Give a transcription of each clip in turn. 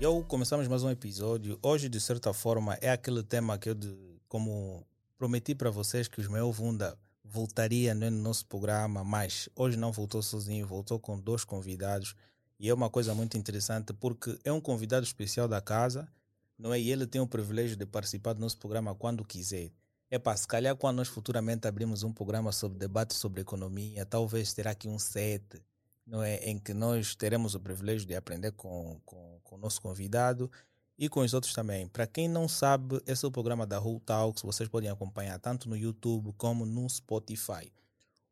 Eu começamos mais um episódio. Hoje, de certa forma, é aquele tema que eu, como prometi para vocês que os meus Vunda voltaria no nosso programa, mas hoje não voltou sozinho, voltou com dois convidados. E é uma coisa muito interessante porque é um convidado especial da casa, não é? E ele tem o privilégio de participar do nosso programa quando quiser. Para se calhar quando nós futuramente abrimos um programa sobre debate sobre economia, talvez terá aqui um set, não é? Em que nós teremos o privilégio de aprender com, com, com o nosso convidado e com os outros também. Para quem não sabe, esse é o programa da Who Talks, vocês podem acompanhar tanto no YouTube como no Spotify.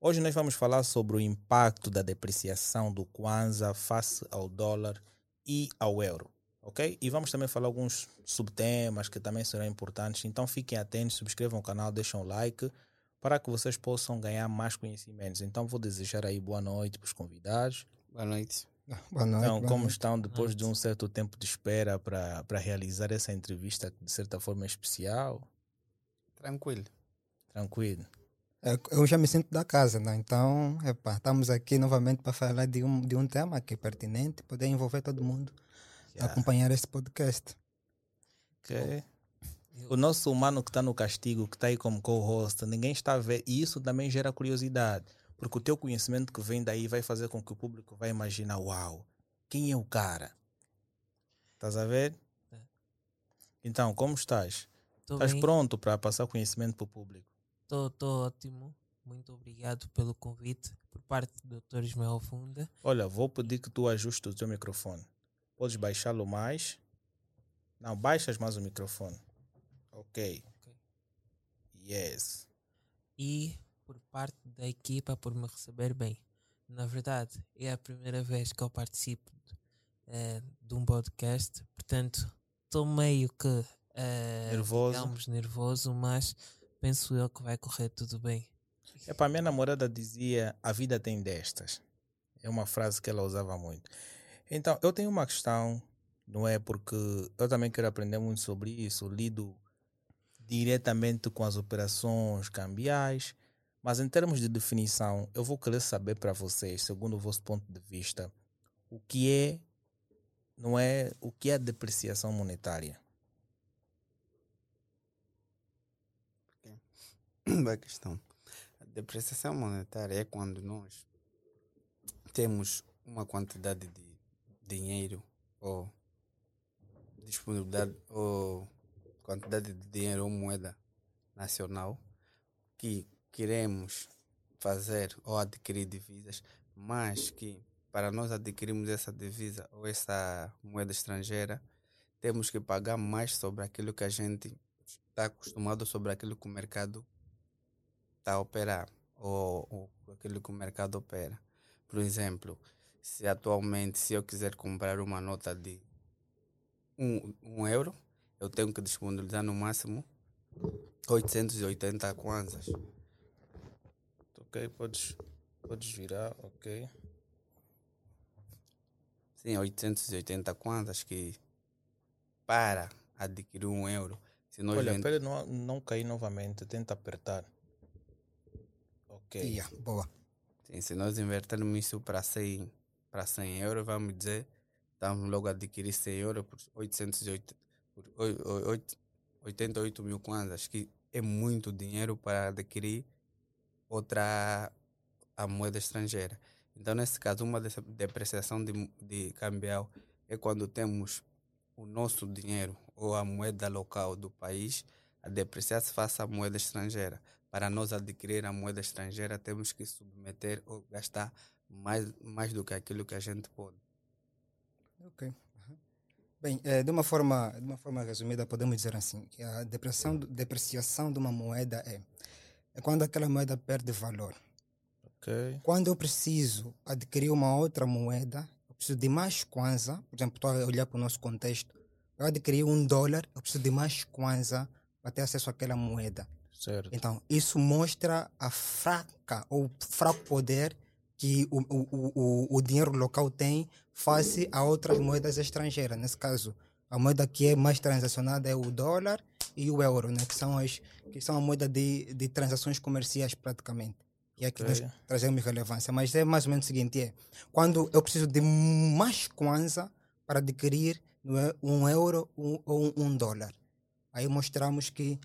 Hoje nós vamos falar sobre o impacto da depreciação do Kwanza face ao dólar e ao euro, ok? E vamos também falar alguns subtemas que também serão importantes, então fiquem atentos, subscrevam o canal, deixem um like para que vocês possam ganhar mais conhecimentos. Então vou desejar aí boa noite para os convidados. Boa noite. Boa noite. Então, boa como noite. estão depois de um certo tempo de espera para para realizar essa entrevista de certa forma especial? Tranquilo. Tranquilo. É, Eu já me sinto da casa, né? Então, epa, estamos aqui novamente para falar de um, de um tema que é pertinente, poder envolver todo mundo Yeah. acompanhar este podcast. Ok. O nosso humano que está no castigo, que está aí como co-host, ninguém está a ver. E isso também gera curiosidade. Porque o teu conhecimento que vem daí vai fazer com que o público vai imaginar, uau, quem é o cara? Estás a ver? É. Então, como estás? Estou Estás bem, pronto para passar conhecimento para o público? estou ótimo. Muito obrigado pelo convite por parte do Dr. Ismael Funda. Olha, vou pedir que tu ajustes o teu microfone. Podes baixá-lo mais? Não, baixas mais o microfone. Ok. Ok. Yes. E por parte da equipa por me receber bem. Na verdade, é a primeira vez que eu participo eh, de um podcast, portanto, estou meio que eh, Nervoso. digamos, nervoso, mas penso eu que vai correr tudo bem. É para minha namorada dizia: a vida tem destas. É uma frase que ela usava muito. Então, eu tenho uma questão, não é? Porque eu também quero aprender muito sobre isso. Lido diretamente com as operações cambiais. Mas em termos de definição, eu vou querer saber para vocês, segundo o vosso ponto de vista, o que é, não é, o que é depreciação monetária? Boa questão. A depreciação monetária é quando nós temos uma quantidade de dinheiro ou disponibilidade ou quantidade de dinheiro ou moeda nacional que queremos fazer ou adquirir divisas, mas que para nós adquirirmos essa divisa ou essa moeda estrangeira, temos que pagar mais sobre aquilo que a gente está acostumado, sobre aquilo que o mercado está a operar ou, ou aquilo que o mercado opera. Por exemplo, se atualmente se eu quiser comprar uma nota de um, um euro, eu tenho que disponibilizar no máximo 880 kwanzas. Ok, podes, podes virar, ok. Sim, 880 kwanzas que para adquirir um euro, se nós Olha, vend- para não, não cair novamente, tenta apertar. Ok. Yeah, boa. Sim, se nós invertermos isso para 100, para 100 euros, vamos dizer, estamos logo a adquirir 100 euros por, 808, por oi- oi- oito- 88 mil kwanzas, que é muito dinheiro para adquirir outra a moeda estrangeira. Então, nesse caso, uma depreciação de, de cambial é quando temos o nosso dinheiro ou a moeda local do país a depreciar-se face à moeda estrangeira. Para nós adquirir a moeda estrangeira, temos que submeter ou gastar mais, mais do que aquilo que a gente pode. Ok. Uhum. Bem, eh, de, uma forma, de uma forma resumida, podemos dizer assim, que a depreciação, depreciação de uma moeda é, é quando aquela moeda perde valor. Ok. Quando eu preciso adquirir uma outra moeda, eu preciso de mais kwanza, por exemplo, estou a olhar para o nosso contexto, eu adquiri um dólar, eu preciso de mais kwanza para ter acesso àquela moeda. Certo. Então, isso mostra a fraca ou fraco poder que o, o, o, o- dinheiro local tem face a outras moedas estrangeiras. Nesse caso, a moeda que é mais transacionada é o dólar e o euro, né? que, são as, que são a moeda de, de transações comerciais praticamente. que é que Ok. nós trazemos relevância. Mas é mais ou menos o seguinte: é quando eu preciso de mais kwanza para adquirir é, um euro um- ou um, um dólar. Aí mostramos que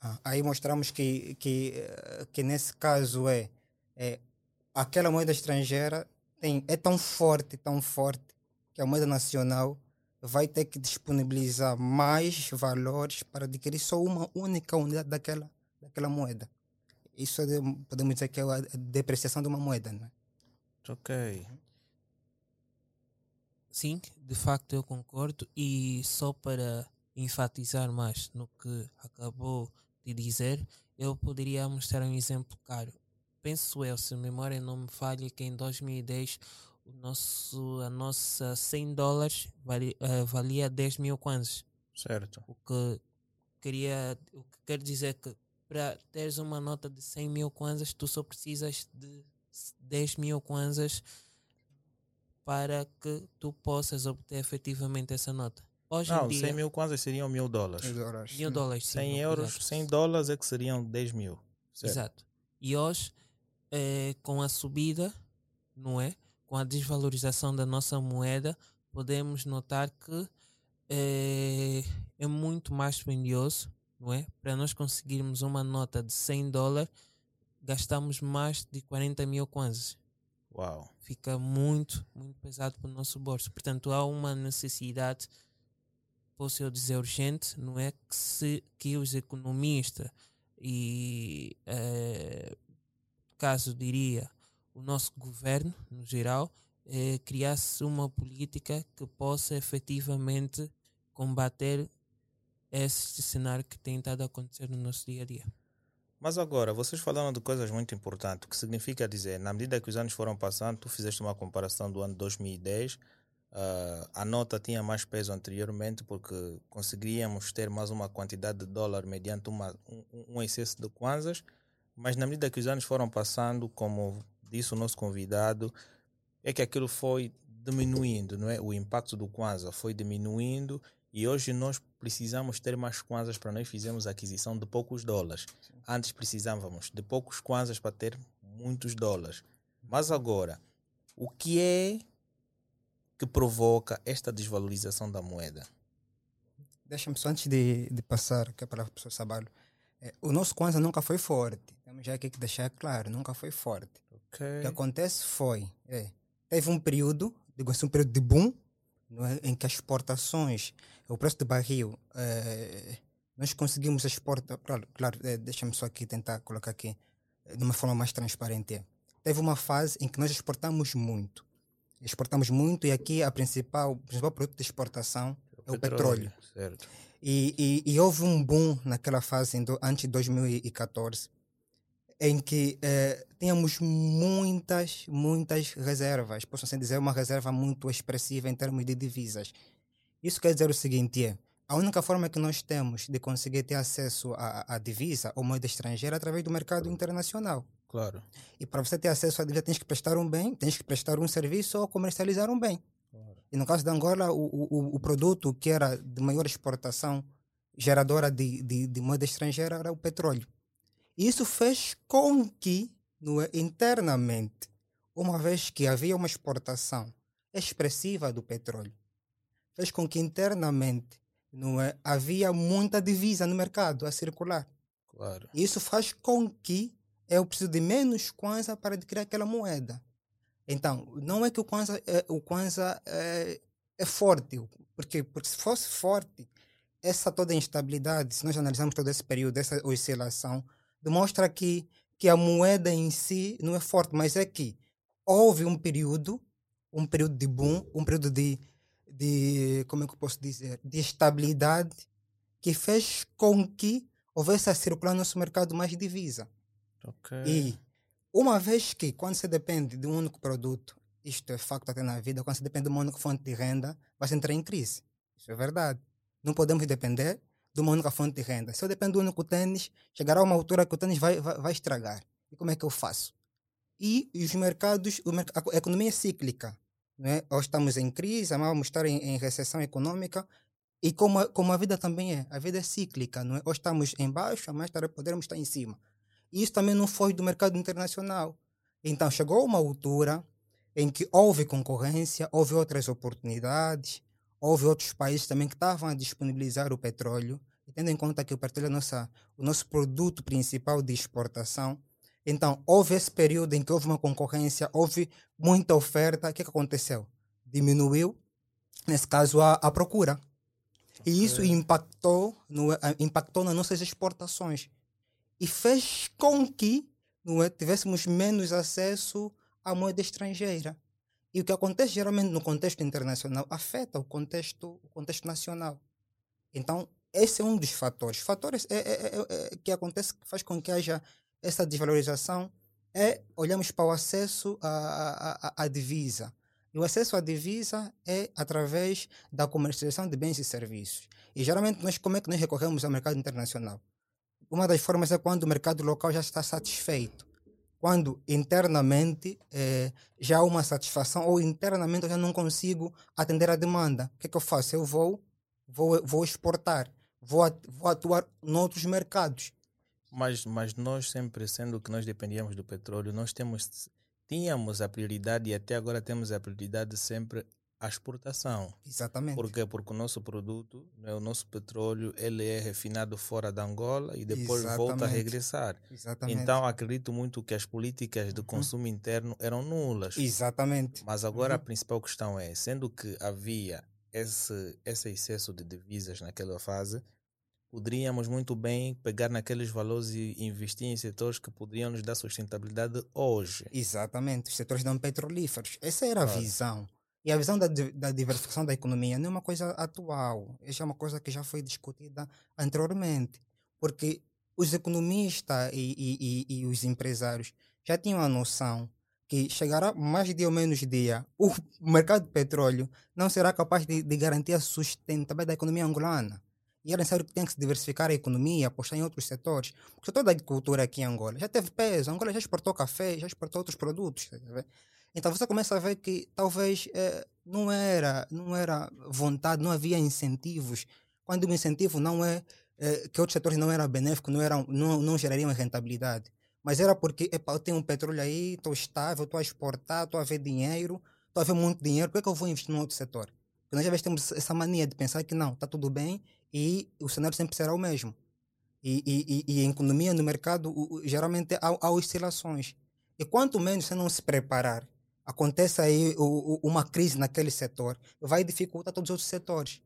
ah, aí mostramos que, que, eh, que nesse caso é, é aquela moeda estrangeira tem, é tão forte, tão forte, que a moeda nacional vai ter que disponibilizar mais valores para adquirir só uma única unidade daquela, daquela moeda. Isso é de- podemos dizer que é a depreciação de uma moeda, né? Ok. Sim, de facto eu concordo. E só para enfatizar mais no que acabou de dizer, eu poderia mostrar um exemplo claro. Penso eu, se a memória não me falha, que em 2010 o nosso, a nossa 100 dólares eh, valia 10 mil kwanzas. Certo. O que queria, o que quer dizer que para teres uma nota de 100 mil kwanzas, tu só precisas de 10 mil kwanzas para que tu possas obter efetivamente essa nota. Hoje Não, em dia, 100 mil kwanzas seriam mil dólares. Dólares. mil dólares, sim, 100 obrigado. euros, 100 dólares é que seriam 10 mil. Certo. Exato. E hoje, eh, com a subida, não é? Com a desvalorização da nossa moeda, podemos notar que eh, é muito mais dispendioso, não é? Para nós conseguirmos uma nota de 100 dólares, gastamos mais de 40 mil kwanzas. Uau. Fica muito, muito pesado para o nosso bolso. Portanto, há uma necessidade, posso eu dizer urgente, não é? Que, se, que os economistas e, eh, caso diria, o nosso governo, no geral, eh, criasse uma política que possa efetivamente combater esse cenário que tem estado a acontecer no nosso dia a dia. Mas agora, vocês falaram de coisas muito importantes, o que significa dizer, na medida que os anos foram passando, tu fizeste uma comparação do ano 2010, ah, a nota tinha mais peso anteriormente porque conseguiríamos ter mais uma quantidade de dólar mediante uma, um, um excesso de kwanzas, mas na medida que os anos foram passando, como disse o nosso convidado, é que aquilo foi diminuindo, não é? O impacto do kwanza foi diminuindo e hoje nós precisamos ter mais kwanzas para nós fizermos a aquisição de poucos dólares. Antes precisávamos de poucos kwanzas para ter muitos dólares. Mas agora, o que é que provoca esta desvalorização da moeda? Deixa-me só antes de, de passar aqui para o professor Sabalo. É, o nosso Kwanzaa nunca foi forte. Temos já aqui que deixar claro, nunca foi forte. O que acontece foi, é, teve um período, digo assim, um período de boom, é, em que as exportações, o preço de barril, é, nós conseguimos exportar, claro, claro é, deixa-me só aqui tentar colocar aqui é, de uma forma mais transparente. Teve uma fase em que nós exportamos muito. Exportamos muito e aqui a principal, o principal produto de exportação é o petróleo. Certo. E, e, e houve um boom naquela fase, do, antes de 2014, em que eh, tínhamos muitas, muitas reservas. Posso assim dizer, uma reserva muito expressiva em termos de divisas. Isso quer dizer o seguinte: é, a única forma que nós temos de conseguir ter acesso à, à divisa ou moeda estrangeira é através do mercado internacional. Claro. E para você ter acesso à divisa, tens que prestar um bem, tens que prestar um serviço ou comercializar um bem. E no caso da Angola, o, o, o produto que era de maior exportação geradora de, de, de moeda estrangeira era o petróleo. Isso fez com que, não é, internamente, uma vez que havia uma exportação expressiva do petróleo, fez com que internamente não é, havia muita divisa no mercado a circular. Claro. Isso faz com que eu preciso de menos Kwanza para adquirir aquela moeda. Então, não é que o Kwanza, é, o Kwanza é, é forte. Por quê? Porque se fosse forte, essa toda instabilidade, se nós analisarmos todo esse período, essa oscilação, demonstra que, que a moeda em si não é forte, mas é que houve um período, um período de boom, um período de, de como é que eu posso dizer, de estabilidade, que fez com que houvesse a circular no nosso mercado mais divisa. Ok. E uma vez que, quando você depende de um único produto, isto é facto até na vida, quando você depende de uma única fonte de renda, vai entrar em crise. Isso é verdade. Não podemos depender de uma única fonte de renda. Se eu dependo do único tênis, chegará uma altura que o tênis vai, vai, vai estragar. E como é que eu faço? E os mercados, a economia é cíclica. Né? Estamos em crise, vamos estar em, em recessão econômica. E como a, como a vida também é, a vida é cíclica. Não é? Estamos em baixo, amanhã poderemos estar em cima. E isso também não foi do mercado internacional. Então chegou uma altura em que houve concorrência, houve outras oportunidades, houve outros países também que estavam a disponibilizar o petróleo, e tendo em conta que o petróleo é nossa, o nosso produto principal de exportação. Então, houve esse período em que houve uma concorrência, houve muita oferta. O que, que aconteceu? Diminuiu, nesse caso, a, a procura. E isso impactou, no, impactou nas nossas exportações. E fez com que não é, tivéssemos menos acesso à moeda estrangeira. E o que acontece geralmente no contexto internacional afeta o contexto, o contexto nacional. Então, esse é um dos fatores. Fatores é, é, é, é que acontece que faz com que haja essa desvalorização é olhamos para o acesso à, à, à divisa. E o acesso à divisa é através da comercialização de bens e serviços. E geralmente nós como é que nós recorremos ao mercado internacional? Uma das formas é quando o mercado local já está satisfeito. Quando internamente eh, já há uma satisfação ou internamente eu já não consigo atender a demanda. O que é que eu faço? Eu vou, vou, vou exportar, vou, vou atuar noutros mercados. Mas, mas nós sempre, sendo que nós dependíamos do petróleo, nós temos, tínhamos a prioridade e até agora temos a prioridade sempre a exportação. Exatamente. Por quê? Porque o nosso produto, né, o nosso petróleo, ele é refinado fora da Angola e depois Exatamente. volta a regressar. Exatamente. Então, acredito muito que as políticas de consumo interno eram nulas. Exatamente. Mas agora a Uhum. principal questão é, sendo que havia esse, esse excesso de divisas naquela fase, poderíamos muito bem pegar naqueles valores e investir em setores que poderiam nos dar sustentabilidade hoje. Exatamente. Os setores não petrolíferos. Essa era a Claro. visão. E a visão da, da diversificação da economia não é uma coisa atual. Essa é uma coisa que já foi discutida anteriormente. Porque os economistas e, e, e, e os empresários já tinham a noção que chegará mais dia ou menos dia, o mercado de petróleo não será capaz de, de garantir a sustentabilidade da economia angolana. E era necessário que tenha que se diversificar a economia, apostar em outros setores. Porque o setor da agricultura aqui em Angola já teve peso. Angola já exportou café, já exportou outros produtos. tá a? Então você começa a ver que talvez eh, não era não era vontade, não havia incentivos. Quando o incentivo não é eh, que outros setores não eram benéficos, não, eram, não, não gerariam rentabilidade. Mas era porque epa, eu tenho um petróleo aí, estou estável, estou a exportar, estou a ver dinheiro, estou a ver muito dinheiro, por que, que eu vou investir num outro setor? Porque nós já temos essa mania de pensar que não, está tudo bem e o cenário sempre será o mesmo. E, e, e, e a economia no mercado, geralmente há, há oscilações. E quanto menos você não se preparar, acontece aí o- o- uma crise naquele setor, vai dificultar todos os outros setores.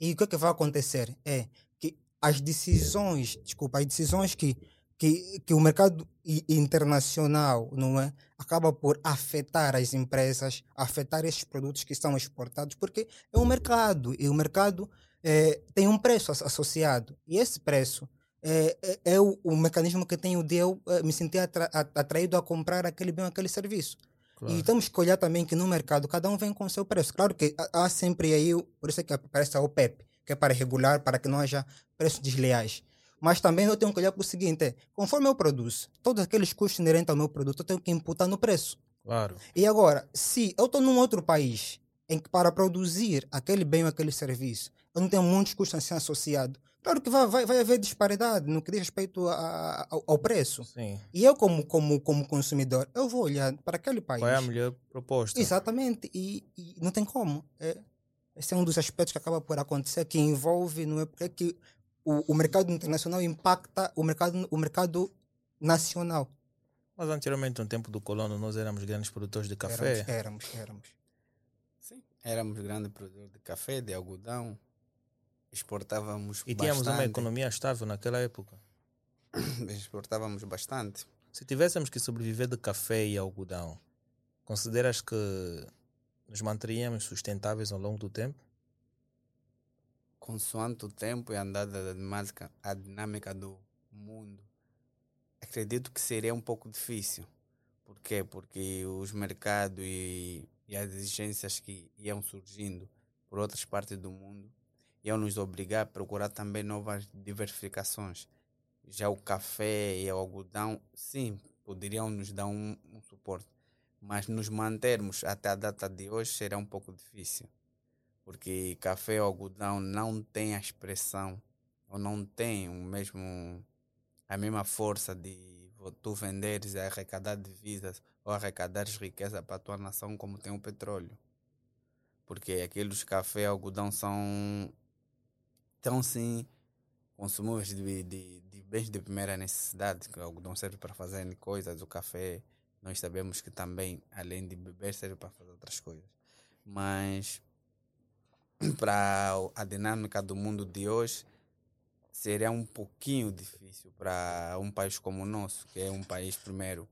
E o que, é que vai acontecer? É que as decisões, desculpa, as decisões que, que, que o mercado internacional não é, acaba por afetar as empresas, afetar esses produtos que são exportados, porque é um mercado e o mercado eh, tem um preço as- associado. E esse preço é, é, é o, o mecanismo que tenho de eu eh, me sentir atra- atraído a comprar aquele bem, aquele serviço. Claro. E temos que olhar também que no mercado cada um vem com o seu preço. Claro que há- sempre aí, por isso é que aparece a OPEP, que é para regular, para que não haja preços desleais. Mas também eu tenho que olhar para o seguinte: é, conforme eu produzo, todos aqueles custos inerentes ao meu produto, eu tenho que imputar no preço. Claro. E agora, se eu estou num outro país em que para produzir aquele bem ou aquele serviço, eu não tenho muitos custos assim associados, claro que vai, vai, vai haver disparidade no que diz respeito a- a- ao, ao preço. Sim. E eu, como, como, como consumidor, eu vou olhar para aquele país. Qual é a melhor proposta? Exatamente, e, e não tem como. É, esse é um dos aspectos que acaba por acontecer, que envolve, não é? Porque é que o, o mercado internacional impacta o mercado, o mercado nacional. Mas anteriormente, no tempo do colono, nós éramos grandes produtores de café. Éramos, éramos, éramos. Sim. Éramos grande produtor de café, de algodão. Exportávamos E tínhamos uma bastante. economia estável naquela época. Exportávamos bastante. Se tivéssemos que sobreviver de café e algodão, consideras que nos manteríamos sustentáveis ao longo do tempo? Consoante o tempo e a andada da dinâmica, a dinâmica do mundo, acredito que seria um pouco difícil. Por quê? Porque os mercados e, e as exigências que iam surgindo por outras partes do mundo iam nos obrigar a procurar também novas diversificações. Já o café e o algodão, sim, poderiam nos dar um, um suporte, mas nos mantermos até a data de hoje será um pouco difícil porque café e algodão não tem a expressão ou não tem o mesmo a mesma força de tu venderes e arrecadar divisas ou arrecadares riqueza para a tua nação como tem o petróleo. Porque aqueles café e algodão são tão sim consumíveis de, de, de bens de primeira necessidade, que o algodão serve para fazer coisas, o café nós sabemos que também, além de beber, serve para fazer outras coisas. Mas para a dinâmica do mundo de hoje, seria um pouquinho difícil para um país como o nosso, que é um país, primeiro,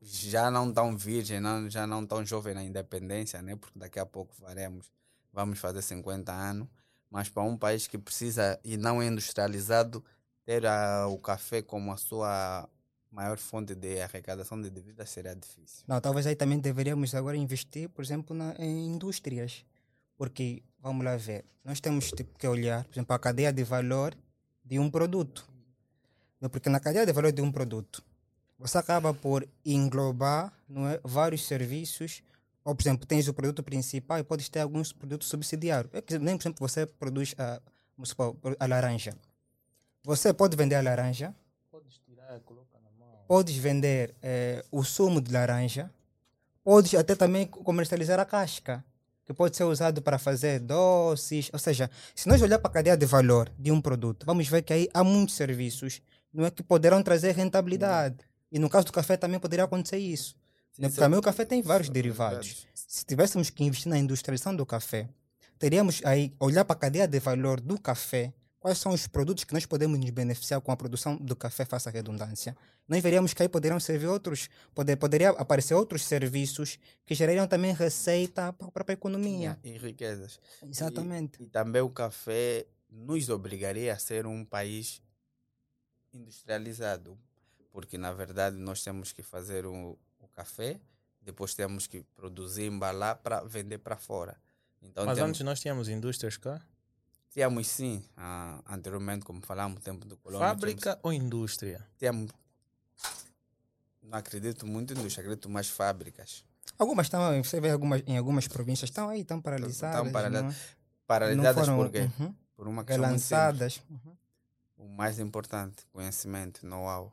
já não tão virgem, não, já não tão jovem na independência, né? porque daqui a pouco faremos, vamos fazer 50 anos, mas para um país que precisa e não é industrializado, ter a, o café como a sua maior fonte de arrecadação de dívidas seria difícil. Não, talvez aí também deveríamos agora investir, por exemplo, na, em indústrias. Porque, vamos lá ver, nós temos tipo, que olhar, por exemplo, a cadeia de valor de um produto. Porque na cadeia de valor de um produto, você acaba por englobar é, vários serviços. Ou, por exemplo, tens o produto principal e podes ter alguns produtos subsidiários. Nem, por exemplo, você produz a, a laranja. Você pode vender a laranja, Podes tirar, coloca na mão. podes vender eh, o sumo de laranja, podes até também comercializar a casca, que pode ser usado para fazer doces. Ou seja, se nós olhar para a cadeia de valor de um produto, vamos ver que aí há muitos serviços não é, que poderão trazer rentabilidade. E no caso do café também poderia acontecer isso. Né? Porque também o café tem vários derivados. Se tivéssemos que investir na industrialização do café, teríamos aí olhar para a cadeia de valor do café, quais são os produtos que nós podemos nos beneficiar com a produção do café, faça redundância. Nós veríamos que aí poderiam servir outros, poder, poderia aparecer outros serviços que gerariam também receita para a própria economia. E riquezas. Exatamente. E, e também o café nos obrigaria a ser um país industrializado, porque na verdade nós temos que fazer o café, depois temos que produzir, embalar para vender para fora. Então Mas temos, antes nós tínhamos indústrias cá? tínhamos sim, ah, anteriormente, como falamos, no tempo do colônia, Fábrica ou indústria? tínhamos, não acredito muito em indústria, acredito mais fábricas. Algumas estão, você vê algumas, em algumas províncias, estão aí, estão paralisadas. paralisadas. não é? Paralisadas não foram por quê? uhum, Por uma questão relançadas. Uhum. o mais importante, conhecimento, know-how.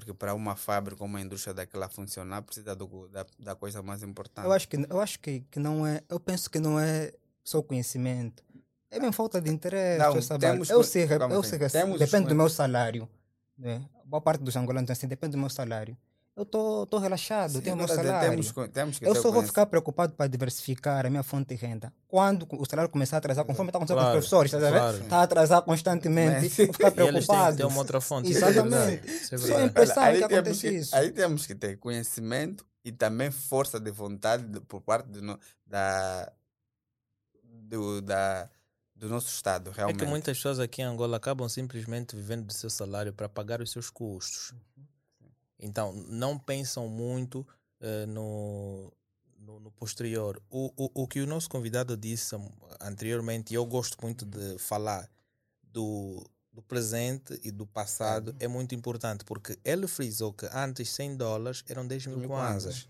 Porque para uma fábrica, uma indústria daquela funcionar, precisa do, da, da coisa mais importante. Eu acho que eu acho que, que não é, eu penso que não é só conhecimento. É mesmo falta de interesse. Não, temos eu sei, eu sei os depende do meu salário. Né? Boa parte dos angolanos dizem assim, depende do meu salário. Eu tô, tô relaxado, Sim, tenho o meu salário. temos, temos que Eu só vou ficar preocupado para diversificar a minha fonte de renda. Quando o salário começar a atrasar, conforme está acontecendo com Claro, os professores, está a ver? claro. Está a atrasar constantemente, Sim. vou ficar preocupado. ter uma outra fonte. Exatamente. É Só verdade. em pensar Olha, que acontece que- isso. Aí temos que ter conhecimento e também força de vontade de- por parte do, da, do, da, do nosso Estado, É realmente. que muitas pessoas aqui em Angola acabam simplesmente vivendo do seu salário para pagar os seus custos. Então, não pensam muito eh, no, no, no posterior. O, o, o que o nosso convidado disse anteriormente, e eu gosto muito de falar do, do presente e do passado, é muito importante, porque ele frisou que antes 100 dólares eram 10 mil mil kwanzas.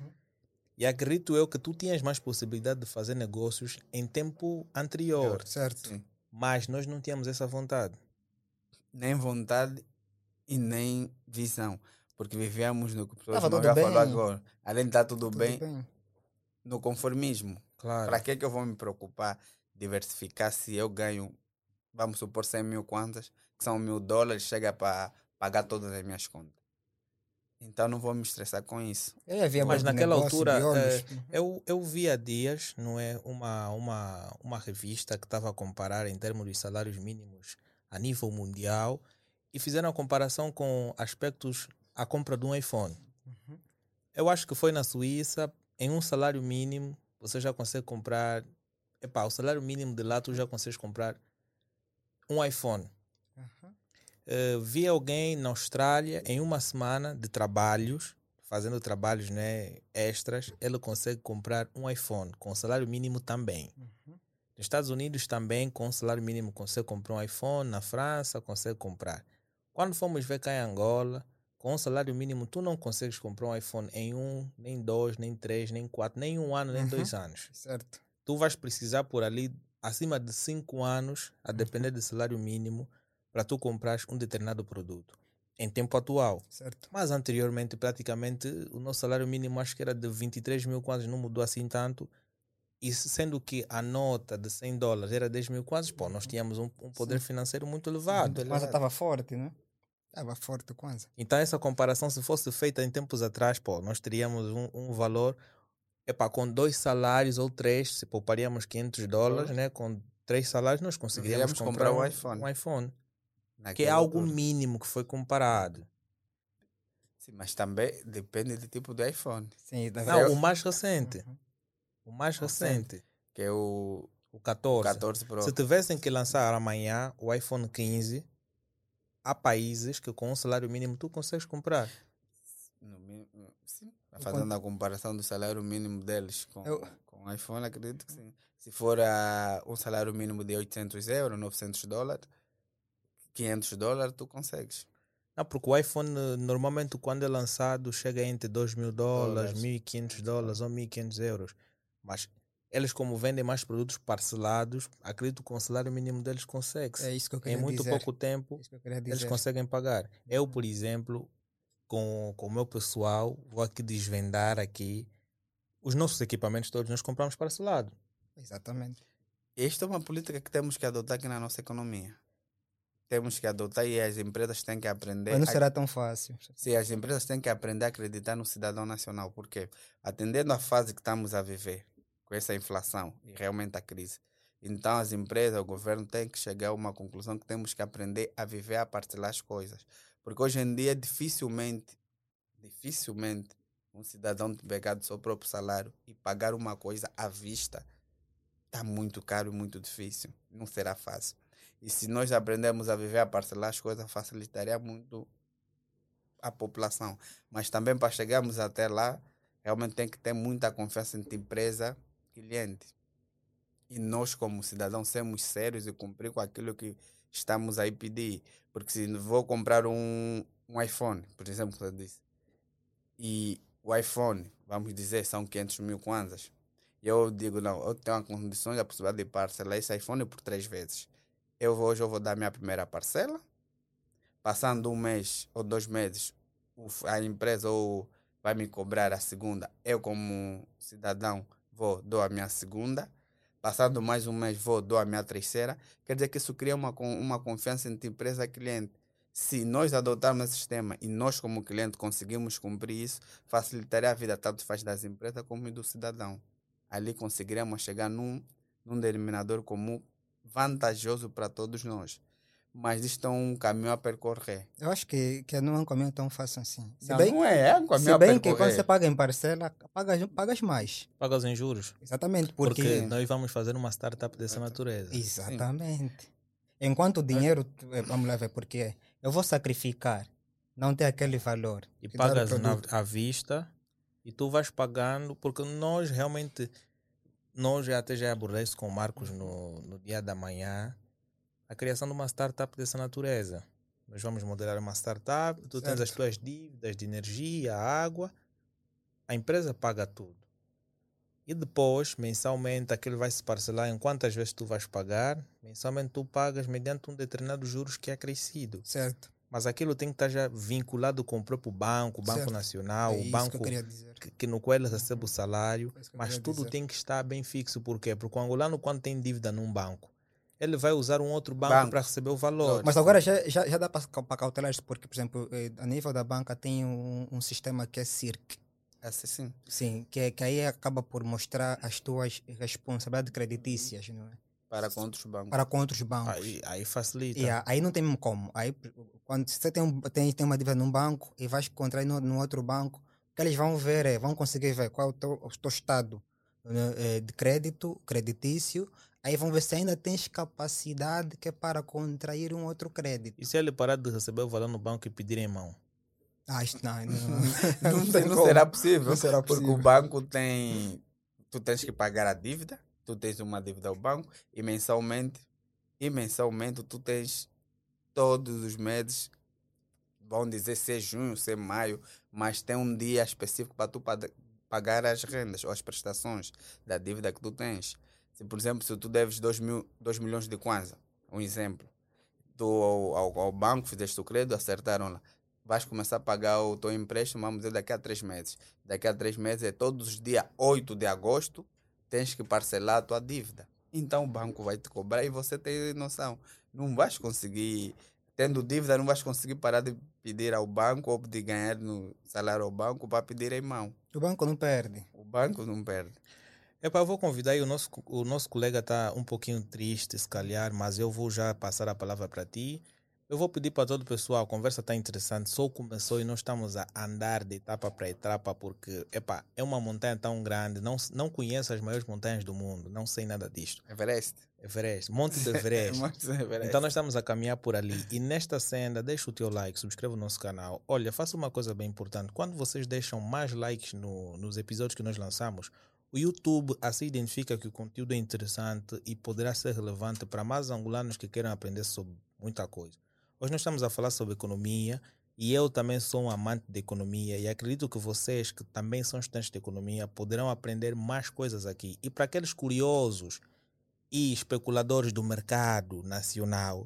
E acredito eu que tu tinhas mais possibilidade de fazer negócios em tempo anterior, Certo. Sim. mas nós não tínhamos essa vontade. Nem vontade e nem visão. Porque vivíamos no que o professor Tava tudo falou bem. agora. Além de estar tudo, Tudo bem, bem. no conformismo. Claro. Para que é que eu vou me preocupar, diversificar se eu ganho, vamos supor, 100 mil quantas, que são mil dólares, chega para pagar todas as minhas contas. Então não vou me estressar com isso. É, havia Mas naquela altura, eh, Eu, eu vi há dias, não é, uma, uma, uma revista que estava a comparar em termos de salários mínimos a nível mundial e fizeram a comparação com aspectos a compra de um iPhone. Eu acho que foi na Suíça, em um salário mínimo, você já consegue comprar. Epá, o salário mínimo de lá tu já consegues comprar um iPhone. Uhum. Eh, vi alguém na Austrália em uma semana de trabalhos, fazendo trabalhos né, extras, ele consegue comprar um iPhone com salário mínimo também. Nos Estados Unidos também, com salário mínimo, consegue comprar um iPhone. Na França, consegue comprar. Quando fomos ver cá em Angola, com salário mínimo, tu não consegues comprar um iPhone em um, nem dois, nem três, nem quatro, nem um ano, nem dois anos Certo. tu vais precisar por ali acima de 5 anos, a depender do salário mínimo, para tu comprares um determinado produto. em tempo atual. Certo. Mas anteriormente, praticamente, o nosso salário mínimo acho que era de 23 mil quase, não mudou assim tanto. E sendo que a nota de 100 dólares era 10 mil quase, pô, nós tínhamos um, um poder financeiro muito elevado. Kwanza estava forte, né? Estava forte o Kwanza. Então, essa comparação, se fosse feita em tempos atrás, pô, nós teríamos um, um valor, epá, com dois salários ou três, se pouparíamos 500 dólares, né? Com três salários, nós conseguiríamos comprar, comprar um iPhone. Um iPhone que é algo altura. mínimo que foi comparado. Sim, mas também depende do tipo de iPhone. Sim, da Não, o mais recente. Uhum. O mais recente. Que é o O 14. 14 Pro. Se tivessem que lançar amanhã o iPhone 15, há países que com um salário mínimo tu consegues comprar. No- sim. Fazendo a comparação do salário mínimo deles com, Eu- com o iPhone, acredito que sim. Se for ah, um salário mínimo de 800 euros, 900 dólares, 500 dólares, tu consegues. Não, porque o iPhone normalmente quando é lançado chega entre 2 mil dólares, Dólares. 1.500 dólares ou 1.500 euros. Mas eles como vendem mais produtos parcelados, acredito que com o salário mínimo deles consegue É isso que eu Em queria muito dizer. pouco tempo É isso que eu queria eles conseguem pagar. Eu, por exemplo, com, com o meu pessoal, vou aqui desvendar aqui os nossos equipamentos todos nós compramos parcelado. Exatamente. Esta é uma política que temos que adotar aqui na nossa economia. Temos que adotar e as empresas têm que aprender. Mas não a- será tão fácil. Sim, as empresas têm que aprender a acreditar no cidadão nacional, porque atendendo à fase que estamos a viver, com essa inflação e realmente a crise, então as empresas, o governo tem que chegar a uma conclusão que temos que aprender a viver, a partilhar as coisas. Porque hoje em dia, dificilmente, dificilmente, um cidadão pegar do seu próprio salário e pagar uma coisa à vista está muito caro e muito difícil. Não será fácil. E se nós aprendermos a viver, a parcelar as coisas, facilitaria muito a população. Mas também para chegarmos até lá, realmente tem que ter muita confiança entre empresa cliente. E nós, como cidadãos, sermos sérios e cumprir com aquilo que estamos aí pedir. Porque se vou comprar um, um iPhone, por exemplo, eu disse, e o iPhone, vamos dizer, são 500 mil kwanzas, eu digo, não, eu tenho a condição a possibilidade de parcelar esse iPhone por três vezes. Eu hoje eu vou dar minha primeira parcela, passando um mês ou dois meses, a empresa ou vai me cobrar a segunda. Eu, como cidadão, vou, dou a minha segunda. Passando mais um mês, vou, dou a minha terceira. Quer dizer que isso cria uma, uma confiança entre empresa e cliente. Se nós adotarmos esse sistema e nós, como cliente, conseguimos cumprir isso, facilitaria a vida tanto faz das empresas como do cidadão. Ali conseguiremos chegar num, num denominador comum vantajoso para todos nós. Mas isto é um caminho a percorrer. Eu acho que, que não é um caminho tão fácil assim. Se Não, bem, não é, é um caminho se a bem que quando você paga em parcela, pagas, pagas mais. Pagas em juros. Exatamente. Porque, Porque, nós vamos fazer uma startup dessa natureza. Exatamente. Enquanto o dinheiro, tu- eh, vamos lá ver porque eu vou sacrificar, não ter aquele valor. E pagas na, à vista e tu vais pagando, porque nós realmente, nós já até já abordei isso com o Marcos no, no dia da manhã, a criação de uma startup dessa natureza. Nós vamos modelar uma startup, tu tens as Certo. tuas dívidas de energia, água, a empresa paga tudo. E depois, mensalmente, aquilo vai se parcelar em quantas vezes tu vais pagar. Mensalmente tu pagas mediante um determinado juros que é crescido. Certo. Mas aquilo tem que estar já vinculado com o próprio banco, o Banco Certo. Nacional, é o banco que que, no qual ele recebe o salário. É Mas tudo dizer. tem que estar bem fixo. Por quê? Porque o angolano, quando tem dívida num banco, ele vai usar um outro banco Banco. para receber o valor. Mas agora já, já, já dá para cautelar isso, porque, por exemplo, eh, a nível da banca tem um, um sistema que é CIRC. Assim, sim. Sim, que, é- que aí acaba por mostrar as tuas responsabilidades creditícias, não é? Para com outros bancos. Para com outros bancos. Aí, aí facilita. E aí não tem como. Aí, quando você tem, um, tem, tem uma dívida num banco e vais contrair no, no outro banco, o que eles vão ver é, vão conseguir ver qual é o teu, o teu estado né, eh, de crédito, creditício, aí vão ver se ainda tens capacidade que é para contrair um outro crédito. E se ele parar de receber o valor no banco e pedir em mão? Ah, isto não, não, não, tem não será possível. Não será Porque possível. o banco tem. Tu tens que pagar a dívida, tu tens uma dívida ao banco e mensalmente, e mensalmente tu tens todos os meses, vão dizer se é junho, se é maio, mas tem um dia específico para tu pagar as rendas ou as prestações da dívida que tu tens. Se, por exemplo, se tu deves 2 mil, dois milhões de kwanza, um exemplo, tu ao, ao, ao banco fizeste o crédito, acertaram lá. vais começar a pagar o teu empréstimo, vamos dizer, daqui a três meses. Daqui a três meses é todos os dias 8 de agosto, tens que parcelar a tua dívida. Então o banco vai te cobrar e você tem noção. Não vais conseguir, tendo dívida, não vais conseguir parar de pedir ao banco ou de ganhar no salário ao banco para pedir em mão. O banco não perde. O banco não perde. Epá, eu vou convidar aí o nosso, o nosso colega está um pouquinho triste, se calhar, mas eu vou já passar a palavra para ti. Eu vou pedir para todo o pessoal, a conversa está interessante, só começou e nós estamos a andar de etapa para etapa porque, epá, é uma montanha tão grande, não, não conheço as maiores montanhas do mundo, não sei nada disto. Everest. Everest, Monte de Everest. Monte de Everest. Então nós estamos a caminhar por ali. E nesta senda, deixa o teu like, subscreva o nosso canal. Olha, faça uma coisa bem importante. Quando vocês deixam mais likes no, nos episódios que nós lançamos, o YouTube assim identifica que o conteúdo é interessante e poderá ser relevante para mais angolanos que queiram aprender sobre muita coisa. Hoje nós estamos a falar sobre economia e eu também sou um amante de economia e acredito que vocês que também são estudantes de economia poderão aprender mais coisas aqui. E para aqueles curiosos e especuladores do mercado nacional,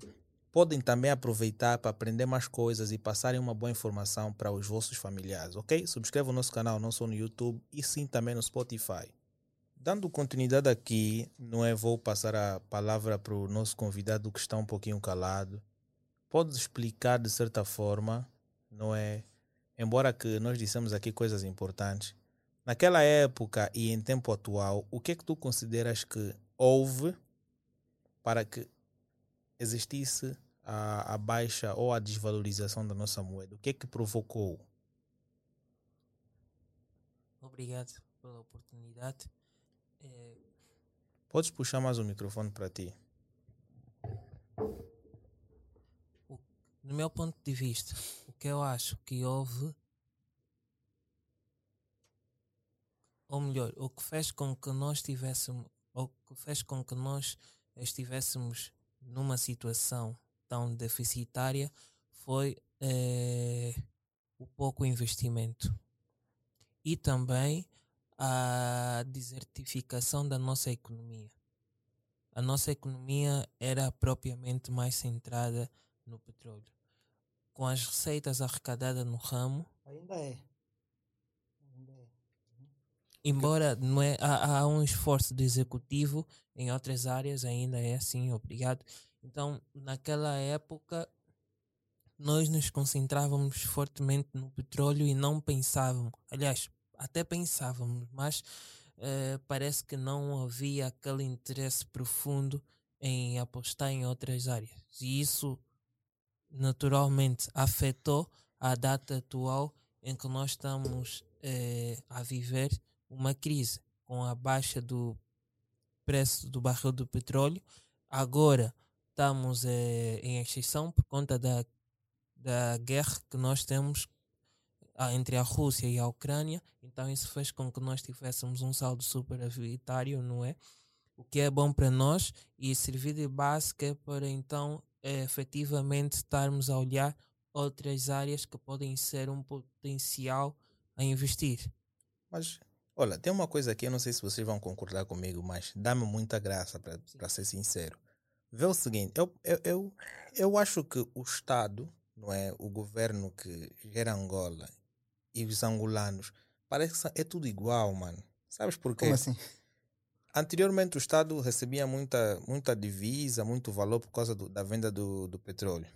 podem também aproveitar para aprender mais coisas e passarem uma boa informação para os vossos familiares, ok? Subscreva o nosso canal, não só no YouTube, e sim também no Spotify. Dando continuidade aqui, não é? Vou passar a palavra para o nosso convidado que está um pouquinho calado. Pode explicar de certa forma, não é? Embora que nós dissemos aqui coisas importantes, naquela época e em tempo atual, o que é que tu consideras que houve para que existisse a, a baixa ou a desvalorização da nossa moeda? O que é que provocou? Obrigado pela oportunidade. É, Podes puxar mais o microfone para ti. o- no meu ponto de vista, o que eu acho que houve, ou melhor, o que fez com que nós tivéssemos, ou que fez com que nós estivéssemos numa situação tão deficitária foi eh, o pouco investimento e também a desertificação da nossa economia. A nossa economia era propriamente mais centrada no petróleo. Com as receitas arrecadadas no ramo, Ainda é. Embora não é, há, há um esforço do executivo em outras áreas, ainda é assim, obrigado. Então, naquela época, nós nos concentrávamos fortemente no petróleo e não pensávamos, aliás, até pensávamos, mas eh, parece que não havia aquele interesse profundo em apostar em outras áreas. E isso naturalmente afetou a data atual em que nós estamos eh, a viver uma crise com a baixa do preço do barril do petróleo. Agora estamos eh, em exceção por conta da, da guerra que nós temos ah, entre a Rússia e a Ucrânia. Então isso fez com que nós tivéssemos um saldo superavitário, não é? O que é bom para nós e servir de base é para então eh, efetivamente estarmos a olhar outras áreas que podem ser um potencial a investir. Mas, olha, tem uma coisa aqui, eu não sei se vocês vão concordar comigo, mas dá-me muita graça, para ser sincero. Vê o seguinte, eu, eu, eu, eu acho que o Estado, não é, o governo que gera Angola e os angolanos, parece que é tudo igual, mano. Sabes porquê? Como assim? Anteriormente o Estado recebia muita, muita divisa, muito valor por causa do, da venda do, do petróleo.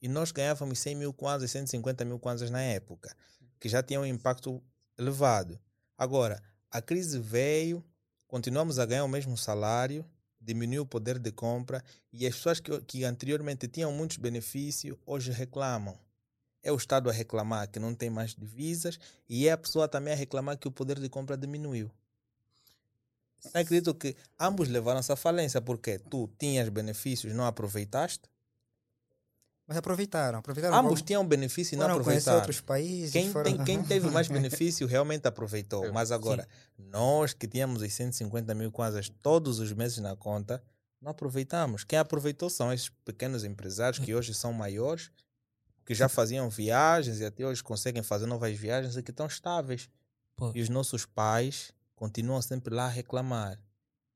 E nós ganhávamos 100 mil kwanzas, 150 mil kwanzas na época, que já tinha um impacto elevado. Agora, a crise veio, continuamos a ganhar o mesmo salário, diminuiu o poder de compra e as pessoas que, que anteriormente tinham muitos benefícios hoje reclamam. É o Estado a reclamar que não tem mais divisas e é a pessoa também a reclamar que o poder de compra diminuiu. Eu acredito que ambos levaram-se à falência porque tu tinhas benefícios não aproveitaste, Mas aproveitaram. aproveitaram ambos tinham benefício e não aproveitaram. outros países. Quem, foram- tem, quem teve mais benefício realmente aproveitou. Eu- Mas agora, nós que tínhamos os 150 mil kwanzas todos os meses na conta, não aproveitamos. Quem aproveitou são esses pequenos empresários que hoje são maiores, que já faziam viagens e até hoje conseguem fazer novas viagens e que estão estáveis. Pois. E os nossos pais continuam sempre lá a reclamar.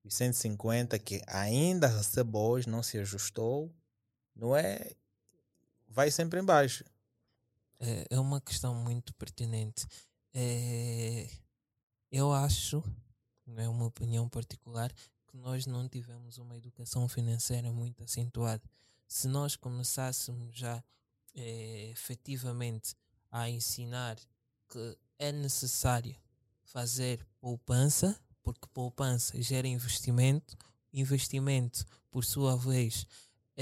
Os 150 que ainda recebe hoje, não se ajustou, não é? Vai sempre em baixo. É, é uma questão muito pertinente. É, eu acho, é uma opinião particular, que nós não tivemos uma educação financeira muito acentuada. Se nós começássemos já é, efetivamente a ensinar que é necessário fazer poupança, porque poupança gera investimento, investimento, por sua vez,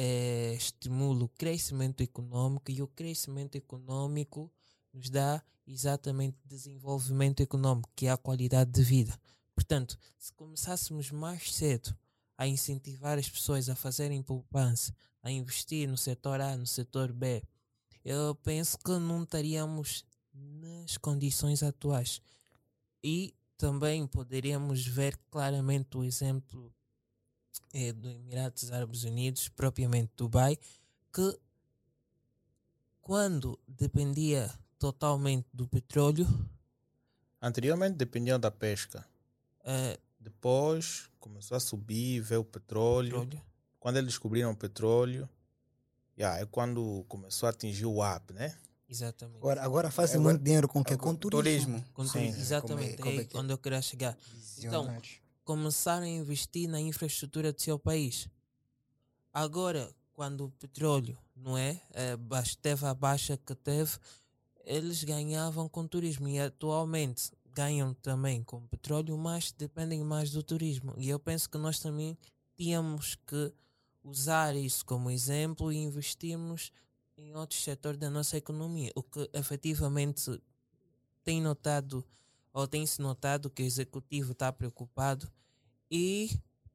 é, estimula o crescimento econômico e o crescimento econômico nos dá exatamente desenvolvimento econômico, que é a qualidade de vida. Portanto, se começássemos mais cedo a incentivar as pessoas a fazerem poupança, a investir no setor A, no setor B, eu penso que não estaríamos nas condições atuais. E também poderíamos ver claramente o exemplo é, do Emirados Árabes Unidos, propriamente Dubai, que quando dependia totalmente do petróleo. Anteriormente dependiam da pesca. É, Depois começou a subir, veio o petróleo. petróleo Quando eles descobriram o petróleo, yeah, é quando começou a atingir o up, né? exatamente. Agora, agora faz Agora- muito dinheiro com o quê? Com turismo. Turismo. Com Sim. turismo, exatamente, Como é- como é é que é? onde eu queria chegar. Então. Começaram a investir na infraestrutura do seu país. Agora, quando o petróleo, não é, teve a baixa que teve, eles ganhavam com turismo e atualmente ganham também com petróleo, mas dependem mais do turismo. E eu penso que nós também tínhamos que usar isso como exemplo e investirmos em outros setores da nossa economia, o que efetivamente tem notado ou tem-se notado que o executivo está preocupado e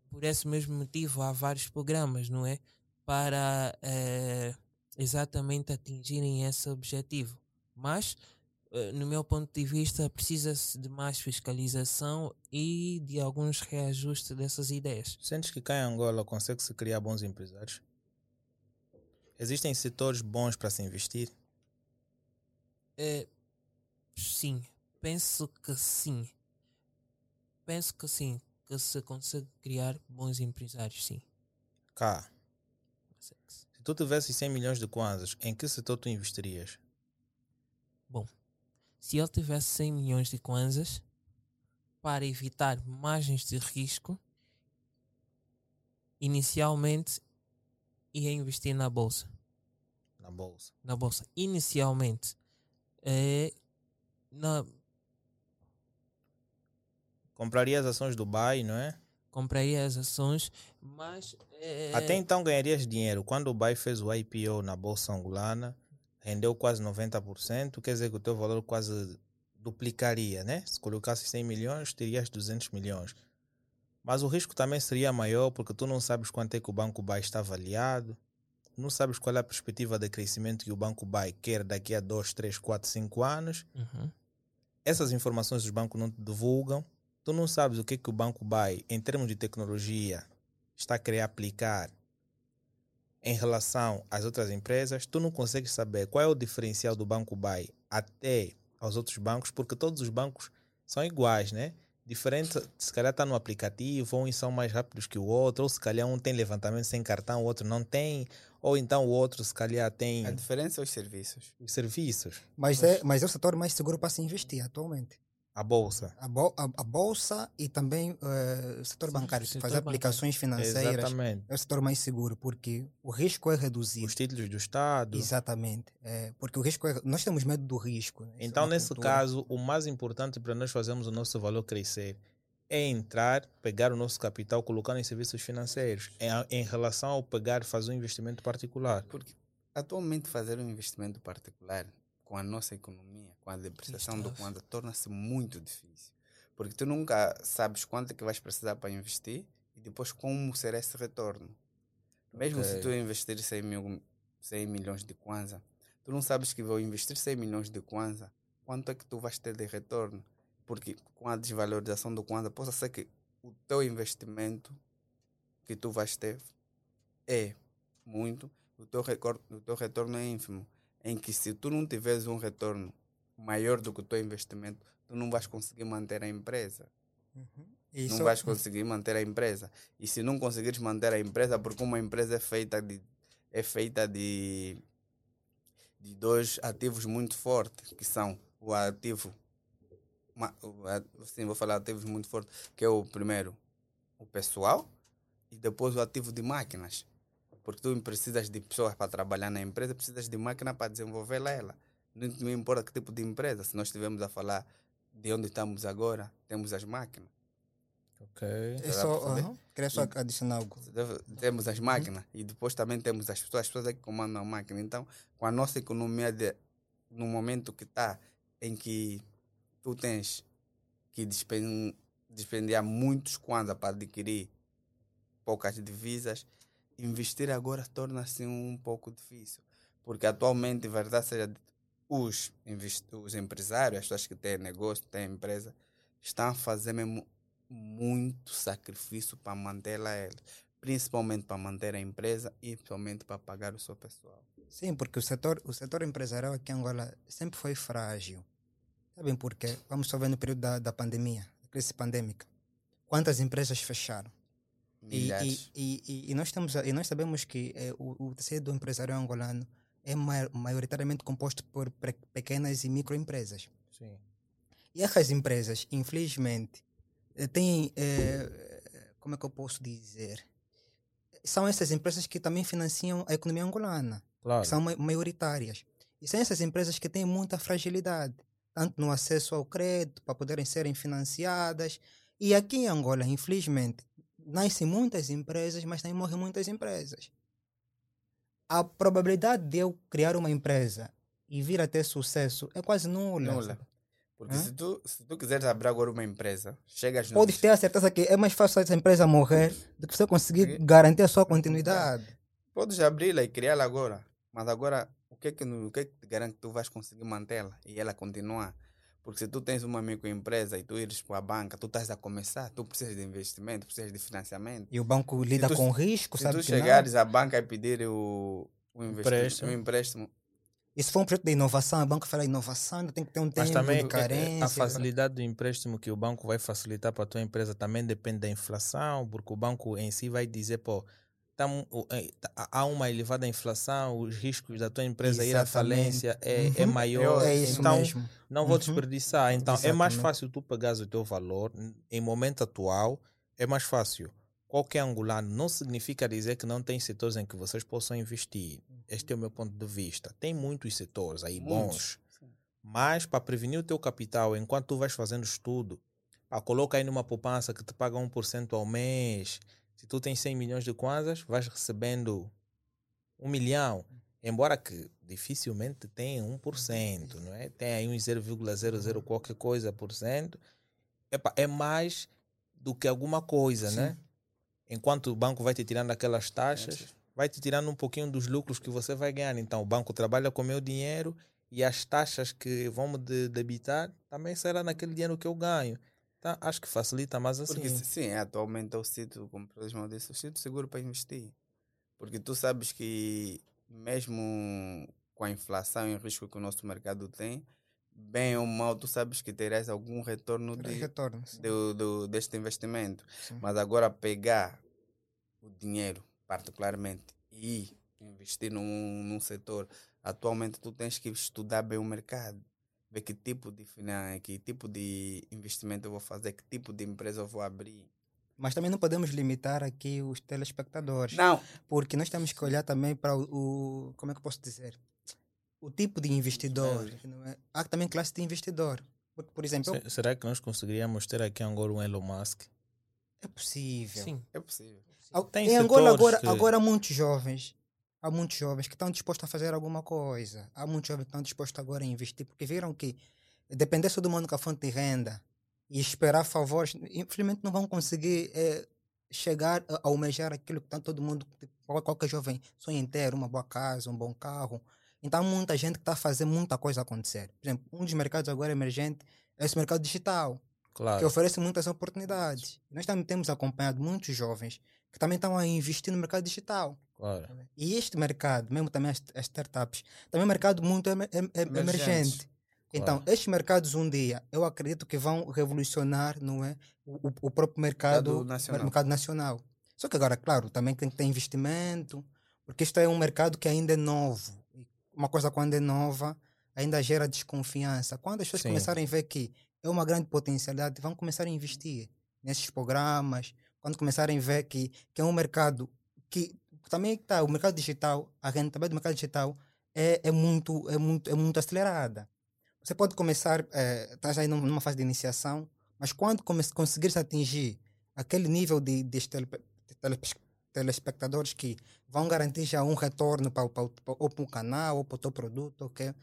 por esse mesmo motivo há vários programas, não é? Para eh, exatamente atingirem esse objetivo. Mas, eh, no meu ponto de vista, precisa-se de mais fiscalização e de alguns reajustes dessas ideias. Sentes que cá em Angola consegue-se criar bons empresários? Existem setores bons para se investir? Eh, sim, penso que sim. Penso que sim, que se consegue criar bons empresários, sim. Cá, se tu tivesses 100 milhões de kwanzas, em que setor tu investirias? Se ele tivesse 100 milhões de kwanzas para evitar margens de risco, inicialmente ia investir na bolsa. Na bolsa. Na bolsa. Inicialmente, é, na, Comprarias ações do Dubai, não é? compraria as ações, mas é, Até então ganharias dinheiro. Quando o Dubai fez o IPO na bolsa angolana, rendeu quase 90%, quer dizer que o teu valor quase duplicaria, né? Se colocasse 100 milhões, terias 200 milhões. Mas o risco também seria maior porque tu não sabes quanto é que o Banco Bay está avaliado, não sabes qual é a perspectiva de crescimento que o Banco Bay quer daqui a 2, 3, 4, 5 anos. Uhum. Essas informações os bancos não te divulgam. Tu não sabes o que, que o Banco Bay, em termos de tecnologia, está a querer aplicar em relação às outras empresas. Tu não consegues saber qual é o diferencial do Banco Bay até aos outros bancos, porque todos os bancos são iguais, né? Diferente, se calhar está no aplicativo, ou uns são mais rápidos que o outro, ou se calhar um tem levantamento sem cartão, o outro não tem, ou então o outro se calhar tem A diferença é os serviços. os serviços, Mas é, mas é o setor mais seguro para se investir atualmente. A bolsa. A, bol- a, a bolsa e também eh, o setor Sim, bancário, setor fazer aplicações financeiras. Exatamente. É o setor mais seguro, porque o risco é reduzido. Os títulos do Estado. Exatamente. É, porque o risco é, nós temos medo do risco. né? É Então, uma nesse cultura. caso, o mais importante para nós fazermos o nosso valor crescer é entrar, pegar o nosso capital, colocar em serviços financeiros, em, em relação ao pegar fazer um investimento particular. Porque atualmente fazer um investimento particular com a nossa economia, com a depreciação do. Kwanza, torna-se muito difícil. Porque tu nunca sabes quanto é que vais precisar para investir e depois como será esse retorno. Mesmo se Ok. tu investir 100, mil, 100 milhões de Kwanza, tu não sabes que vou investir 100 milhões de Kwanza, quanto é que tu vais ter de retorno? Porque com a desvalorização do Kwanza, possa ser que o teu investimento que tu vais ter é muito, o teu, recor- o teu retorno é ínfimo. Em que se tu não tiveres um retorno maior do que o teu investimento, tu não vais conseguir manter a empresa. Uhum. E não vais conseguir manter a empresa. E se não conseguires manter a empresa, porque uma empresa é feita de é feita de de dois ativos muito fortes, que são o ativo, sim, vou falar ativos muito fortes, que é o primeiro, o pessoal, e depois o ativo de máquinas. Porque tu precisas de pessoas para trabalhar na empresa, precisas de máquina para desenvolver ela. Não, não importa que tipo de empresa, se nós estivermos a falar de onde estamos agora, temos as máquinas. Ok. É Dá só, queria só adicionar algo. Temos as máquinas e depois também temos as pessoas, as pessoas é que comandam a máquina. Então, com a nossa economia de, no momento que está, em que tu tens que despen, despendiar muitos kwanza para adquirir poucas divisas, investir agora torna-se um pouco difícil. Porque atualmente, verdade seja dita, os, os empresários, as pessoas que têm negócio, têm empresa, estão a fazer mesmo muito sacrifício para mantê-la ela, principalmente para manter a empresa e principalmente para pagar o seu pessoal. Sim, porque o setor, o setor empresarial aqui em Angola sempre foi frágil. Sabem por quê? Vamos só ver no período da, da pandemia, da crise pandêmica. Quantas empresas fecharam? E, Milhares. e, e, e nós a- e nós sabemos que eh, o, o tecido empresarial angolano é mai- maioritariamente composto por pequenas e microempresas. Sim. E essas empresas, infelizmente, eh, têm, eh, como é que eu posso dizer? São essas empresas que também financiam a economia angolana Claro. são ma- maioritárias. E são essas empresas que têm muita fragilidade, tanto no acesso ao crédito, para poderem serem financiadas. E aqui em Angola, infelizmente, nascem muitas empresas, mas também morrem muitas empresas. A probabilidade de eu criar uma empresa e vir a ter sucesso é quase nula. Nula. sabe? Porque Hã? se tu, se tu quiseres abrir agora uma empresa, chegas no Podes ter a certeza que é mais fácil essa empresa morrer do que você conseguir Porque- garantir a sua continuidade. Podes abri-la e criá-la agora. Mas agora, o que é que, o que, é que te garante que tu vais conseguir mantê-la e ela continuar? Porque se tu tens uma microempresa e tu ires para a banca, tu estás a começar, tu precisas de investimento, precisas de financiamento. E o banco lida tu- com risco, Se sabe tu que não. chegares à banca e pedir o, o investimento, Empréstimo. o empréstimo, E se for um projeto de inovação, a banca fala inovação, ainda tem que ter um Mas tempo também de eh, eh, carência. a facilidade do empréstimo que o banco vai facilitar para a tua empresa também depende da inflação, porque o banco em si vai dizer, pô, tamo- o- eh, tá- há uma elevada inflação, os riscos da tua empresa ir à Exatamente. falência é, é Uhum. maior. É isso então, mesmo. não vou Uhum. desperdiçar. Então, é mais Exatamente. fácil tu pagares o teu valor. Em momento atual, é mais fácil. Qualquer angolano não significa dizer que não tem setores em que vocês possam investir. Este é o meu ponto de vista. Tem muitos setores aí Muitos. bons. Mas para prevenir o teu capital, enquanto tu vais fazendo estudo, pá, coloca aí numa poupança que te paga 1% ao mês. Se tu tens 100 milhões de kwanzas, vais recebendo 1 milhão. Embora que dificilmente tenha 1%, não é? Tem aí uns 0,00 qualquer coisa por cento. Epá, é mais do que alguma coisa, né? Enquanto o banco vai te tirando aquelas taxas, vai te tirando um pouquinho dos lucros que você vai ganhar. Então o banco trabalha com o meu dinheiro e as taxas que vão me de- debitar também será naquele dinheiro que eu ganho. Então acho que facilita mais assim. Porque sim, atualmente é o sítio, como o Ismael disse, o sítio seguro para investir. Porque tu sabes que mesmo com a inflação e o risco que o nosso mercado tem, bem ou mal, tu sabes que terás algum retorno de, Retorno. do, do- deste investimento. Sim. Mas agora pegar o dinheiro, particularmente, e investir num, num setor, atualmente tu tens que estudar bem o mercado. Ver que tipo de finan que tipo de investimento eu vou fazer, que tipo de empresa eu vou abrir. Mas também não podemos limitar aqui os telespectadores. Não, Porque nós temos que olhar também para o, o- Como é que eu posso dizer? O tipo de investidor. Não é? Há também classe de investidor. Porque, por exemplo, eu- Se- Será que nós conseguiríamos ter aqui agora um Elon Musk? é possível. Sim. é possível. Al- Tem em Angola agora, que- agora muitos jovens, há muitos jovens que estão dispostos a fazer alguma coisa. Há muitos jovens que estão dispostos agora a investir porque viram que depender só de uma única fonte de renda e esperar favores, infelizmente não vão conseguir eh, chegar a a almejar aquilo que tá todo mundo, qual- qualquer jovem sonha ter, uma boa casa, um bom carro. Então há muita gente que está a fazer muita coisa acontecer. Por exemplo, um dos mercados agora emergente é esse mercado digital que Claro. oferece muitas oportunidades. Nós também temos acompanhado muitos jovens que também estão a investir no mercado digital. Claro. E este mercado, mesmo também as, as startups, também é um mercado muito em- em- Emergente. emergente. Então, Claro. estes mercados um dia, eu acredito que vão revolucionar, não é, o, o- próprio mercado Mercado nacional. mercado nacional. Só que agora, claro, também tem que ter investimento, porque isto é um mercado que ainda é novo. Uma coisa quando é nova, ainda gera desconfiança. Quando as pessoas Sim. começarem a ver que é uma grande potencialidade, vão começar a investir nesses programas. Quando começarem a ver que, que é um mercado que também está, o mercado digital, a rentabilidade do mercado digital é, é, muito, é, muito, é muito acelerada. Você pode começar, eh, estás aí num- numa fase de iniciação, mas quando come conseguires atingir aquele nível de, de tele- tele- telespectadores que vão garantir já um retorno para, para, para, ou para o canal ou para o teu produto, ok?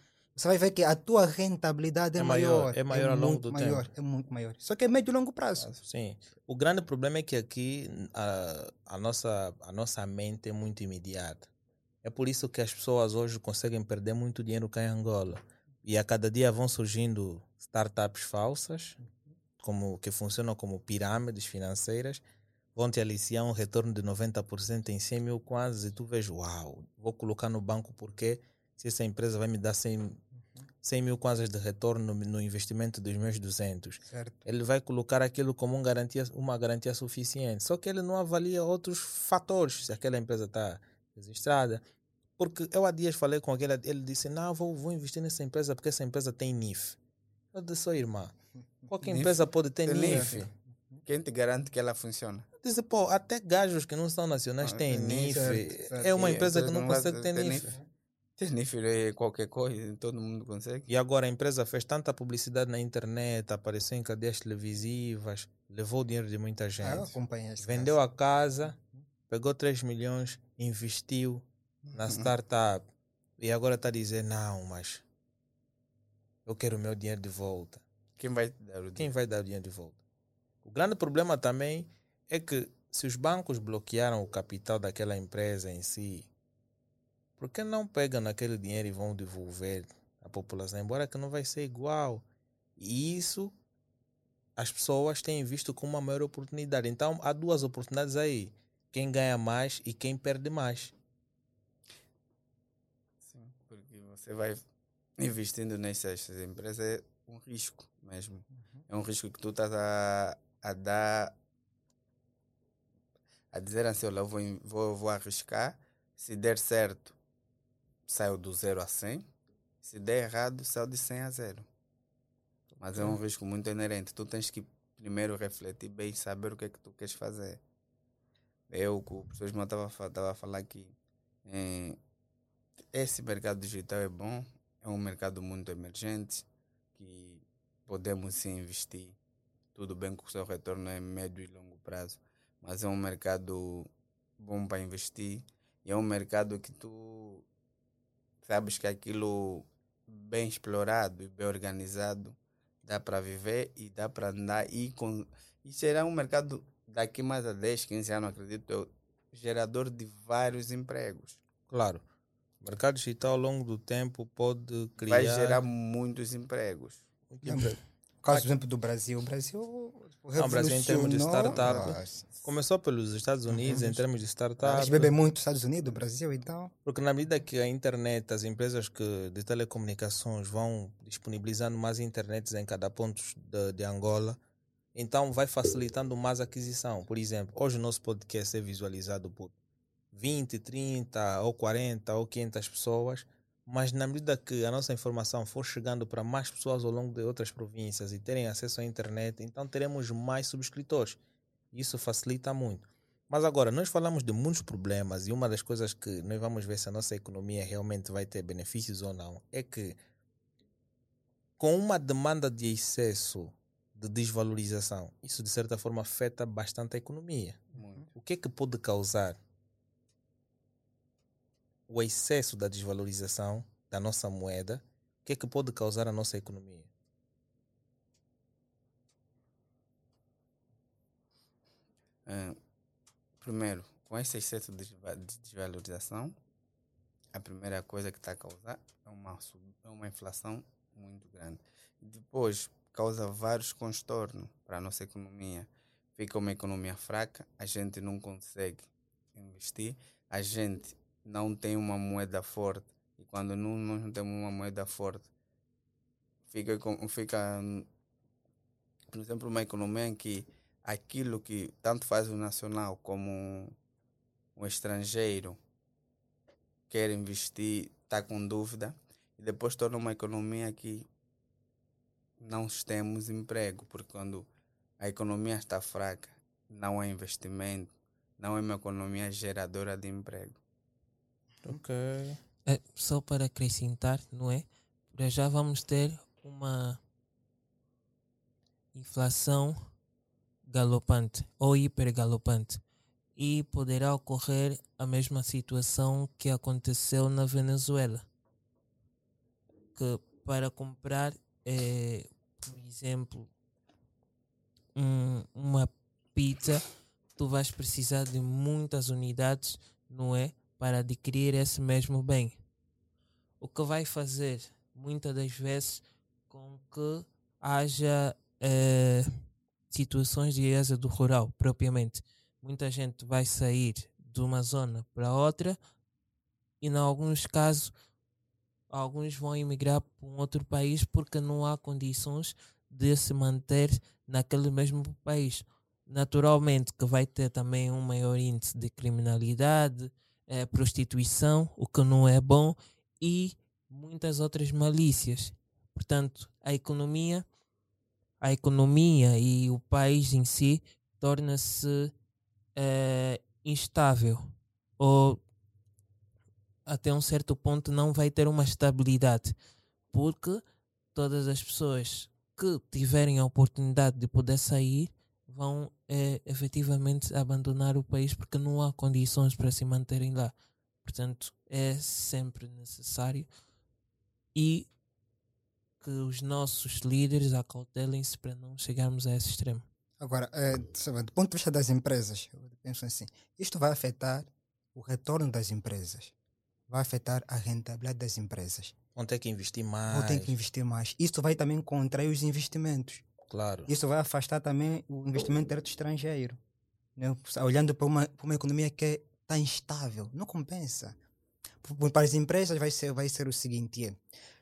Você vai ver que a tua rentabilidade é, É maior, maior. é maior ao longo do maior, tempo. É muito maior. Só que é médio e longo prazo. Sim. O grande problema é que aqui a, a, nossa, a nossa mente é muito imediata. É por isso que as pessoas hoje conseguem perder muito dinheiro cá em Angola. E a cada dia vão surgindo startups falsas, como, que funcionam como pirâmides financeiras, vão te aliciar um retorno de 90% em 100 mil quase, e tu vês, uau, vou colocar no banco porque se essa empresa vai me dar 100, 100 mil kwanzas de retorno no, investimento dos meus 200 Certo? ele vai colocar aquilo como um garantia, uma garantia suficiente. Só que ele não avalia outros fatores, se aquela empresa está registrada. Porque eu há dias falei com aquele, ele disse, não, vou, vou investir nessa empresa porque essa empresa tem NIF. Eu disse, "Ô, irmã, qualquer NIF? empresa pode ter NIF. NIF. Quem te garante que ela funciona? Disse, pô, até gajos que não são nacionais Ah, têm NIF. certo. É uma empresa então que não consegue ter NIF. Ter NIF é qualquer coisa, todo mundo consegue. E agora a empresa fez tanta publicidade na internet, apareceu em cadeias televisivas, levou o dinheiro de muita Ah, eu gente. acompanhei vendeu caso. a casa, pegou 3 milhões, investiu na startup e agora está a dizer: não, mas eu quero o meu dinheiro de volta. Quem vai dar o Quem dinheiro? vai dar o dinheiro de volta? O grande problema também é que se os bancos bloquearam o capital daquela empresa em si, por que não pegam aquele dinheiro e vão devolver à população? Embora que não vai ser igual. E isso as pessoas têm visto como uma maior oportunidade. Então há duas oportunidades aí. Quem ganha mais e quem perde mais. Sim, porque você vai investindo nessas empresas é um risco mesmo. É um risco que tu estás a, a dar a dizer assim, olha, eu vou, vou, vou arriscar, se der certo, saio do 0 a 100, se der errado, saio de 100 a 0. Mas é um risco muito inerente. Tu tens que primeiro refletir bem, saber o que é que tu queres fazer. Eu, o professor Ismael estava a falar que eh, esse mercado digital é bom, é um mercado muito emergente, que podemos sim investir. Tudo bem que o seu retorno é médio e longo prazo, mas é um mercado bom para investir e é um mercado que tu sabes que aquilo bem explorado e bem organizado dá para viver e dá para andar e, com, e será um mercado daqui mais a 10, 15 anos, acredito eu, gerador de vários empregos. Claro, o mercado digital ao longo do tempo pode criar. Vai gerar muitos empregos. muito emprego. O caso, por exemplo, do Brasil. O Brasil. Não, o Brasil em termos de startup, Começou pelos Estados Unidos em termos de Eles startup. bebem muito Estados Unidos, Brasil, então. Porque na medida que a internet, as empresas que, de telecomunicações vão disponibilizando mais internets em cada ponto de, de Angola, então vai facilitando mais a aquisição. Por exemplo, hoje o nosso podcast é visualizado por 20, 30 ou 40 ou 500 pessoas, mas na medida que a nossa informação for chegando para mais pessoas ao longo de outras províncias e terem acesso à internet, então teremos mais subscritores. Isso facilita muito. Mas agora, nós falamos de muitos problemas e uma das coisas que nós vamos ver se a nossa economia realmente vai ter benefícios ou não é que, com uma demanda de excesso de desvalorização, isso de certa forma afeta bastante a economia. Muito. O que é que pode causar o excesso da desvalorização da nossa moeda? O que é que pode causar a nossa economia? Primeiro, com esse excesso de desva- de desvalorização, a primeira coisa que está a causar é uma, é uma inflação muito grande. Depois, causa vários transtornos para a nossa economia. Fica uma economia fraca, a gente não consegue investir, a gente não tem uma moeda forte. E quando não, nós não temos uma moeda forte, fica, fica por exemplo, uma economia em que aquilo que tanto faz o nacional como o estrangeiro quer investir, está com dúvida, e depois torna uma economia que não temos emprego, porque quando a economia está fraca, não há investimento, não é uma economia geradora de emprego. Ok. É, só para acrescentar, não é? Para já vamos ter uma inflação galopante ou hipergalopante e poderá ocorrer a mesma situação que aconteceu na Venezuela que para comprar eh, por exemplo um- uma pizza tu vais precisar de muitas unidades não é para adquirir esse mesmo bem o que vai fazer muitas das vezes com que haja eh, situações de êxodo rural propriamente. Muita gente vai sair de uma zona para outra e em alguns casos alguns vão emigrar para um outro país porque não há condições de se manter naquele mesmo país. Naturalmente que vai ter também um maior índice de criminalidade, eh, prostituição, o que não é bom, e muitas outras malícias. Portanto, a economia, a economia e o país em si torna-se eh, instável ou até um certo ponto não vai ter uma estabilidade porque todas as pessoas que tiverem a oportunidade de poder sair vão eh, efetivamente abandonar o país porque não há condições para se manterem lá. Portanto, é sempre necessário e que os nossos líderes acautelem-se para não chegarmos a esse extremo. Agora, eh, do ponto de vista das empresas, eu penso assim, isto vai afetar o retorno das empresas, vai afetar a rentabilidade das empresas, Vão ter que investir mais. vão ter que investir mais. Isso vai também contrair os investimentos. Claro. Isso vai afastar também o investimento direto estrangeiro. Né? Olhando para uma, para uma economia que está instável, não compensa. Para as empresas vai ser, vai ser o seguinte: é,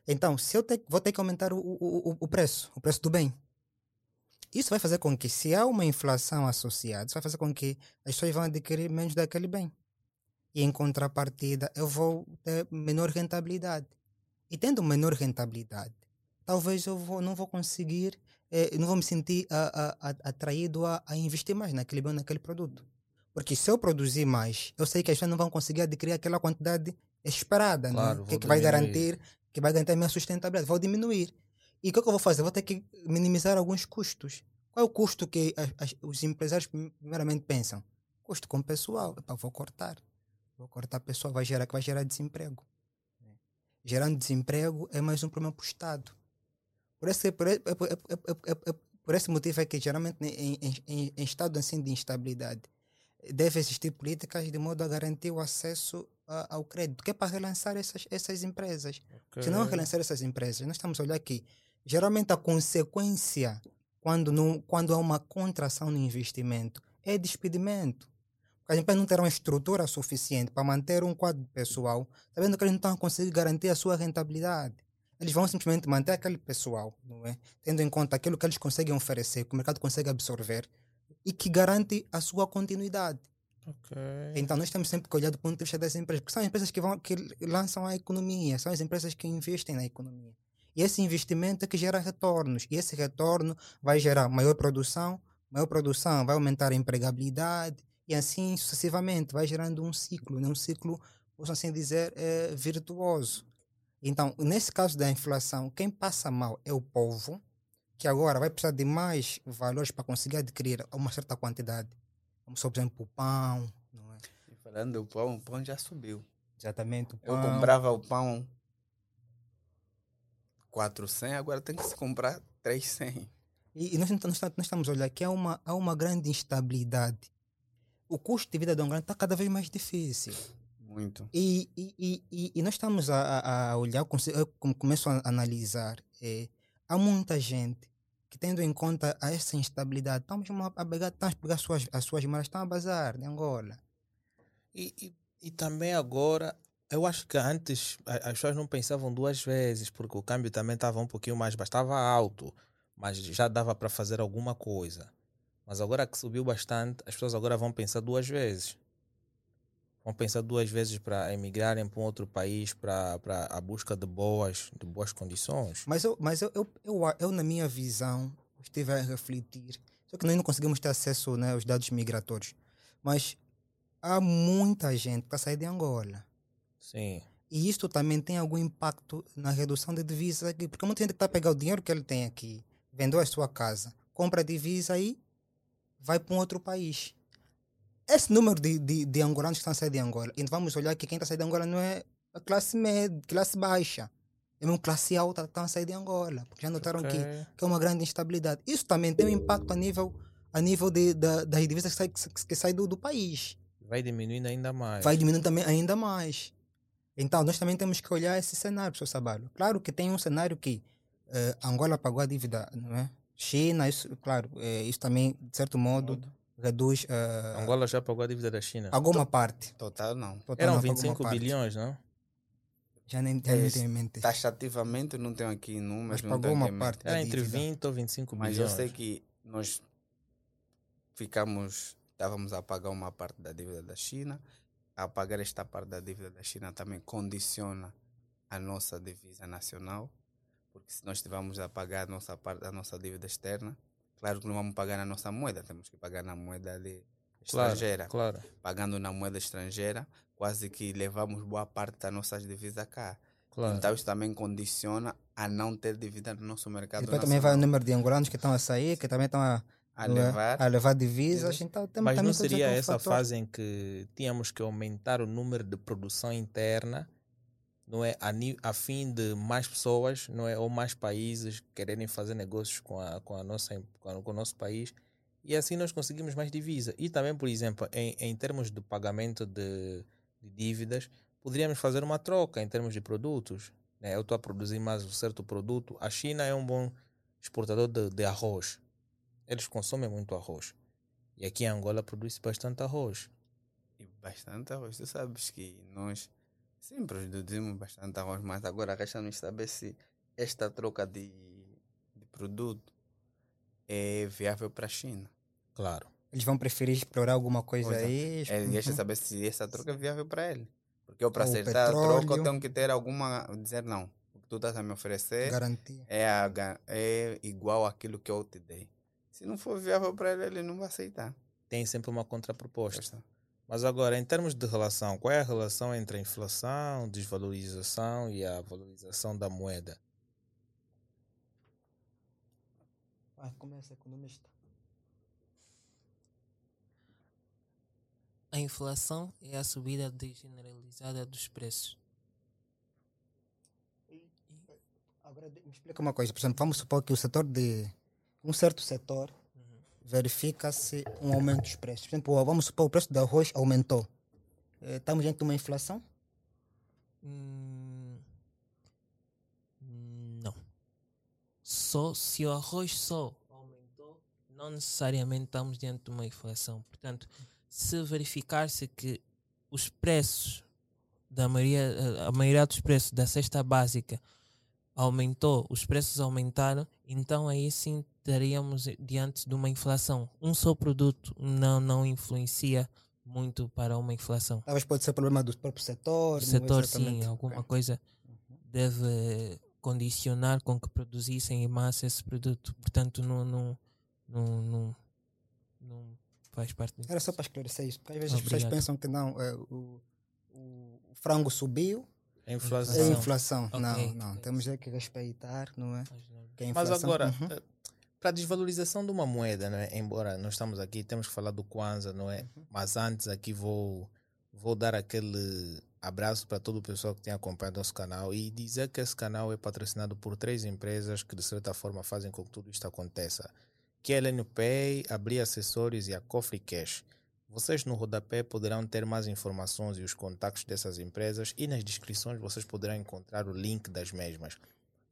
então, se eu te- vou ter que aumentar o, o- o preço, o preço do bem, isso vai fazer com que, se há uma inflação associada, isso vai fazer com que as pessoas vão adquirir menos daquele bem. E em contrapartida, eu vou ter menor rentabilidade. E tendo menor rentabilidade, talvez eu vou, não vou conseguir eh, não vou me sentir atraído a, a investir mais naquele bem, naquele produto. Porque se eu produzir mais, eu sei que as pessoas não vão conseguir adquirir aquela quantidade esperada, Claro, né? que, vou que vai garantir que vai garantir a minha sustentabilidade. Vou diminuir. E o que, é que eu vou fazer? Vou ter que minimizar alguns custos. Qual é o custo que as- as- os empresários prim- primeiramente pensam? Custo com pessoal. Epá, vou cortar. Vou cortar pessoal, vai gerar, que vai gerar desemprego. Gerando desemprego é mais um problema para o Estado. Por esse, por, e- é- é- é- é- é- é- por esse motivo é que geralmente em, em, em, estado assim de instabilidade deve existir políticas de modo a garantir o acesso a- ao crédito, que é para relançar essas, essas empresas. Se não relançar essas empresas, nós estamos a olhar aqui. Geralmente a consequência quando, não, quando há uma contração no investimento é despedimento. Porque as empresas não terão estrutura suficiente para manter um quadro pessoal, sabendo que eles não estão a conseguir garantir a sua rentabilidade. Eles vão simplesmente manter aquele pessoal, não é? Tendo em conta aquilo que eles conseguem oferecer, que o mercado consegue absorver e que garante a sua continuidade. Ok. Então nós temos sempre que olhar do ponto de vista das empresas, porque são as empresas que, vão, que lançam a economia, são as empresas que investem na economia. E esse investimento é que gera retornos, e esse retorno vai gerar maior produção, maior produção vai aumentar a empregabilidade, e assim sucessivamente, vai gerando um ciclo, né? um ciclo, posso assim dizer, eh, virtuoso. Então, nesse caso da inflação, quem passa mal é o povo, que agora vai precisar de mais valores para conseguir adquirir uma certa quantidade. Como, por exemplo, o pão, não é? E falando do pão, o pão já subiu. Exatamente, o Eu pão. comprava o pão 400, agora tem que se comprar 300. E, e nós, nós, nós estamos a olhar que há uma, há uma grande instabilidade. O custo de vida de um grande está cada vez mais difícil. Muito. E, e, e, e- nós estamos a, a- olhar, eu começo a analisar, eh, há muita gente que tendo em conta essa instabilidade, estamos a, pegar, estamos a pegar as suas, as suas malas, estão a bazar de Angola. E, e, e também agora, eu acho que antes as pessoas não pensavam duas vezes, porque o câmbio também estava um pouquinho mais, bastava alto, mas já dava para fazer alguma coisa. Mas agora que subiu bastante, as pessoas agora vão pensar duas vezes. Vão pensar duas vezes para emigrarem para um outro país para a busca de boas, de boas condições. Mas, eu, mas eu, eu, eu, eu, na minha visão, estive a refletir. Só que nós não conseguimos ter acesso né, aos dados migratórios. Mas há muita gente está saindo de Angola. Sim. E isto também tem algum impacto na redução de divisas aqui. Porque muita gente está a pegar o dinheiro que ele tem aqui, vendeu a sua casa, compra a divisa e vai para um outro país. Esse número de, de, de angolanos que estão a sair de Angola, e vamos olhar que quem está a sair de Angola não é a classe média, classe baixa. É uma classe alta que estão a sair de Angola. Porque já notaram okay. que, que é uma grande instabilidade. Isso também tem um impacto a nível, a nível de, da, das divisas que saem que, que sai do, do país. Vai diminuindo ainda mais. Vai diminuindo também ainda mais. Então, nós também temos que olhar esse cenário, professor Sabalo. Claro que tem um cenário que uh, Angola pagou a dívida, não é? China, isso, claro, uh, isso também, de certo modo, reduz. Uh, Angola já pagou a dívida da China? Alguma to parte. Total, não. Total, Eram não, 25 bilhões, não? Já nem, já nem tenho em mente. Taxativamente, não tenho aqui números. Mas pagou uma parte. Era entre 20 ou 25 Mas bilhões. Mas eu sei que nós ficamos, estávamos a pagar uma parte da dívida da China a pagar esta parte da dívida da China também condiciona a nossa divisa nacional, porque se nós estivermos a pagar a nossa parte da nossa dívida externa, claro que não vamos pagar na nossa moeda, temos que pagar na moeda de estrangeira. Claro, claro. Pagando na moeda estrangeira, quase que levamos boa parte das nossas divisas cá. Claro. Então isso também condiciona a não ter dívida no nosso mercado. E depois também vai o número de angolanos que estão a sair, que também estão a a levar, a levar divisas. Então, Mas não seria essa fator. fase em que tínhamos que aumentar o número de produção interna, não é a, a fim de mais pessoas, não é ou mais países quererem fazer negócios com a, com a nossa com, a, com o nosso país e assim nós conseguimos mais divisa. E também, por exemplo, em, em termos de pagamento de, de dívidas, poderíamos fazer uma troca em termos de produtos. Né? Eu estou a produzir mais um certo produto. A China é um bom exportador de, de arroz eles consomem muito arroz. E aqui em Angola produz bastante arroz. E bastante arroz. Tu sabes que nós sempre produzimos bastante arroz, mas agora resta-nos saber se esta troca de, de produto é viável para a China. Claro. Eles vão preferir explorar alguma coisa pois é. aí. É, uhum. deixa saber se essa troca é viável para ele. Porque eu, para acertar petróleo. a troca, eu tenho que ter alguma. dizer não. O que tu estás a me oferecer Garantia. É, a, é igual àquilo que eu te dei. Se não for viável para ele, ele não vai aceitar. Tem sempre uma contraproposta. Mas agora, em termos de relação, qual é a relação entre a inflação, desvalorização e a valorização da moeda? Ah, começa economista. A inflação é a subida generalizada dos preços. Agora me explica uma coisa, por exemplo, vamos supor que o setor de um certo setor. Verifica-se um aumento dos preços. Por exemplo, vamos supor o preço do arroz aumentou. Eh, estamos diante de uma inflação? Hum, não. Só se o arroz só aumentou, não necessariamente estamos diante de uma inflação. Portanto, se verificar-se que os preços da maioria, a maioria dos preços da cesta básica aumentou, os preços aumentaram, então aí sim estaríamos diante de uma inflação. Um só produto não, não influencia muito para uma inflação. Talvez pode ser problema do próprio setor. O setor, sim, alguma coisa uhum. deve condicionar com que produzissem em massa esse produto. Portanto, não, não, não, não, não faz parte disso. Era só para esclarecer isso, porque às vezes Obrigado. as pessoas pensam que não, é, o, o frango subiu, a inflação. É inflação. Okay. Não, não. Temos que respeitar, não é? Que é Mas agora, uhum. Para a desvalorização de uma moeda, não é? embora nós estamos aqui, temos que falar do Kwanza, não é? Uhum. Mas antes aqui vou, vou dar aquele abraço para todo o pessoal que tem acompanhado nosso canal e dizer que esse canal é patrocinado por três empresas que de certa forma fazem com que tudo isto aconteça. Que é a LNPay, a Bri Acessórios e a Coffee Cash. Vocês no rodapé poderão ter mais informações e os contatos dessas empresas e nas descrições vocês poderão encontrar o link das mesmas.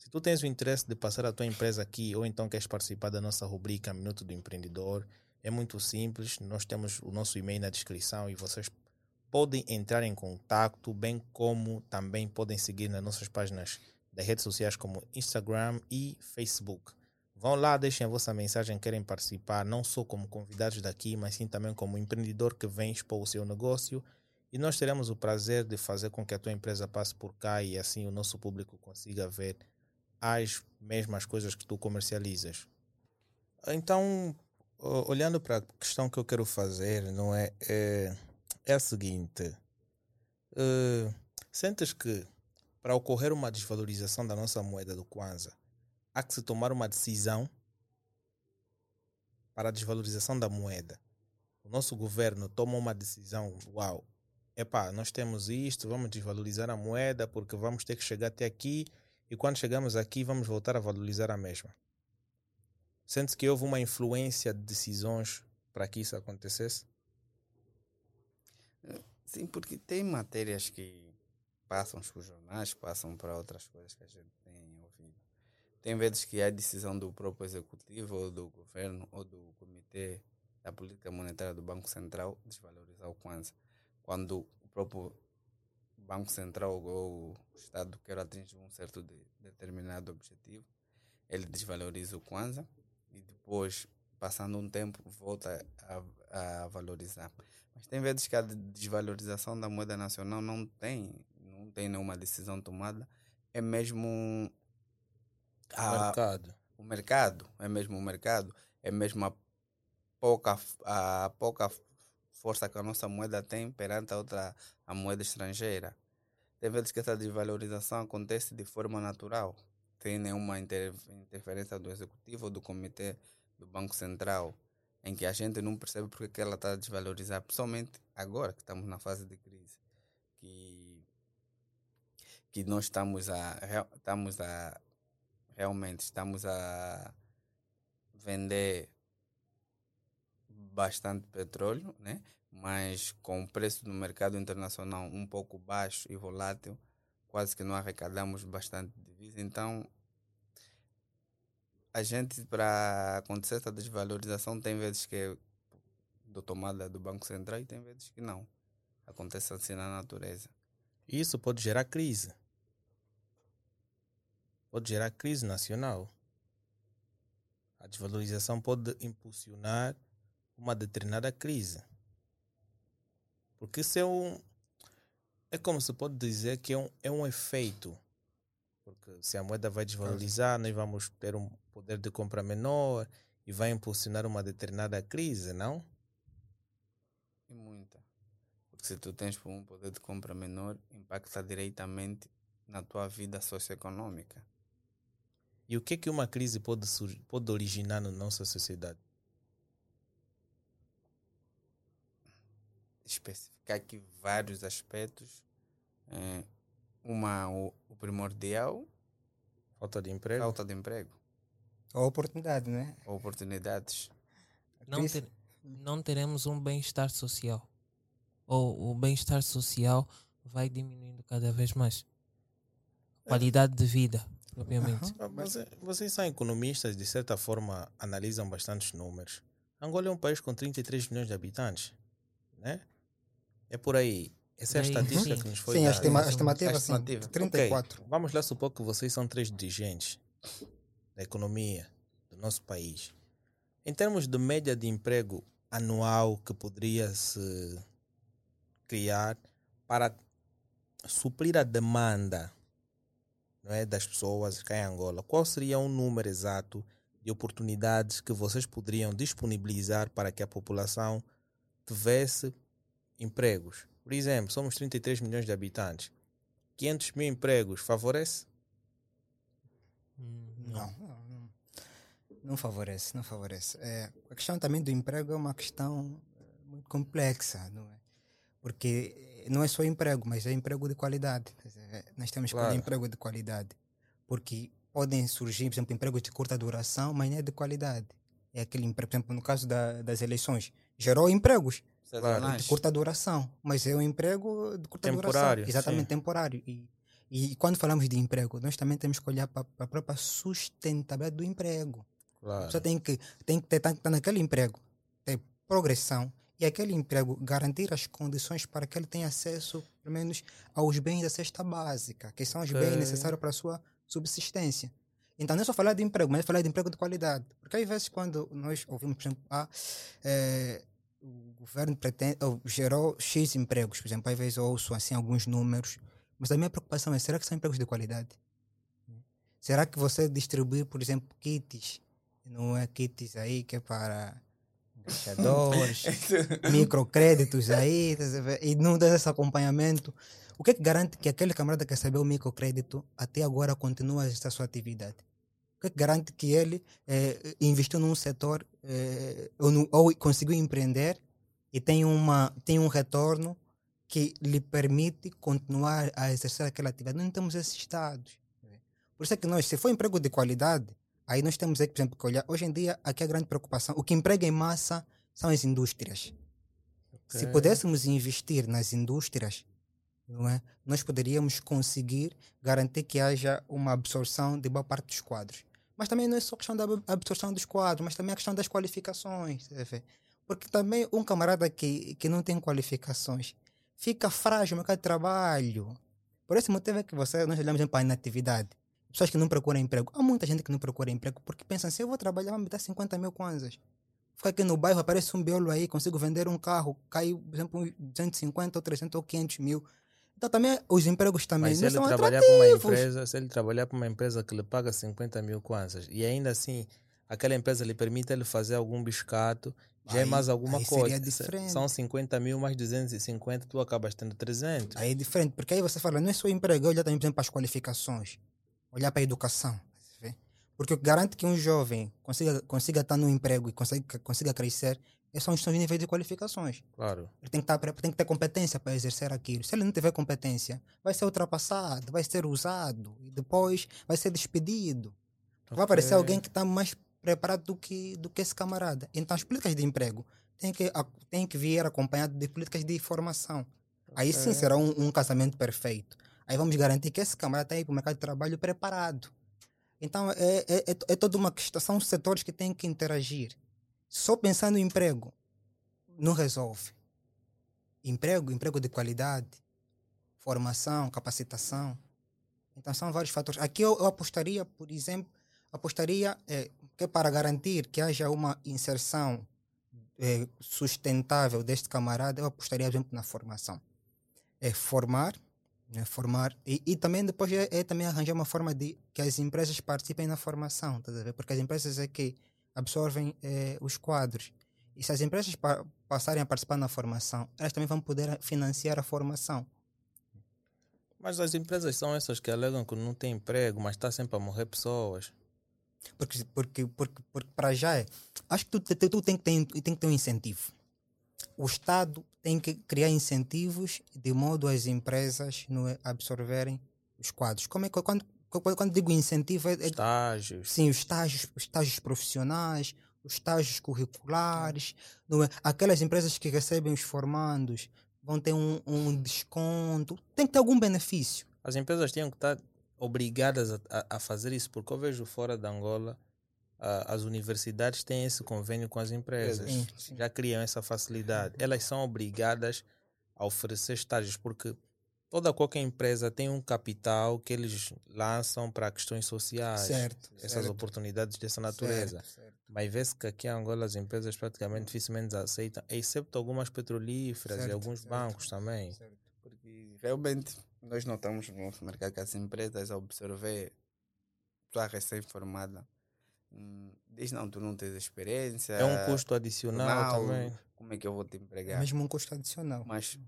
Se tu tens o interesse de passar a tua empresa aqui ou então queres participar da nossa rubrica Minuto do Empreendedor, é muito simples. Nós temos o nosso e-mail na descrição e vocês podem entrar em contato, bem como também podem seguir nas nossas páginas das redes sociais como Instagram e Facebook. Vão lá, deixem a vossa mensagem, querem participar, não só como convidados daqui, mas sim também como empreendedor que vem expor o seu negócio E nós teremos o prazer de fazer com que a tua empresa passe por cá e assim o nosso público consiga ver as mesmas coisas que tu comercializas. Então, olhando para a questão que eu quero fazer, não é? É, é a seguinte: eh, sentes que para ocorrer uma desvalorização da nossa moeda do Kwanza, há que se tomar uma decisão para a desvalorização da moeda. O nosso governo toma uma decisão, uau, epá, nós temos isto, vamos desvalorizar a moeda porque vamos ter que chegar até aqui e quando chegamos aqui vamos voltar a valorizar a mesma. Sente que houve uma influência de decisões para que isso acontecesse? Sim, porque tem matérias que passam para os jornais, passam para outras coisas que a gente tem ouvido. Tem vezes que há decisão do próprio executivo, ou do governo, ou do comitê da política monetária do Banco Central desvalorizar o Kwanza. Quando o próprio Banco Central ou o Estado quer atingir um certo de, determinado objetivo, ele desvaloriza o Kwanza e depois, passando um tempo, volta a, a valorizar. Mas tem vezes que a desvalorização da moeda nacional não tem, não tem nenhuma decisão tomada. É mesmo a- Mercado. o mercado, é mesmo o mercado, é mesmo a pouca, a pouca força que a nossa moeda tem perante a outra a moeda estrangeira. Tem vezes que essa desvalorização acontece de forma natural, sem nenhuma inter, interferência do executivo ou do comitê do Banco Central, em que a gente não percebe porque que ela está a desvalorizar, principalmente agora que estamos na fase de crise, que, que nós estamos a, estamos a realmente estamos a vender bastante petróleo, né? mas com o preço no mercado internacional um pouco baixo e volátil, quase que não arrecadamos bastante divisa. Então, a gente, para acontecer essa desvalorização, tem vezes que é do tomada do Banco Central e tem vezes que não. Acontece assim na natureza. Isso pode gerar crise. Pode gerar crise nacional. A desvalorização pode impulsionar uma determinada crise. Porque isso é um. É como se pode dizer que é um, é um efeito. Porque se a moeda vai desvalorizar, nós vamos ter um poder de compra menor e vai impulsionar uma determinada crise, não? E muita. Porque se tu tens um poder de compra menor, impacta diretamente na tua vida socioeconômica. E o que é que uma crise pode, pode originar na nossa sociedade? Especificar aqui vários aspectos. Eh, uma, o, o primordial, Falta de emprego? falta de emprego, A oportunidade, né? oportunidades. Não, ter- não teremos um bem-estar social. Ou o bem-estar social vai diminuindo cada vez mais. Qualidade de vida, propriamente. Mas eh, vocês são economistas, de certa forma analisam bastantes números. Angola é um país com 33 milhões de habitantes, né? É por aí. Essa é a Daí, estatística sim. que nos foi Sim, a dada. estima- a Sim, estimativa, a sim. estimativa. 34. Ok, Vamos lá supor que vocês são três dirigentes da economia do nosso país. Em termos de média de emprego anual que poderia se criar para suprir a demanda não é, das pessoas cá em Angola, qual seria um número exato de oportunidades que vocês poderiam disponibilizar para que a população tivesse empregos? Por exemplo, somos 33 milhões de habitantes. 500 mil empregos favorece? Hum, Não, não, não. Não favorece, não favorece. É, a questão também do emprego é uma questão eh, muito complexa, não é? Porque eh, não é só emprego, mas é emprego de qualidade. É, Nós temos que Claro. ter emprego de qualidade. Porque podem surgir, por exemplo, empregos de curta duração, mas não é de qualidade. É aquele emprego, por exemplo, no caso da, das eleições, gerou empregos Sazonais. de curta duração, mas é um emprego de curta Temporário, duração. Exatamente, sim. temporário. E, e quando falamos de emprego, nós também temos que olhar para a própria sustentabilidade do emprego. A Claro. pessoa tem que, tem que ter, tá, tá naquele emprego, ter progressão e aquele emprego garantir as condições para que ele tenha acesso, pelo menos, aos bens da cesta básica, que são os bens Ok. necessários para a sua subsistência. Então, não é só falar de emprego, mas é falar de emprego de qualidade. Porque às vezes, quando nós ouvimos, por exemplo, ah, eh, o governo pretende, ou gerou X empregos, por exemplo, às vezes eu ouço assim alguns números, mas a minha preocupação é, será que são empregos de qualidade? Será que você distribuir, por exemplo, kits, não é kits aí que é para embaixadores, microcréditos aí, a ver? e não dá esse acompanhamento, o que é que garante que aquele camarada que recebeu o microcrédito até agora continua esta sua atividade? O que é que garante que ele eh, investiu num setor eh, ou, no- ou conseguiu empreender e tem, uma, tem um retorno que lhe permite continuar a exercer aquela atividade? Não temos esses dados. Por isso é que nós, se for emprego de qualidade, aí nós temos por exemplo, que olhar. Hoje em dia, aqui a grande preocupação, o que emprega em massa são as indústrias. Se Ok. pudéssemos investir nas indústrias, não é? nós poderíamos conseguir garantir que haja uma absorção de boa parte dos quadros. Mas também não é só questão da ab- absorção dos quadros, mas também a questão das qualificações. Porque também um camarada que, que não tem qualificações fica frágil no mercado de trabalho. Por esse motivo é que você, nós olhamos para a inatividade. Pessoas que não procuram emprego. Há muita gente que não procura emprego porque pensam, se eu vou trabalhar, vai me dar 50 mil kwanzas. Fica aqui no bairro, aparece um biolo aí, consigo vender um carro, cai, por exemplo, uns 250 ou 300 ou 500 mil. Então também os empregos também Mas não ele são trabalhar para uma atrativos. empresa, se ele trabalhar para uma empresa que lhe paga 50 mil kwanzas e ainda assim aquela empresa lhe permite ele fazer algum biscato, já é mais alguma coisa. Diferente. São 50 mil mais 250, tu acabas tendo 300. Aí é diferente, porque aí você fala, não é só emprego, olha também, por exemplo, para as qualificações, olhar para a educação. Porque garante que um jovem consiga, consiga estar no emprego e consiga, consiga crescer só os níveis de qualificações. Claro. Ele tem que, estar, pre- tem que ter competência para exercer aquilo. Se ele não tiver competência, vai ser ultrapassado, vai ser usado e depois vai ser despedido. Vai aparecer alguém que está mais preparado do que, do que esse camarada. Então, as políticas de emprego têm que, têm que vir acompanhado de políticas de formação. Aí sim será um, um casamento perfeito. Aí vamos garantir que esse camarada está aí para o mercado de trabalho preparado. Então, é, é, é, é toda uma questão. São setores que têm que interagir. Só pensar no emprego não resolve. Emprego, emprego de qualidade, formação, capacitação. Então são vários fatores. Aqui eu, eu apostaria, por exemplo, apostaria eh, que para garantir que haja uma inserção eh, sustentável deste camarada, eu apostaria, por exemplo, na formação. É formar, né, formar e, e também depois é, é também arranjar uma forma de que as empresas participem na formação, tá? Porque as empresas é que absorvem eh, os quadros. E se as empresas pa- passarem a participar na formação, elas também vão poder financiar a formação. Mas as empresas são essas que alegam que não tem emprego, mas está sempre a morrer pessoas. Porque, porque, porque, porque para já é. Acho que tu, tu, tu tem, que ter, tem que ter um incentivo. O Estado tem que criar incentivos de modo as empresas não absorverem os quadros. Como é que quando, quando, digo incentivo, é, é Estágios. sim, os estágios, os estágios profissionais, os estágios curriculares, é? aquelas empresas que recebem os formandos vão ter um, um desconto, tem que ter algum benefício. As empresas tinham que estar obrigadas a, a- a fazer isso, porque eu vejo fora da Angola, ah, as universidades têm esse convênio com as empresas. Sim, sim. Já criam essa facilidade. Elas são obrigadas a oferecer estágios, porque toda qualquer empresa tem um capital que eles lançam para questões sociais. Certo, Essas certo. oportunidades dessa natureza. Certo, certo. Mas vê-se que aqui em Angola as empresas praticamente dificilmente aceitam, exceto algumas petrolíferas e Certo, alguns certo. bancos também. certo. Porque realmente nós notamos no nosso mercado que as empresas a absorver pessoa recém-formada hum, diz não, tu não tens experiência. É um custo adicional não, também. Como é que eu vou te É empregar? mesmo um custo adicional. Mas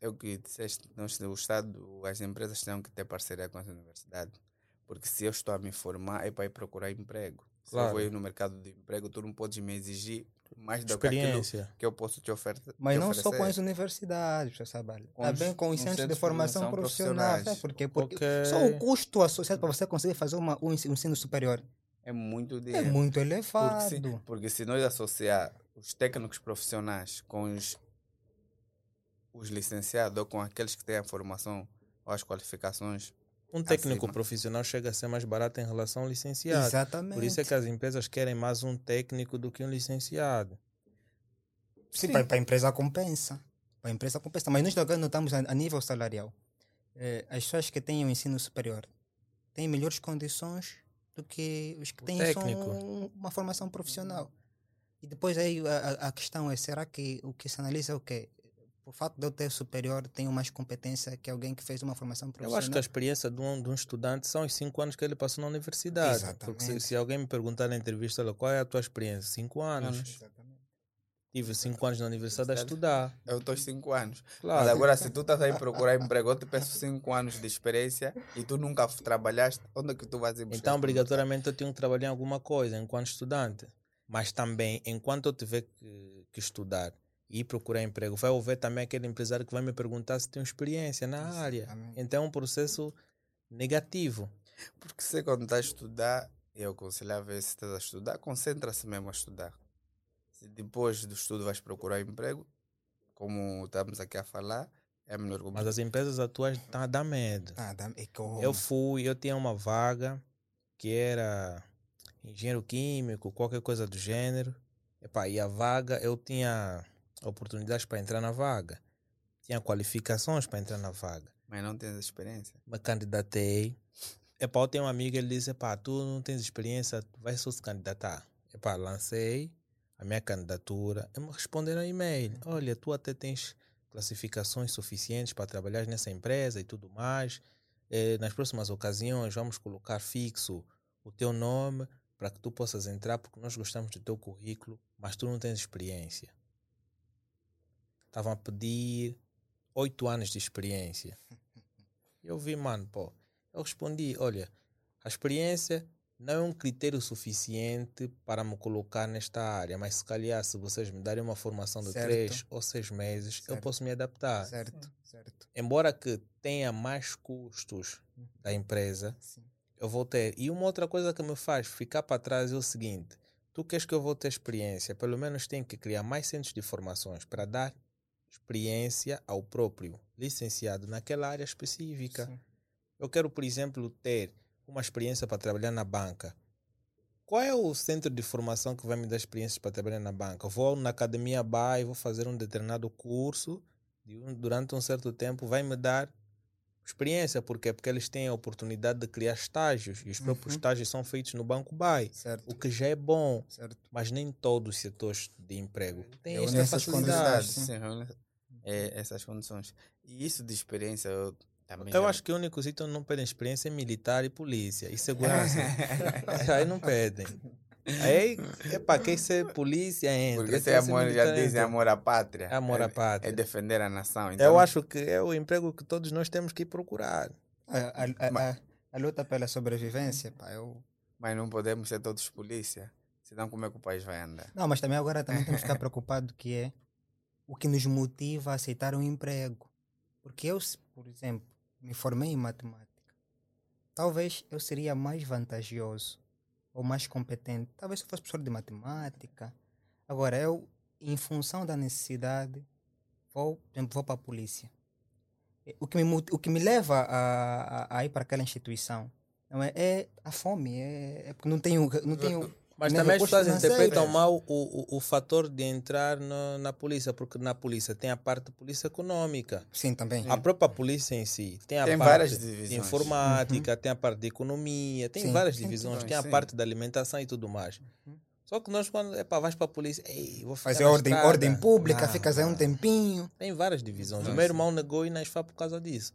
é o que disseste, nós, o Estado, as empresas têm que ter parceria com as universidades. Porque se eu estou a me formar, é para ir procurar emprego. Se eu Claro. vou ir no mercado de emprego, tu não podes me exigir mais do que aquilo Experiência. que eu posso te, oferta, Mas te não só com oferecer. as universidades, você sabe? Com Também os- com os com centros de centros de formação formação profissional. Sabe por quê? Porque Ok. só o custo associado para você conseguir fazer uma, um ensi- ensino superior É muito é dinheiro. muito Porque elevado. se, porque se nós associar os técnicos profissionais com os, os licenciados ou com aqueles que têm a formação ou as qualificações, Um técnico Acima. profissional chega a ser mais barato em relação ao licenciado. Exatamente. Por isso é que as empresas querem mais um técnico do que um licenciado. Sim, Para, para a empresa compensa. Para a empresa compensa. Mas nós notamos a, a nível salarial. eh, as pessoas que têm o ensino superior têm melhores condições do que os que O têm técnico. só um- uma formação profissional. E depois aí a, a- a questão é, será que o que se analisa é o quê? Por fato de eu ter superior, tenho mais competência que alguém que fez uma formação Eu profissional? acho que a experiência de um, de um estudante são os cinco anos que ele passou na universidade. Porque se, Exatamente. se alguém me perguntar na entrevista, qual é a tua experiência? Cinco anos. Exatamente. Tive cinco anos na universidade a estudar. Eu estou cinco anos. Claro. Mas agora, se tu estás aí procurar emprego, eu te peço cinco anos de experiência e tu nunca trabalhaste, onde é que tu vais ir buscar Então, obrigatoriamente, eu tenho que trabalhar em alguma coisa enquanto estudante. Mas também, enquanto eu tiver que, que estudar e procurar emprego, vai haver também aquele empresário que vai me perguntar se tenho experiência na área. Exatamente. Então, é um processo negativo. Porque você quando está a estudar, eu aconselhava se estás a estudar, concentra-se mesmo a estudar. Se depois do estudo vais procurar emprego, como estamos aqui a falar, é melhor Mas as empresas atuais a dar medo. Ah, dá- é que eu, fui, eu tinha uma vaga que era engenheiro químico, qualquer coisa do gênero. Epá, e a vaga, eu tinha oportunidades para entrar na vaga. Tinha qualificações para entrar na vaga. mas não tens experiência. Me candidatei. Epá, eu tenho um amigo, ele disse, epá, tu não tens experiência, tu vai só se candidatar. Epá, lancei a minha candidatura. E me responderam e-mail. Olha, tu até tens classificações suficientes para trabalhar nessa empresa e tudo mais. Eh, nas próximas ocasiões, vamos colocar fixo o teu nome para que tu possas entrar, porque nós gostamos do teu currículo, mas tu não tens experiência. Estavam a pedir oito anos de experiência. Eu vi, mano, pô. Eu respondi, olha, a experiência não é um critério suficiente para me colocar nesta área, mas se calhar se vocês me darem uma formação de Certo. três ou seis meses, eu Certo. posso me adaptar. Certo, certo. Embora que tenha mais custos da empresa, Sim. eu vou ter. E uma outra coisa que me faz ficar para trás é o seguinte: tu queres que eu vou ter experiência, pelo menos tem que criar mais centros de formações para dar experiência ao próprio licenciado naquela área específica. Sim. Eu quero, por exemplo, ter uma experiência para trabalhar na banca. Qual é o centro de formação que vai me dar experiência para trabalhar na banca? Vou na academia BAE, vou fazer um determinado curso, durante um certo tempo vai me dar experiência. Por quê? Porque eles têm a oportunidade de criar estágios, e os próprios Uhum. estágios são feitos no banco BAE, Certo, o que já é bom, certo. mas nem todos os setores de emprego têm Eu esta facilidade. Sim, é, essas condições. E isso de experiência, eu também. Eu já- acho que o único sítio onde não pedem experiência é militar e polícia. E segurança. Aí não pedem. Aí, epa, quem ser polícia entra. Porque é ser amor, já dizem entra. amor à pátria. É amor à É- pátria. É defender a nação. Eu Então, acho que é o emprego que todos nós temos que procurar. A, a, a, a, a luta pela sobrevivência, pá, eu... Mas não podemos ser todos polícia. Senão, como é que o país vai andar? Não, mas também agora também temos que ficar preocupado que é o que nos motiva a aceitar um emprego. Porque eu, por exemplo, me formei em matemática. Talvez eu seria mais vantajoso ou mais competente. Talvez se eu fosse professor de matemática. Agora, eu, em função da necessidade, vou, vou para a polícia. O que me, o que me leva a, a, a ir para aquela instituição não é, é a fome. É, é porque não tenho, não tenho Mas também as pessoas interpretam mal o, o, o fator de entrar no- na polícia, porque na polícia tem a parte de polícia econômica. Sim, também. A própria polícia em si tem a Tem parte de informática, tem a parte de economia, tem Sim. várias divisões, tem a Sim. parte da alimentação e tudo mais. Só que nós, quando epa, vais para a polícia, ei, vou Fazer ordem, estrada. ordem pública, Não, ficas aí um tempinho. Tem várias divisões. O Sim, meu irmão negou ir na por causa disso.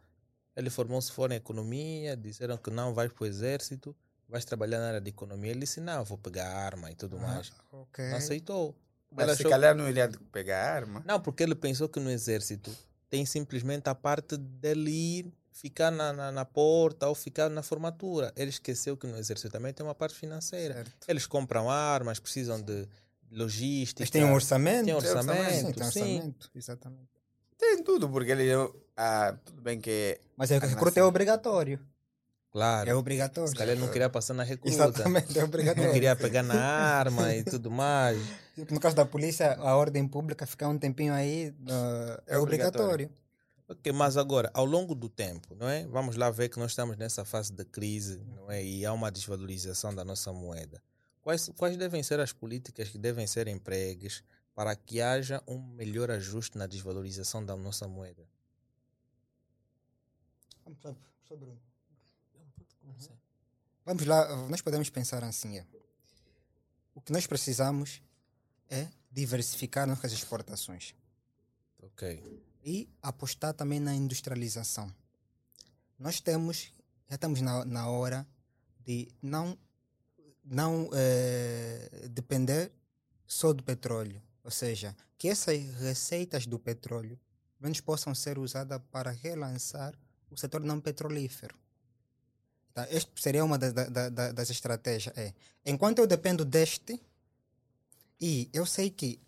Ele formou-se fora em economia, disseram que não vais para o exército, vais trabalhar na área de economia. Ele disse, não, vou pegar arma e tudo mais. Ok. Não aceitou. Mas Ele se achou- calhar não iria pegar arma. Não, porque ele pensou que no exército tem simplesmente a parte dele ir, ficar na, na, na porta ou ficar na formatura. Ele esqueceu que no exército também tem uma parte financeira. Certo. Eles compram armas, precisam de logística. Mas tem um orçamento. Tem orçamento, Sim, orçamento, tem sim. orçamento. Exatamente. Tem tudo, porque ele. Ah, tudo bem que. Mas é, Ah, recruta é obrigatório. Claro. É obrigatório. Se calhar não queria passar na recruta. Exatamente, é Não obrigatório. queria pegar na arma e tudo mais. No caso da polícia, a ordem pública ficar um tempinho aí ah, é, É obrigatório. Ok, mas agora, ao longo do tempo, não é? Vamos lá ver que nós estamos nessa fase de crise, não é? E há uma desvalorização da nossa moeda. Quais, quais devem ser as políticas que devem ser empregues para que haja um melhor ajuste na desvalorização da nossa moeda? Professor Bruno. Vamos lá, nós podemos pensar assim. É. O que nós precisamos é diversificar nossas exportações Ok. e apostar também na industrialização. Nós temos, já estamos na, na hora de não, não eh, depender só do petróleo. Ou seja, que essas receitas do petróleo menos possam ser usadas para relançar o setor não petrolífero. Tá? Esta seria uma da- da- da- das estratégias. É, enquanto eu dependo deste, e eu sei que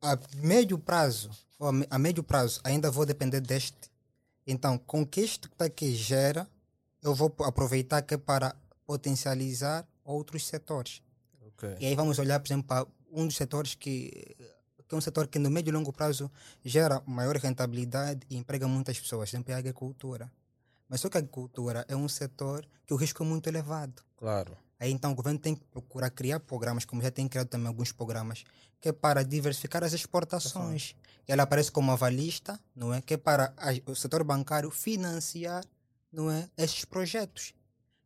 a médio prazo, ou a, médio prazo, ainda vou depender deste. Então, com que isto que está aqui gera, eu vou aproveitar que é para potencializar outros setores. Ok. E aí vamos olhar, por exemplo, para um dos setores que, que é um setor que no médio e longo prazo gera maior rentabilidade e emprega muitas pessoas, por exemplo, é a agricultura. Mas só que a agricultura é um setor que o risco é muito elevado. Claro. Aí então o governo tem que procurar criar programas, como já tem criado também alguns programas, que é para diversificar as exportações. Ela aparece como avalista, não é? Que é para a- o setor bancário financiar, não é? Esses projetos.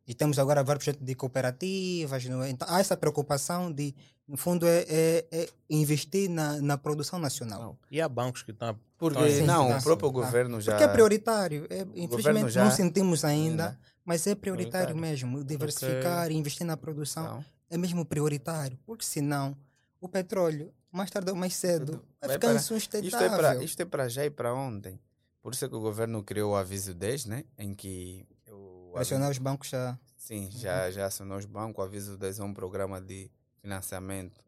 E temos agora vários projetos de cooperativas, não é? Então há essa preocupação de, no fundo, é, é- é investir na, na produção nacional. Não. E há bancos que estão. Porque não, o próprio sim. governo já. Porque é prioritário. É, infelizmente já- não sentimos ainda, ainda. mas é prioritário Prioritário. mesmo. Diversificar e investir na produção Não. é mesmo prioritário, porque senão o petróleo, mais tarde ou mais cedo, vai, Vai ficar para- insustentável. Isto é, para, isto é para já e para ontem. Por isso é que o governo criou o aviso 10, né? Em que o Pressionar os bancos já. Sim, já, já acionou os bancos. O aviso 10 é um programa de financiamento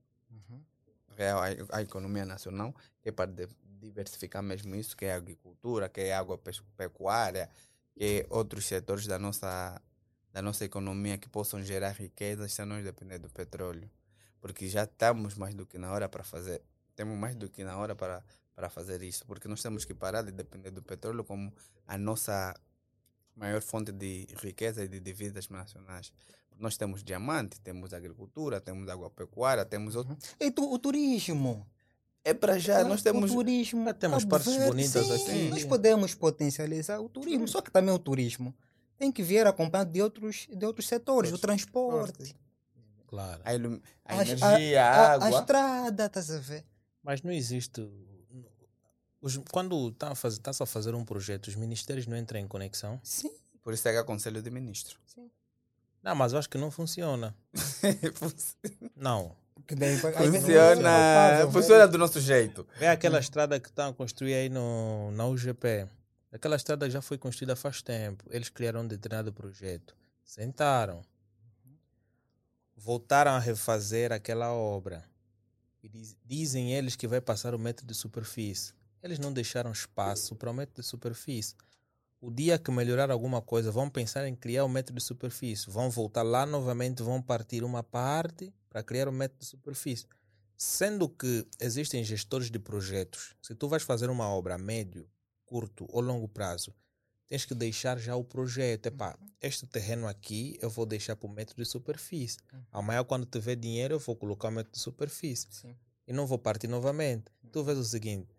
real à, à economia nacional, que é para diversificar mesmo isso, que é a agricultura, que é a agropecuária, que é outros setores da nossa, da nossa economia que possam gerar riquezas sem nós depender do petróleo. Porque já estamos mais do que na hora para fazer, temos mais do que na hora para, para fazer isso, porque nós temos que parar de depender do petróleo como a nossa maior fonte de riqueza e de divisas nacionais. Nós temos diamante, temos agricultura, temos agropecuária, temos outro. E tu, o turismo. É para já, nós temos. O turismo. Já temos Cabo partes Verde, bonitas sim, aqui. Nós podemos potencializar o turismo, só que também o turismo tem que vir acompanhado de outros, de outros setores, o transporte, Claro. A, ilum- a As- energia, a, a, a água. estrada, estás a ver? Mas não existe. Os, quando está a, fazer, tá a fazer um projeto, os ministérios não entram em conexão? Sim, Por isso é que há conselho de ministro. sim. Não, mas eu acho que não funciona. Não. Que daí, funciona, funciona. funciona do nosso jeito. É aquela estrada que estão a construir aí no, na UGP. Aquela estrada já foi construída faz tempo. Eles criaram um determinado projeto. Sentaram. Voltaram a refazer aquela obra. E diz- dizem eles que vai passar o metro de superfície. Eles não deixaram espaço para o metro de superfície. O dia que melhorar alguma coisa, vão pensar em criar o metro de superfície. Vão voltar lá novamente, vão partir uma parte para criar o metro de superfície. Sendo que existem gestores de projetos, se tu vais fazer uma obra a médio, curto ou longo prazo, tens que deixar já o projeto. Epá, este terreno aqui eu vou deixar para o metro de superfície. Amanhã, quando tiver dinheiro, eu vou colocar o metro de superfície. Sim. E não vou partir novamente. Tu vês o seguinte: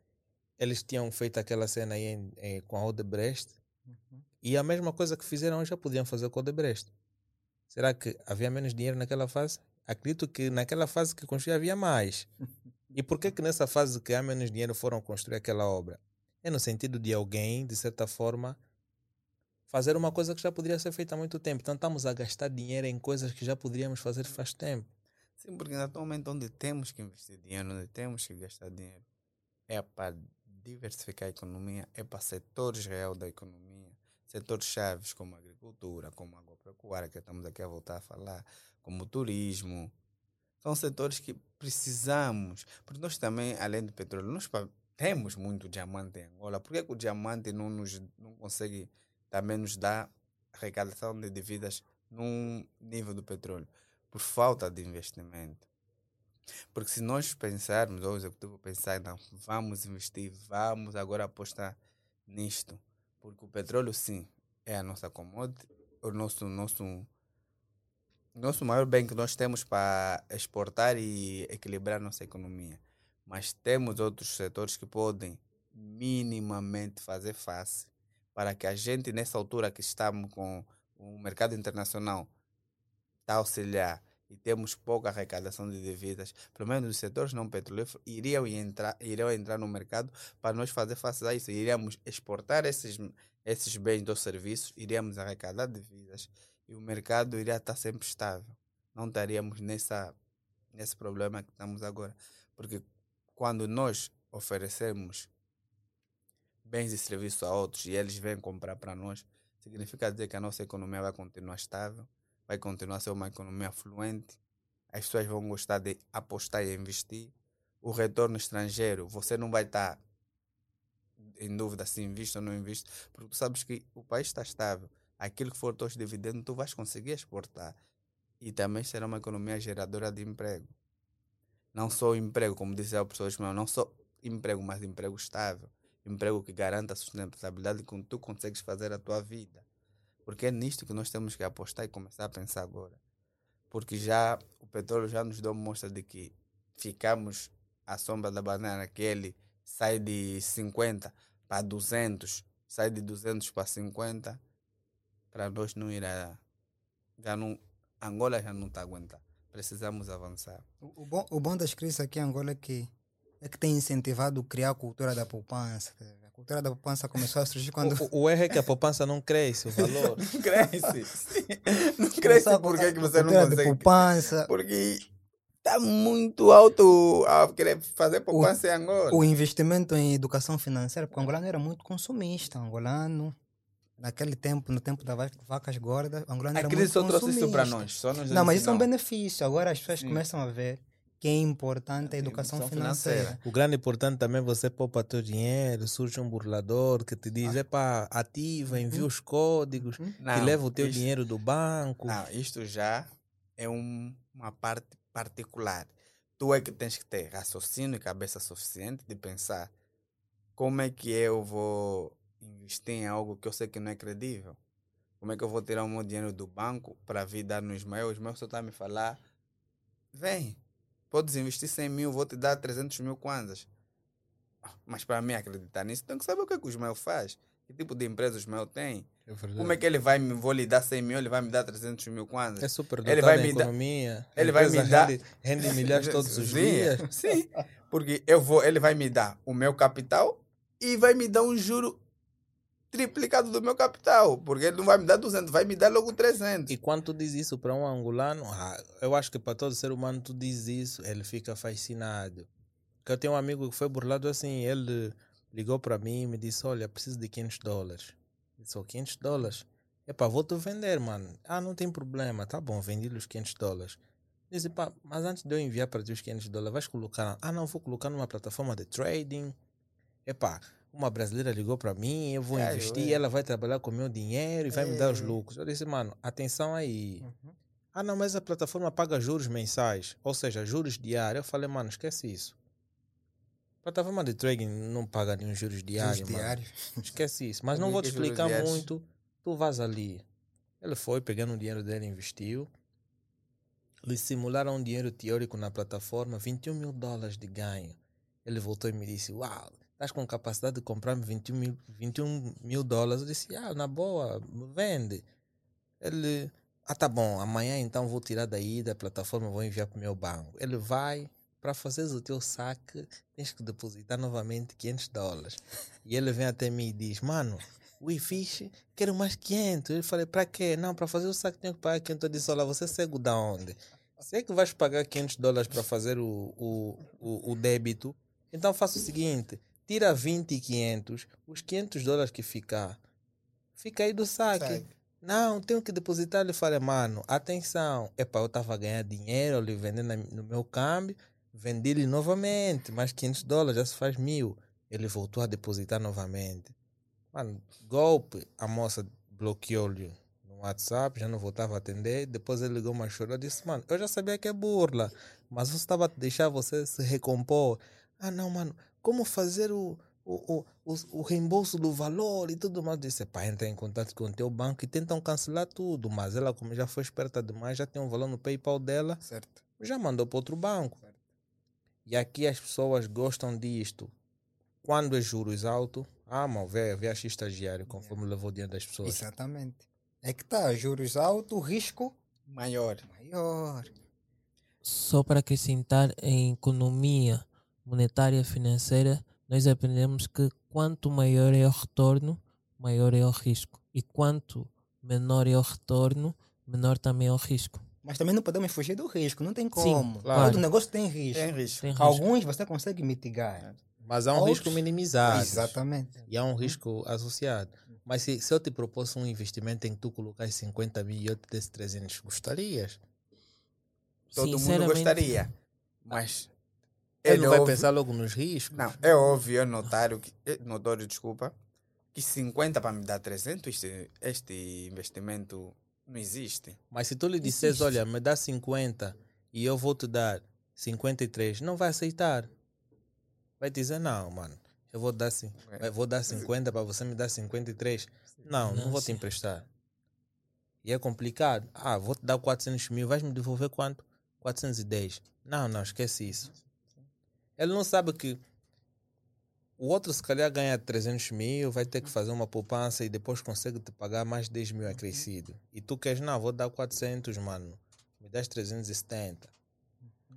eles tinham feito aquela cena aí em- em- com a Odebrecht e a mesma coisa que fizeram já podiam fazer com a Odebrecht. Será que havia menos dinheiro naquela fase? Acredito que naquela fase que construía havia mais. E por que que nessa fase que há menos dinheiro foram construir aquela obra? É no sentido de alguém, de certa forma, fazer uma coisa que já poderia ser feita há muito tempo. Então estamos a gastar dinheiro em coisas que já poderíamos fazer faz tempo. Sim, porque atualmente onde temos que investir dinheiro, onde temos que gastar dinheiro, é para diversificar a economia, é para setores real da economia, setores chaves como a agricultura, como a agropecuária, que estamos aqui a voltar a falar, como o turismo. São setores que precisamos, porque nós também, além do petróleo, nós temos muito diamante em Angola. Por que, que o diamante não, nos, não consegue também nos dar arrecadação de dívidas num nível do petróleo? Por falta de investimento. Porque se nós pensarmos, ou o executivo pensar, não, vamos investir, vamos agora apostar nisto. Porque o petróleo, sim, é a nossa commodity, o nosso, nosso, nosso maior bem que nós temos para exportar e equilibrar nossa economia. Mas temos outros setores que podem minimamente fazer face para que a gente, nessa altura que estamos com o mercado internacional, está auxiliar e temos pouca arrecadação de dívidas, pelo menos os setores não petrolíferos iriam entrar, iriam entrar no mercado para nós fazer face a isso. Iríamos exportar esses, esses bens ou serviços, iríamos arrecadar dívidas e o mercado iria estar sempre estável. Não estaríamos nessa, nesse problema que estamos agora. Porque quando nós oferecemos bens e serviços a outros e eles vêm comprar para nós, significa dizer que a nossa economia vai continuar estável, vai continuar a ser uma economia fluente, as pessoas vão gostar de apostar e investir. O retorno estrangeiro, você não vai estar em dúvida se investe ou não investe, porque tu sabes que o país está estável. Aquilo que for teus dividendos, tu vais conseguir exportar. E também será uma economia geradora de emprego. Não só emprego, como disse o professor Ismael, não só emprego, mas emprego estável. Emprego que garanta a sustentabilidade que tu consegues fazer a tua vida. Porque é nisto que nós temos que apostar e começar a pensar agora. Porque já o petróleo já nos deu mostra de que ficamos à sombra da banana, que ele sai de 50 para 200, sai de 200 para 50, para nós não irá. Já não, Angola já não está aguentando. Precisamos avançar. O, bom, o bom das crises aqui em Angola é que, é que tem incentivado criar a cultura da poupança. A cultura da poupança começou a surgir quando. O, o erro é que a poupança não cresce, o valor. Não cresce. Sim. Não cresce por que você não consegue? poupança. Porque está muito alto a querer fazer poupança em Angola. O investimento em educação financeira, porque o angolano era muito consumista. O angolano, naquele tempo, no tempo das vacas gordas, o angolano A era crise muito só trouxe isso para consumista. nós. Só nos Não, mas isso é um benefício. Agora as pessoas Sim. começam a ver que é importante a educação, educação financeira. financeira. O grande importante também é você poupa teu dinheiro, surge um burlador que te diz, epá, ativa, envia os códigos, e Não, leva o teu isto- dinheiro do banco. Não, isto já é um- uma parte particular. Tu é que tens que ter raciocínio e cabeça suficiente de pensar como é que eu vou investir em algo que eu sei que não é credível. Como é que eu vou tirar o meu dinheiro do banco para vir dar no Ismael? O Ismael só está a me falar, vem, podes investir 100 mil, vou te dar 300 mil kwanzas. Mas para mim acreditar nisso, tem que saber o que, é que o Ismael faz. Que tipo de empresa o Ismael tem. É. Como é que ele vai me vou lhe dar 100 mil, ele vai me dar 300 mil kwanzas? É super Ele vai me dar- economia. ele vai me dar- Rende, rende milhares todos os Sim, dias. Sim, porque eu vou, ele vai me dar o meu capital e vai me dar um juro triplicado do meu capital, porque ele não vai me dar 200, vai me dar logo 300. E quando tu diz isso para um angolano, ah, eu acho que para todo ser humano tu diz isso, ele fica fascinado. Porque eu tenho um amigo que foi burlado assim, ele ligou para mim e me disse, olha, preciso de 500 dólares. Eu disse, "Oh, 500 dólares? Epá, vou-te vender, mano. Ah, não tem problema, tá bom, vendi-lhe os 500 dólares. Disse, pá, mas antes de eu enviar para ti os 500 dólares, vais colocar... Ah, não, vou colocar numa plataforma de trading. Epá, uma brasileira ligou para mim, eu vou É, eu- investir, é. ela vai trabalhar com o meu dinheiro e vai me dar os É. lucros. Eu disse, mano, atenção aí. Uhum. Ah, não, mas a plataforma paga juros mensais, ou seja, juros diários. Eu falei, mano, esquece isso. Plataforma de trading não paga nenhum juros diários, Juros diários. Esquece isso. Mas não vou te juros explicar muito. Tu vas ali. Ele foi pegando o dinheiro dele, investiu. Eles simularam um dinheiro teórico na plataforma, 21 mil dólares de ganho. Ele voltou e me disse: Uau, estás com capacidade de comprar-me 21 mil, 21 mil dólares? Eu disse: Ah, na boa, vende. Ele, ah, tá bom, amanhã então vou tirar daí da plataforma, vou enviar para o meu banco. Ele vai, para fazeres o teu saque, tens que depositar novamente 500 dólares. E ele vem até mim e diz: Mano, ui, fixe, quero mais 500. Eu falei: Para quê? Não, para fazer o saque tenho que pagar 500. Eu disse: Olha, você é cego da onde? Se é que vais pagar 500 dólares para fazer o, o, o, o débito, então faça o seguinte: tira 20 e 500, os 500 dólares que ficar, fica aí do saque. Não, tenho que depositar. Ele falei, mano, atenção. Epa, eu estava a ganhar dinheiro, ele vendendo no meu câmbio, vendi-lhe novamente, mais 500 dólares, já se faz mil. Ele voltou a depositar novamente. Mano, golpe, a moça bloqueou-lhe no WhatsApp, já não voltava a atender. Depois ele ligou uma chorou, disse, mano, eu já sabia que é burla, mas você estava a deixar você se recompor. Ah, não, mano, como fazer o, o, o, o, o reembolso do valor e tudo mais? Eu disse, pá, entra em contato com o teu banco e tentam cancelar tudo. Mas ela, como já foi esperta demais, já tem um valor no PayPal dela, Certo. já mandou para outro banco. E aqui as pessoas gostam disto. Quando é juros altos, amam ver, ver a estagiário conforme levou o dinheiro das pessoas. Exatamente. É que tá, juros altos, risco Maior. maior. só para acrescentar em economia monetária financeira, nós aprendemos que quanto maior é o retorno, maior é o risco. E quanto menor é o retorno, menor também é o risco. Mas também não podemos fugir do risco, não tem como. claro. Todo negócio tem risco. Tem risco. Tem risco. Alguns você consegue mitigar. Mas há um Outros- risco minimizado. Exatamente. E há um risco associado. Mas se, se eu te propus um investimento em que tu colocas 50 mil e eu te desse 300, gostarias? Todo mundo gostaria. Mas. Ele é não vai óbvio- pensar logo nos riscos? Não, é óbvio, é notário, que, é notório, desculpa, que 50 para me dar 300, este, este investimento não existe. Mas se tu lhe disseres, olha, me dá 50 e eu vou te dar 53, não vai aceitar. Vai dizer, não, mano, eu vou dar, eu vou dar 50 para você me dar 53. Não, não vou te emprestar. E é complicado. Ah, vou te dar 400 mil, vais me devolver quanto? 410. Não, não, esquece isso. Ele não sabe que o outro, se calhar, ganha 300 mil, vai ter que fazer uma poupança e depois consegue te pagar mais 10 mil acrescido. E tu queres, não, vou dar 400, mano. Me das 370.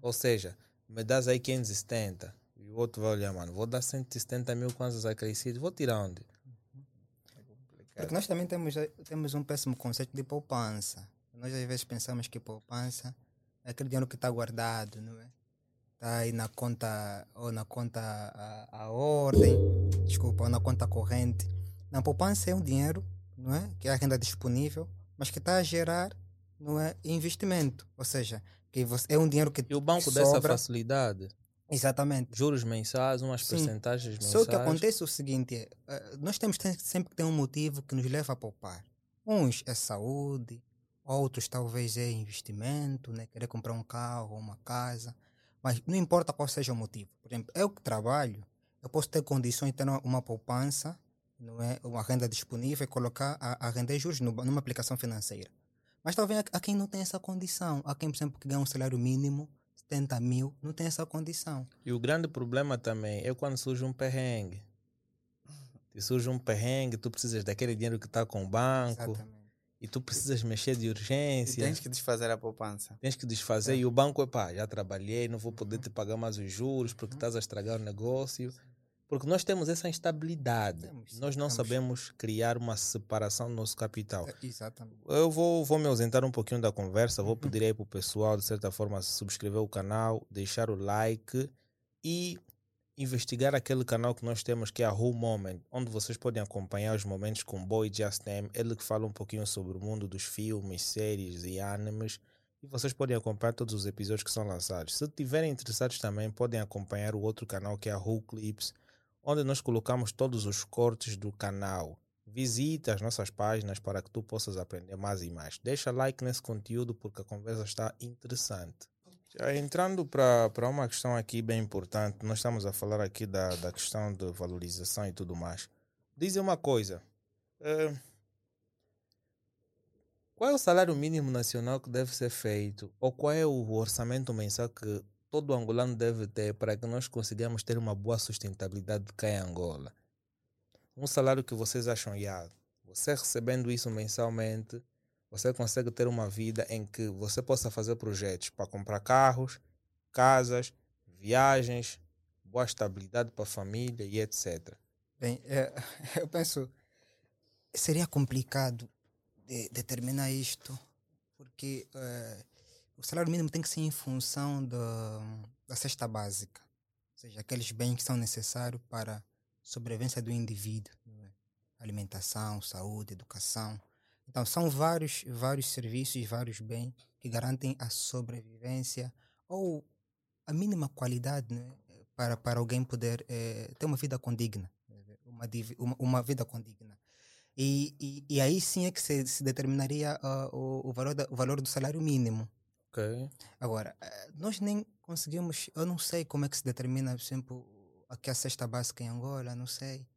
Ou seja, me das aí 570. E o outro vai olhar, mano, vou dar 170 mil kwanzas acrescido. Vou tirar onde? Porque nós também temos, temos um péssimo conceito de poupança. Nós às vezes pensamos que poupança é aquele dinheiro que está guardado, não é? Está aí na conta, ou na conta a, a ordem, desculpa, ou na conta corrente. Na poupança é um dinheiro, não é? Que é a renda disponível, mas que está a gerar, não é? Investimento. Ou seja, que você, é um dinheiro que E o banco que dessa sobra. facilidade, Exatamente. juros mensais, umas Sim. percentagens mensais. Só que acontece o seguinte, é, nós temos tem- sempre que ter um motivo que nos leva a poupar. Uns é saúde, outros talvez é investimento, né? querer comprar um carro, uma casa. Mas não importa qual seja o motivo. Por exemplo, eu que trabalho, eu posso ter condições de ter uma- poupança, não é? uma renda disponível e colocar a, a render juros numa aplicação financeira. Mas talvez há quem não tem essa condição. Há quem, por exemplo, que ganha um salário mínimo, 70 mil, não tem essa condição. E o grande problema também é quando surge um perrengue. Se surge um perrengue, tu precisas daquele dinheiro que está com o banco Exatamente. E tu precisas mexer de E urgência. tens que desfazer a poupança. Tens que desfazer e o banco é pá, já trabalhei, não vou poder te pagar mais os juros porque estás a estragar o negócio. Porque nós temos essa instabilidade. Temos, nós não temos. sabemos criar uma separação do nosso capital. É, Exatamente. Eu vou, vou me ausentar um pouquinho da conversa, vou pedir aí para o pessoal, de certa forma, subscrever o canal, deixar o like e investigar aquele canal que nós temos, que é a Whole Moment, onde vocês podem acompanhar os momentos com Boy Just ele que fala um pouquinho sobre o mundo dos filmes, séries e animes. E vocês podem acompanhar todos os episódios que são lançados. Se tiverem interessados também, podem acompanhar o outro canal que é a Whole Clips, onde nós colocamos todos os cortes do canal. Visite as nossas páginas para que tu possas aprender mais e mais. Deixa like nesse conteúdo porque a conversa está interessante. Já entrando para uma questão aqui bem importante, nós estamos a falar aqui da, da questão de valorização e tudo mais. Dizem uma coisa. eh, qual é o salário mínimo nacional que deve ser feito? Ou qual é o orçamento mensal que todo angolano deve ter para que nós consigamos ter uma boa sustentabilidade cá em Angola? Um salário que vocês acham, yeah, você recebendo isso mensalmente, você consegue ter uma vida em que você possa fazer projetos para comprar carros, casas, viagens, boa estabilidade para a família e etc. Bem, é, eu penso seria complicado de, determinar isto, porque eh, o salário mínimo tem que ser em função da, da cesta básica, ou seja, aqueles bens que são necessários para a sobrevivência do indivíduo, não é? alimentação, saúde, educação. Então, são vários, vários serviços, vários bens que garantem a sobrevivência ou a mínima qualidade né, para, para alguém poder eh, ter uma vida condigna. Uma, divi- uma, uma vida condigna. E, e, e aí sim é que se, se determinaria ah, o, o, valor da, o valor do salário mínimo. Ok? Agora, eh, nós nem conseguimos, eu não sei como é que se determina, por exemplo, aqui a cesta básica em Angola, não sei.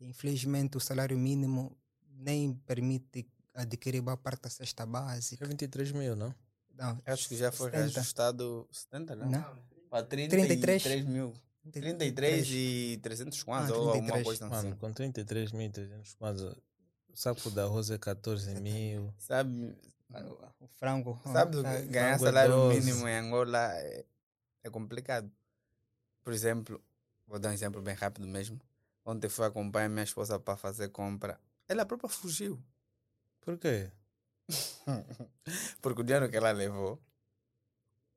Infelizmente, o salário mínimo nem permite adquirir boa parte da cesta É básica. 23 mil, não? Não, Acho que já foi 70. reajustado 70, não? Não. Para 33. 33 mil. 33 e 300 quantos, Ah, ou alguma 33. coisa assim. Mano, com 33.300 quase, o saco de arroz é 14 mil. Sabe, O frango. Sabe, tá- ganhar frango é salário 12. mínimo em Angola é, é complicado. Por exemplo, vou dar um exemplo bem rápido mesmo. Ontem fui acompanhar minha esposa para fazer compra. Ela própria fugiu. Por quê? Porque o dinheiro que ela levou,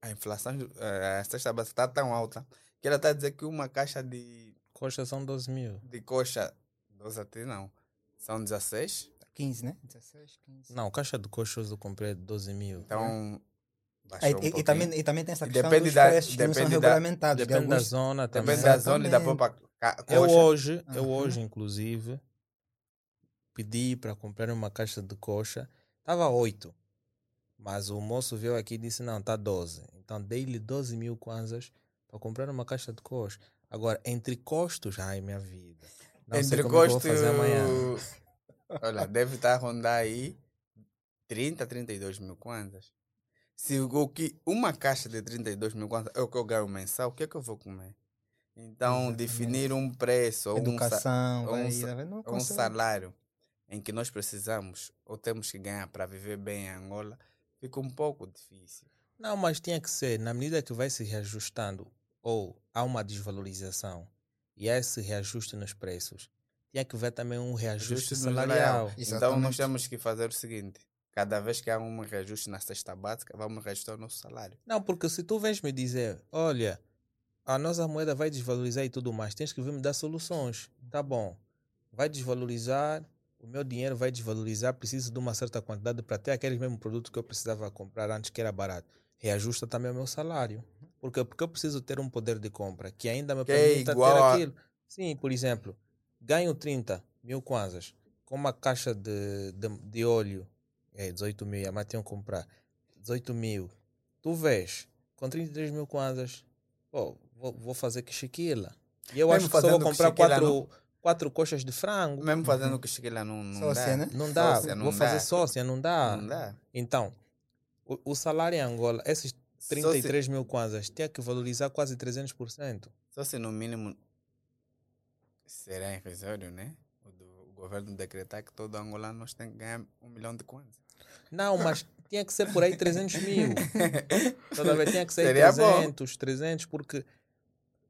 a inflação, eh, a cesta básica está tão alta que ela está a dizer que uma caixa de, Coxa são 12 mil. de coxa, 12 até não, são 16. 15, né? 16, 15. Não, caixa de coxas eu comprei 12 mil. Então, Ah, baixou e, um e- e também, e também tem essa questão depende dos da- preços que não são depende da- regulamentados. de Depende da alguns- zona também. Depende da zona e da própria ca- Eu coxa. hoje, eu Aham. hoje, inclusive, pedi para comprar uma caixa de coxa. Tava 8. Mas o moço veio aqui e disse, não, tá 12. Então dei-lhe 12 mil kwanzas para comprar uma caixa de coxa. Agora, entre costos, ai minha vida. Não Entre é amanhã. Olha, deve estar a rondar aí 30, 32 mil kwanzas. Se o que uma caixa de 32 mil kwanzas é o que eu ganho mensal, o que é que eu vou comer? Então, Exatamente. definir um preço ou um, sa- um sa- tá um salário em que nós precisamos ou temos que ganhar para viver bem em Angola, fica um pouco difícil. Não, mas tinha que ser, na medida que vai se reajustando ou há uma desvalorização e há esse reajuste nos preços, tinha que ver também um reajuste Ajuste no salarial. Então, nós temos que fazer o seguinte: cada vez que há um reajuste na cesta básica, vamos reajustar o nosso salário. Não, porque se tu vens me dizer, olha, a nossa moeda vai desvalorizar e tudo mais, tens que vir me dar soluções. Tá bom, vai desvalorizar, o meu dinheiro vai desvalorizar, preciso de uma certa quantidade para ter aqueles mesmos produtos que eu precisava comprar antes que era barato. Reajusta também o meu salário. Por quê? Porque eu preciso ter um poder de compra que ainda me Que é permita igual ter a- aquilo. Sim, por exemplo, ganho 30 mil kwanzas com uma caixa de, de, de óleo, é 18 mil, mas tenho que comprar 18 mil. Tu vês, com 33 mil kwanzas, pô, vou, vou fazer que chiquila. E eu Mesmo acho que só vou comprar quatro, quatro coxas de frango. Mesmo fazendo o que chega lá não, não Sócia, dá. né? Não dá, Sócia, vou não fazer dá. sócia, não dá. Não dá. Então, o, o salário em Angola, esses Só se- 33 mil kwanzas, tinha que valorizar quase 300%. Só se no mínimo será irrisório, né? O, do, o governo decretar que todo angolano nós tem que ganhar um milhão de kwanzas. Não, mas tinha que ser por aí 300 mil. Toda vez tinha que ser Seria bom. 300, 300, porque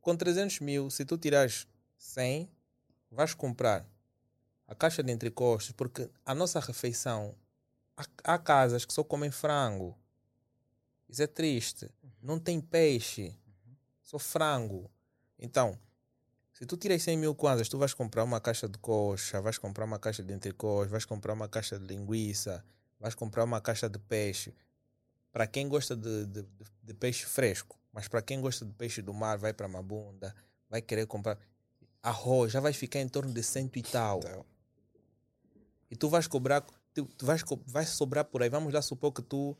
com 300 mil, se tu tirares 100, vais comprar a caixa de entrecostos, porque a nossa refeição, há, há casas que só comem frango. Isso é triste. Não tem peixe, só frango. Então, se tu tiras 100 mil kwanzas, tu vais comprar uma caixa de coxa, vais comprar uma caixa de entrecostos, vais comprar uma caixa de linguiça, vais comprar uma caixa de peixe. Para quem gosta de, de, de- de peixe fresco, mas para quem gosta de peixe do mar, vai para Mabunda, vai querer comprar arroz, já vai ficar em torno de cento e tal. Então, E tu vais cobrar, tu, tu vais, vai sobrar por aí. Vamos lá supor que tu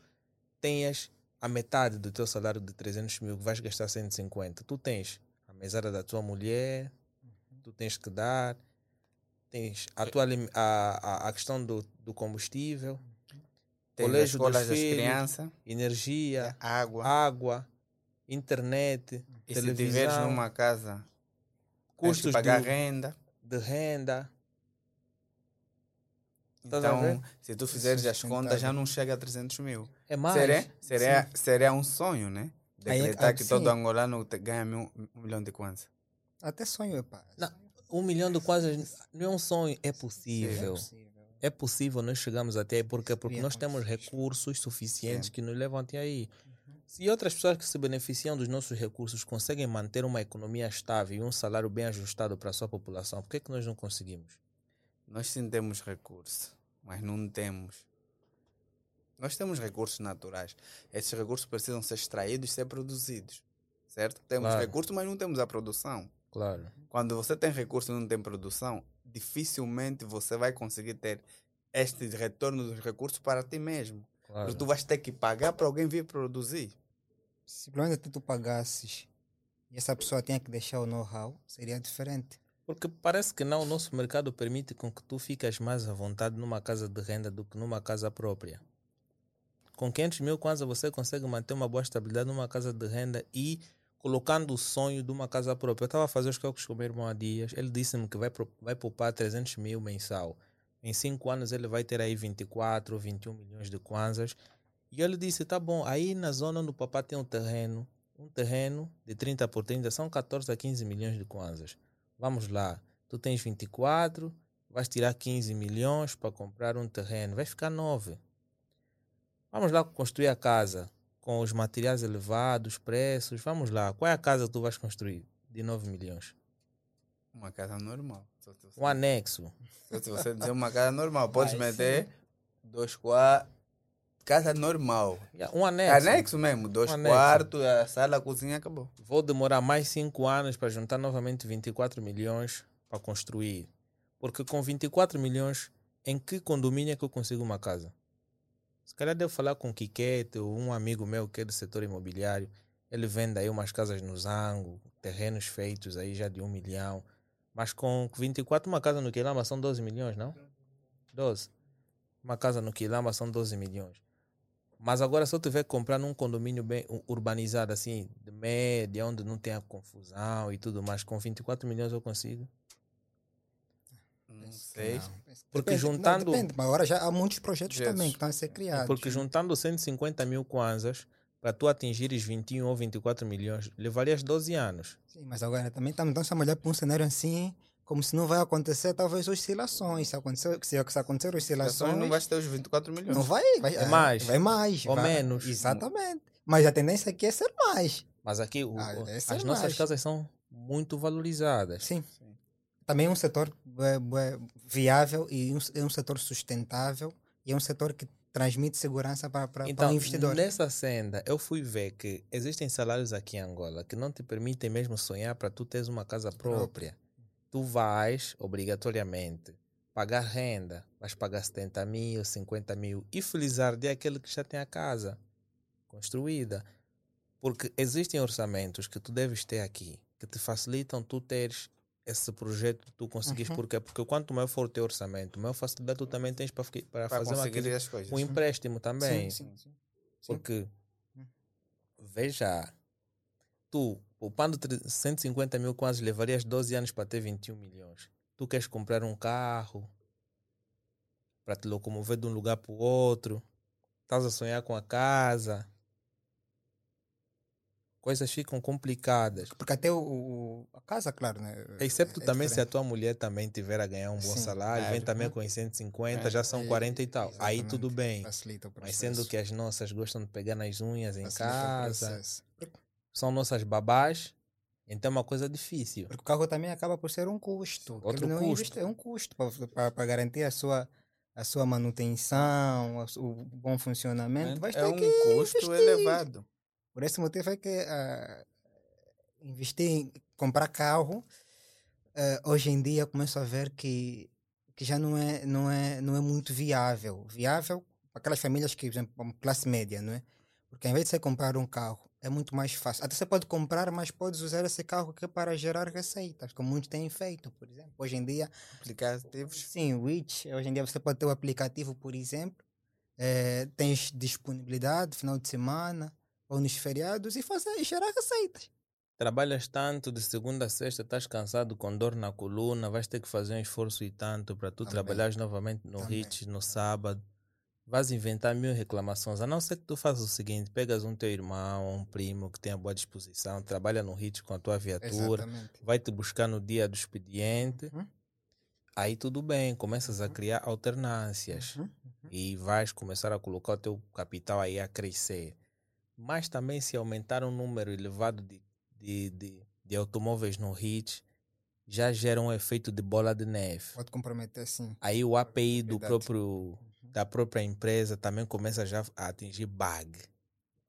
tenhas a metade do teu salário de 300 mil, que vais gastar 150. Tu tens a mesada da tua mulher, tu tens que dar, tens a, tua, a, a, a questão do, do combustível, tem as Colégio das filhos, crianças, energia, água. água, internet, e se tiveres televisão, numa casa, que custos pagar de, renda. de renda. Então, se tu fizeres as contas, já não chega a 300 mil. É mais. Seria, seria, seria um sonho, né? Aí é- Decretar ah, que sim. todo angolano ganha mil, um milhão de kwanza. Até sonho, pá. Não, Um milhão de quase não é um sonho, é É possível. possível. É possível nós chegamos até aí porque, porque nós temos possível. recursos suficientes Sim. que nos levam até aí. Se outras pessoas que se beneficiam dos nossos recursos conseguem manter uma economia estável e um salário bem ajustado para a sua população, por que, que nós não conseguimos? Nós sim temos recursos, mas não temos. Nós temos recursos naturais. Esses recursos precisam ser extraídos e ser produzidos. Certo? Temos Claro. recursos, mas não temos a produção. Claro. Quando você tem recurso e não tem produção, dificilmente você vai conseguir ter este retorno dos recursos para ti mesmo. claro. Porque tu vais ter que pagar para alguém vir produzir. Simplesmente tu, tu pagasses e essa pessoa tinha que deixar o know-how, seria diferente. Porque parece que não, o nosso mercado permite com que tu fiques mais à vontade numa casa de renda do que numa casa própria. Com 500 mil kwanza você consegue manter uma boa estabilidade numa casa de renda e colocando o sonho de uma casa própria. Eu estava a fazer os cálculos com o meu irmão há dias, ele disse-me que vai, vai poupar 300 mil mensal. Em 5 anos ele vai ter aí 24 ou 21 milhões de kwanzas. E ele disse: tá bom, aí na zona onde o papá tem um terreno, um terreno de 30 por 30 são 14 a 15 milhões de kwanzas. Vamos lá, tu tens 24, vais tirar 15 milhões para comprar um terreno, vai ficar 9. Vamos lá construir a casa com os materiais elevados, preços. Vamos lá, qual é a casa que tu vais construir de 9 milhões? Uma casa normal. Você, Um anexo. se você dizer uma casa normal, podes meter dois quartos. Casa normal. Yeah, Um anexo. Anexo mesmo, dois Um quartos, a sala, a cozinha, acabou. Vou demorar mais 5 anos para juntar novamente 24 milhões para construir. Porque com 24 milhões, em que condomínio é que eu consigo uma casa? Se calhar devo falar com o Kikete ou um amigo meu que é do setor imobiliário. Ele vende aí umas casas no Zango, terrenos feitos aí já de um milhão. Mas com 24, uma casa no Quilamba são 12 milhões, não? 12. Uma casa no Quilamba são 12 milhões. Mas agora, se eu tiver que comprar num condomínio bem urbanizado, assim, de média, onde não tenha confusão e tudo mais, com 24 milhões eu consigo? Não sei. Não. Porque Depende- juntando- Não, depende, mas agora já há muitos projetos Jesus. também que estão a ser criados. Porque juntando 150 mil kwanzas, para tu atingires 21 ou 24 milhões, levarias 12 anos. Sim, mas agora também estamos então, a olhar para um cenário assim, como se não vai acontecer talvez oscilações. Se acontecer, se, se acontecer oscilações, Ações não vai ter os 24 milhões. não vai, vai, É mais. Vai mais. Ou vai- menos. Exatamente. Mas a tendência aqui é ser mais. Mas aqui o- Ah, ser as nossas mais. casas são muito valorizadas. Sim. Também é um setor bué, bué, viável e um, é um setor sustentável e é um setor que transmite segurança para, para, para Então, o investidor. nessa senda, eu fui ver que existem salários aqui em Angola que não te permitem mesmo sonhar para tu teres uma casa própria. Tu vais, obrigatoriamente, pagar renda. Vais pagar 70 mil, 50 mil e felizarde é aquele que já tem a casa construída. Porque existem orçamentos que tu deves ter aqui, que te facilitam tu teres esse projeto, tu conseguires. Uhum. Por quê? Porque quanto maior for o teu orçamento, maior facilidade tu também tens para, para Para fazer uma, conseguir as coisas. um empréstimo também. Sim, sim, sim. Sim. Porque, Hum. veja, tu, poupando tre- 150 mil quase levarias 12 anos para ter 21 milhões. Tu queres comprar um carro para te locomover de um lugar para o outro. Estás a sonhar com a casa. Coisas ficam complicadas. Porque até o, o- a casa, claro, né? Excepto é também se a diferente. tua mulher também tiver a ganhar um bom Sim, salário, vem claro. também com os 150, É, já são é, 40 e tal. Aí tudo bem. Mas sendo que as nossas gostam de pegar nas unhas em Facilita casa. São nossas babás, então é uma coisa difícil. Porque o carro também acaba por ser um custo. Outro não custo. investe- É um custo para garantir a sua, a sua manutenção, o bom funcionamento. Vai É ter um que custo investir. elevado. Por esse motivo é que ah, investir em comprar carro, ah, hoje em dia começo a ver que, que já não é, não, é, não é muito viável. Viável para aquelas famílias que, por exemplo, classe média, não é? Porque ao invés de você comprar um carro, é muito mais fácil. Até você pode comprar, mas podes usar esse carro aqui para gerar receitas, como muitos têm feito, por exemplo. Hoje em dia, Aplicativos. Sim, Witch. Hoje em dia você pode ter o aplicativo, por exemplo. eh, tens disponibilidade final de semana ou nos feriados e fazer e gerar receitas. Trabalhas tanto de segunda a sexta, estás cansado com dor na coluna, vais ter que fazer um esforço e tanto para tu Também. trabalhares novamente no Também. HIT no sábado. Vais inventar mil reclamações, a não ser que tu faças o seguinte: pegas um teu irmão, um primo que tenha boa disposição, trabalha no HIT com a tua viatura, Exatamente. vai te buscar no dia do expediente, Uhum. aí tudo bem, começas a criar alternâncias. Uhum. e vais começar a colocar o teu capital aí a crescer. Mas também se aumentar um número elevado de, de, de, de automóveis no HIT, já gera um efeito de bola de neve. Pode comprometer, sim. Aí o API do próprio, da própria empresa também começa já a atingir bug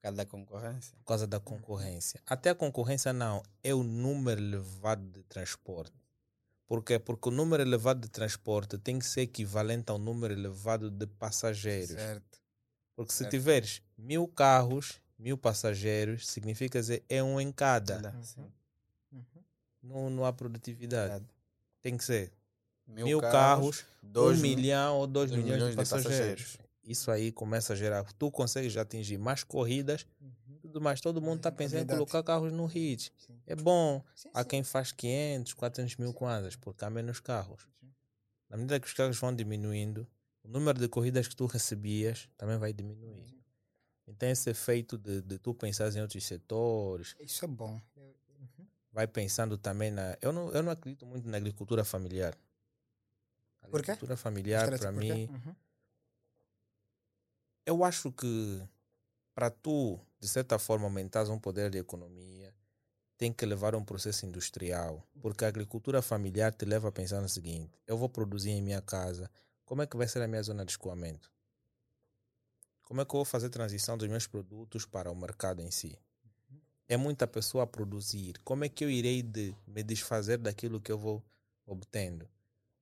Cada concorrência. por causa da concorrência. Até a concorrência não, é o número elevado de transporte. Por quê? Porque o número elevado de transporte tem que ser equivalente ao número elevado de passageiros. Certo. Porque se Certo. tiveres mil carros, mil passageiros, significa dizer é um em cada. Uhum. sim. Uhum. Não, não há produtividade. Verdade. Tem que ser Mil, mil, carros, dois um mil- milhão ou dois, dois milhões, de passageiros. Isso aí começa a gerar. Tu consegues atingir mais corridas, Uhum. tudo mais. Todo mundo está pensando em colocar carros no HIT. Sim. É bom. Sim, Há sim. quem faz 500, 400 mil kwanzas, porque há menos carros. Sim. Na medida que os carros vão diminuindo, o número de corridas que tu recebias também vai diminuir. Então, esse efeito de, de tu pensar em outros setores, Isso é bom. vai pensando também na. Eu não, eu não acredito muito na agricultura familiar. A Por quê? agricultura familiar, para mim, Uhum. eu acho que para tu, de certa forma, aumentares um poder de economia, tem que levar um processo industrial. Porque a agricultura familiar te leva a pensar no seguinte: eu vou produzir em minha casa, como é que vai ser a minha zona de escoamento? Como é que eu vou fazer a transição dos meus produtos para o mercado em si? É muita pessoa a produzir. Como é que eu irei de me desfazer daquilo que eu vou obtendo?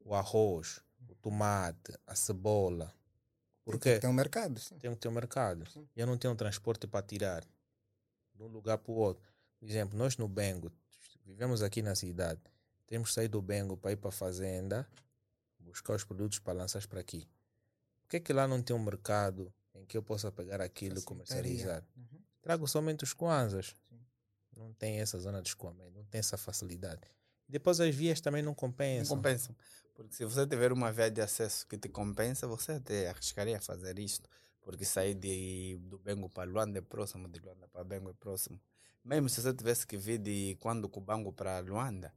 O arroz, o tomate, a cebola. Porque Tem um mercado. Sim. tem que ter um mercado. Sim. Eu não tenho transporte para tirar de um lugar para o outro. Por exemplo, nós no Bengo, vivemos aqui na cidade, temos que sair do Bengo para ir para a fazenda, buscar os produtos para lançar para aqui. Por que, é que lá não tem um mercado em que eu possa pegar aquilo e comercializar? Uhum. Trago somente os kwanzas. Sim. Não tem essa zona de escoamento, não tem essa facilidade. Depois as vias também não Não compensam. Porque se você tiver uma via de acesso que te compensa, você até arriscaria fazer isto. Porque sair de, do Bengo para Luanda é próximo, de Luanda para Bengo é próximo. Mesmo se você tivesse que vir de quando Cubango para Luanda,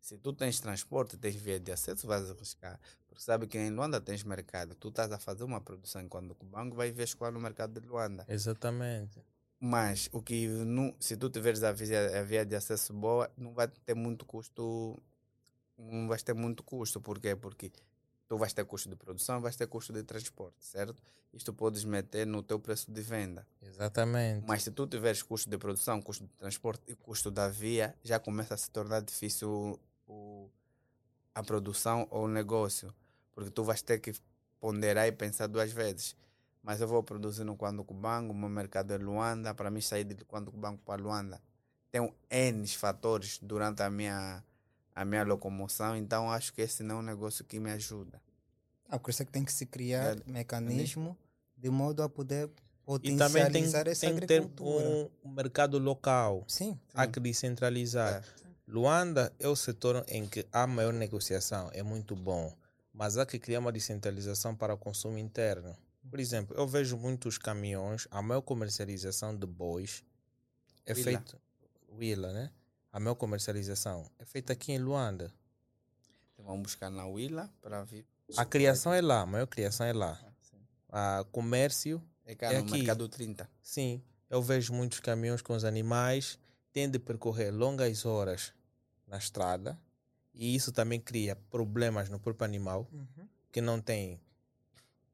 se tu tens transporte, tens via de acesso, vais arriscar. Porque sabe que em Luanda tens mercado. Tu estás a fazer uma produção quando Cubango vai ver escoar no mercado de Luanda. Exatamente. Mas o que não, se tu tiveres a via, a via de acesso boa, não vai ter muito custo. Não vais ter muito custo. Por quê? Porque tu vais ter custo de produção, vais ter custo de transporte, certo? Isto podes meter no teu preço de venda. Exatamente. Mas se tu tiveres custo de produção, custo de transporte e custo da via, já começa a se tornar difícil o, a produção ou o negócio. Porque tu vais ter que ponderar e pensar duas vezes. Mas eu vou produzir no Quando Cubango, o meu mercado é Luanda, para mim sair de Quando Cubango para Luanda. Tem N fatores durante a minha, a minha locomoção, então acho que esse não é um negócio que me ajuda. Ah, por isso é que tem que se criar É, mecanismo de modo a poder E também tem, potencializar essa tem que ter agricultura. um, mercado local. Sim, Há sim. que descentralizar. É. Luanda é o setor em que há maior negociação, é muito bom, mas há que criar uma descentralização para o consumo interno. Por exemplo, eu vejo muitos caminhões, a maior comercialização de bois é feita. Willa, né? A maior comercialização é feita aqui em Luanda. Então vamos buscar na Willa para vir. A criação é lá, a maior criação é lá. Ah. A comércio, É cá É no aqui. mercado 30. sim. Eu vejo muitos caminhões com os animais, têm de percorrer longas horas na estrada, e isso também cria problemas no próprio animal. Uhum. que não tem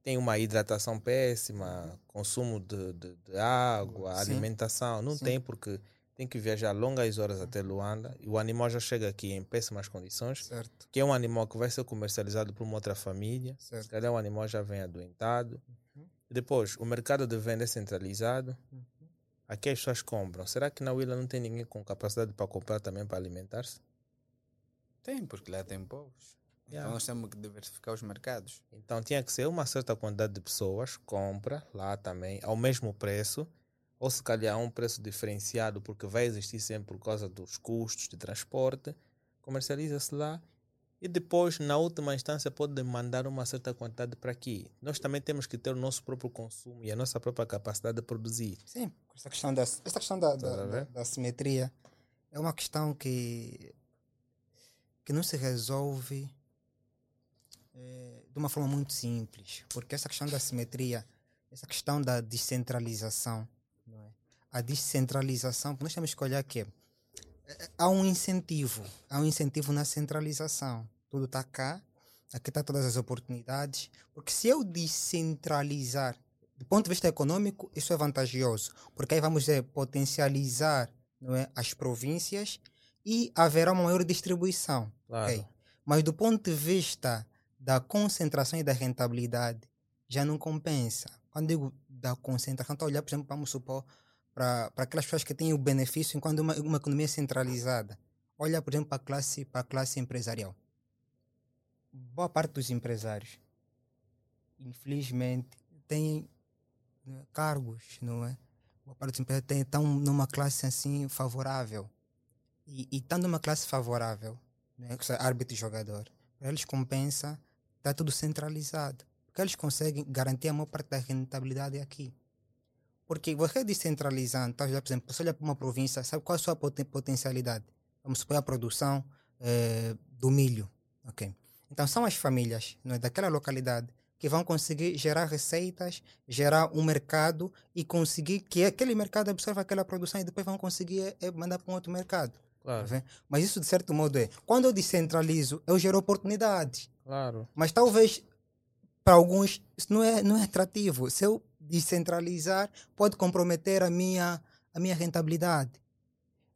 tem uma hidratação péssima, consumo de, de, de água, Sim. alimentação, não Sim. tem porque tem que viajar longas horas até Luanda e o animal já chega aqui em péssimas condições, Certo, que é um animal que vai ser comercializado por uma outra família, se certo. calhar o animal já vem adoentado. Uhum. Depois, o mercado de venda é centralizado, aqui as pessoas compram. Será que na Willa não tem ninguém com capacidade para comprar também para alimentar-se? Tem, porque lá tem povos. Yeah. Então nós temos que diversificar os mercados. Então tinha que ser uma certa quantidade de pessoas, compra lá também, ao mesmo preço, ou se calhar um preço diferenciado, porque vai existir sempre por causa dos custos de transporte, comercializa-se lá e depois, na última instância, pode mandar uma certa quantidade para aqui. Nós também temos que ter o nosso próprio consumo e a nossa própria capacidade de produzir. Sim, essa questão da, essa questão da, da, da, da simetria é uma questão que, que não se resolve eh, de uma forma muito simples, porque essa questão da simetria, essa questão da descentralização, é? A descentralização, nós temos que olhar que eh, há um incentivo, há um incentivo na centralização. Tudo está cá, aqui está todas as oportunidades, porque se eu descentralizar do ponto de vista econômico, isso é vantajoso, porque aí vamos dizer, potencializar não é, as províncias e haverá uma maior distribuição. Claro. ok? Mas do ponto de vista da concentração e da rentabilidade, já não compensa. Quando digo da concentração, estou a olhar, por exemplo, vamos supor, para aquelas pessoas que têm o benefício enquanto uma, uma economia centralizada. Olha, por exemplo, para a classe, para a classe empresarial. Boa parte dos empresários, infelizmente, têm né, cargos, não é? Boa parte dos empresários têm- estão numa classe assim favorável. E, e estando numa classe favorável, né, é árbitro e jogador, para eles compensa está tudo centralizado. Porque eles conseguem garantir a maior parte da rentabilidade aqui. Porque você descentralizando, tá, por exemplo, você olha para uma província, sabe qual é a sua poten- potencialidade? Vamos supor a produção eh, do milho. ok? Então são as famílias não é, daquela localidade que vão conseguir gerar receitas, gerar um mercado e conseguir que aquele mercado absorva aquela produção e depois vão conseguir eh, eh, mandar para um outro mercado. tá Claro, vendo? Mas isso de certo modo é, quando eu descentralizo, eu gero oportunidades. claro. Mas talvez para alguns isso não é, não é atrativo. Se eu descentralizar, pode comprometer a minha, a minha rentabilidade.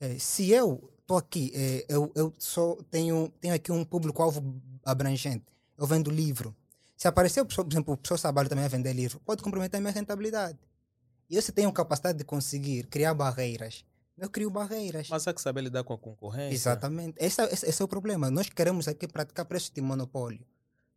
Eh, se eu estou aqui, eh, eu, eu só tenho, tenho aqui um público-alvo abrangente, eu vendo livro. Se aparecer, por exemplo, o pessoal trabalho também a vender livro, pode comprometer a minha rentabilidade. E eu se tenho capacidade de conseguir criar barreiras, eu crio barreiras. Mas há que saber lidar com a concorrência. Exatamente. Esse, é- esse, esse é o problema. Nós queremos aqui praticar preços de monopólio.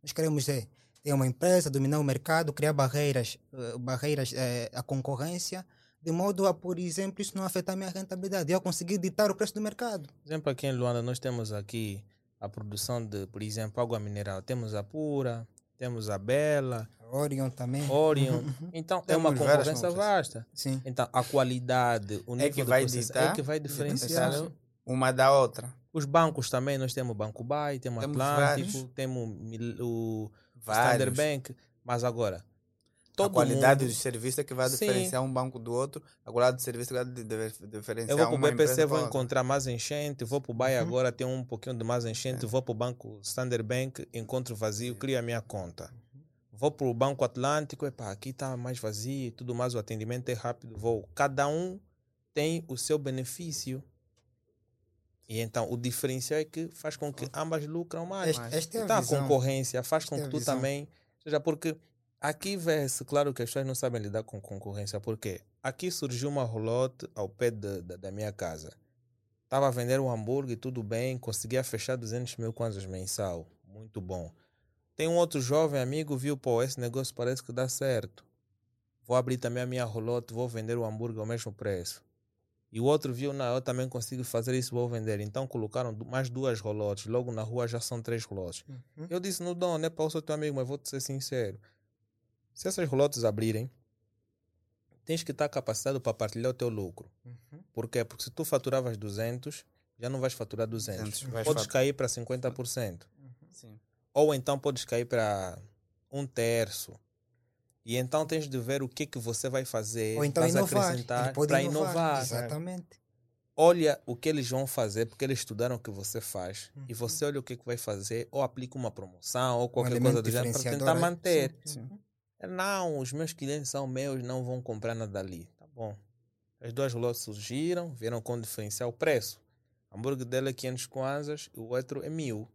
Nós queremos é, ter uma empresa, dominar o mercado, criar barreiras, eh, barreiras eh, à concorrência, de modo a, por exemplo, isso não afetar a minha rentabilidade. Eu conseguir ditar o preço do mercado. Por exemplo, aqui em Luanda nós temos aqui a produção de, por exemplo, água mineral. Temos a Pura, temos a Bela, Orion também. Orion. Então é uma concorrência vasta. Sim. Então a qualidade, o nível É que de vai processa- ditar- é que vai diferenciar. diferenciar. Uma da outra. Os bancos também, nós temos o Banco Bay, temos, Temos Atlântico, vários. temos o Vários. Standard Bank, mas agora a todo qualidade mundo, do serviço é que vai Sim. diferenciar um banco do outro. A qualidade do serviço é que vai diferenciar eu vou para o BPC, vou encontrar mais enchente, vou para o Bay Uhum. agora, tem um pouquinho de mais enchente, É. vou para o Banco Standard Bank, encontro vazio, Sim. crio a minha conta. Vou para o Banco Atlântico, epá, aqui está mais vazio tudo mais, o atendimento é rápido, vou. Cada um tem o seu benefício. E então o diferencial é que faz com que ambas lucram mais. Este- esta é a Então a concorrência faz com é que tu também. Seja porque aqui vê-se, claro que as pessoas não sabem lidar com concorrência, porque aqui surgiu uma rolote ao pé de- de- da minha casa. Estava a vender um hambúrguer, tudo bem, conseguia fechar 200 mil kwanzas mensal. Muito bom. Tem um outro jovem amigo, viu, pô, esse negócio parece que dá certo. Vou abrir também a minha rolote, vou vender o hambúrguer ao mesmo preço. E o outro viu, não, eu também consigo fazer isso, vou vender. Então colocaram mais duas rolotes. Logo na rua já são três rolotes. Uhum. Eu disse no dono, é para o seu teu amigo, mas vou te ser sincero. Se essas rolotes abrirem, tens que estar capacitado para partilhar o teu lucro. Uhum. Por quê? Porque se tu faturavas 200, já não vais faturar 200. 200, vais Podes cair para 50%. Sim. Ou então podes cair para um terço. E então tens de ver o que que você vai fazer, Ou então inovar. acrescentar para inovar. inovar. Exatamente. Olha o que eles vão fazer, porque eles estudaram o que você faz. Uhum. E você olha o que, que vai fazer, ou aplica uma promoção, ou Um qualquer elemento coisa do gênero, para tentar aí. manter. Sim. Sim. Não, os meus clientes são meus, não vão comprar nada ali. Tá bom. As duas lojas surgiram, vieram com diferencial o preço. O hambúrguer dele é 500 kwanzas e o outro é 1000.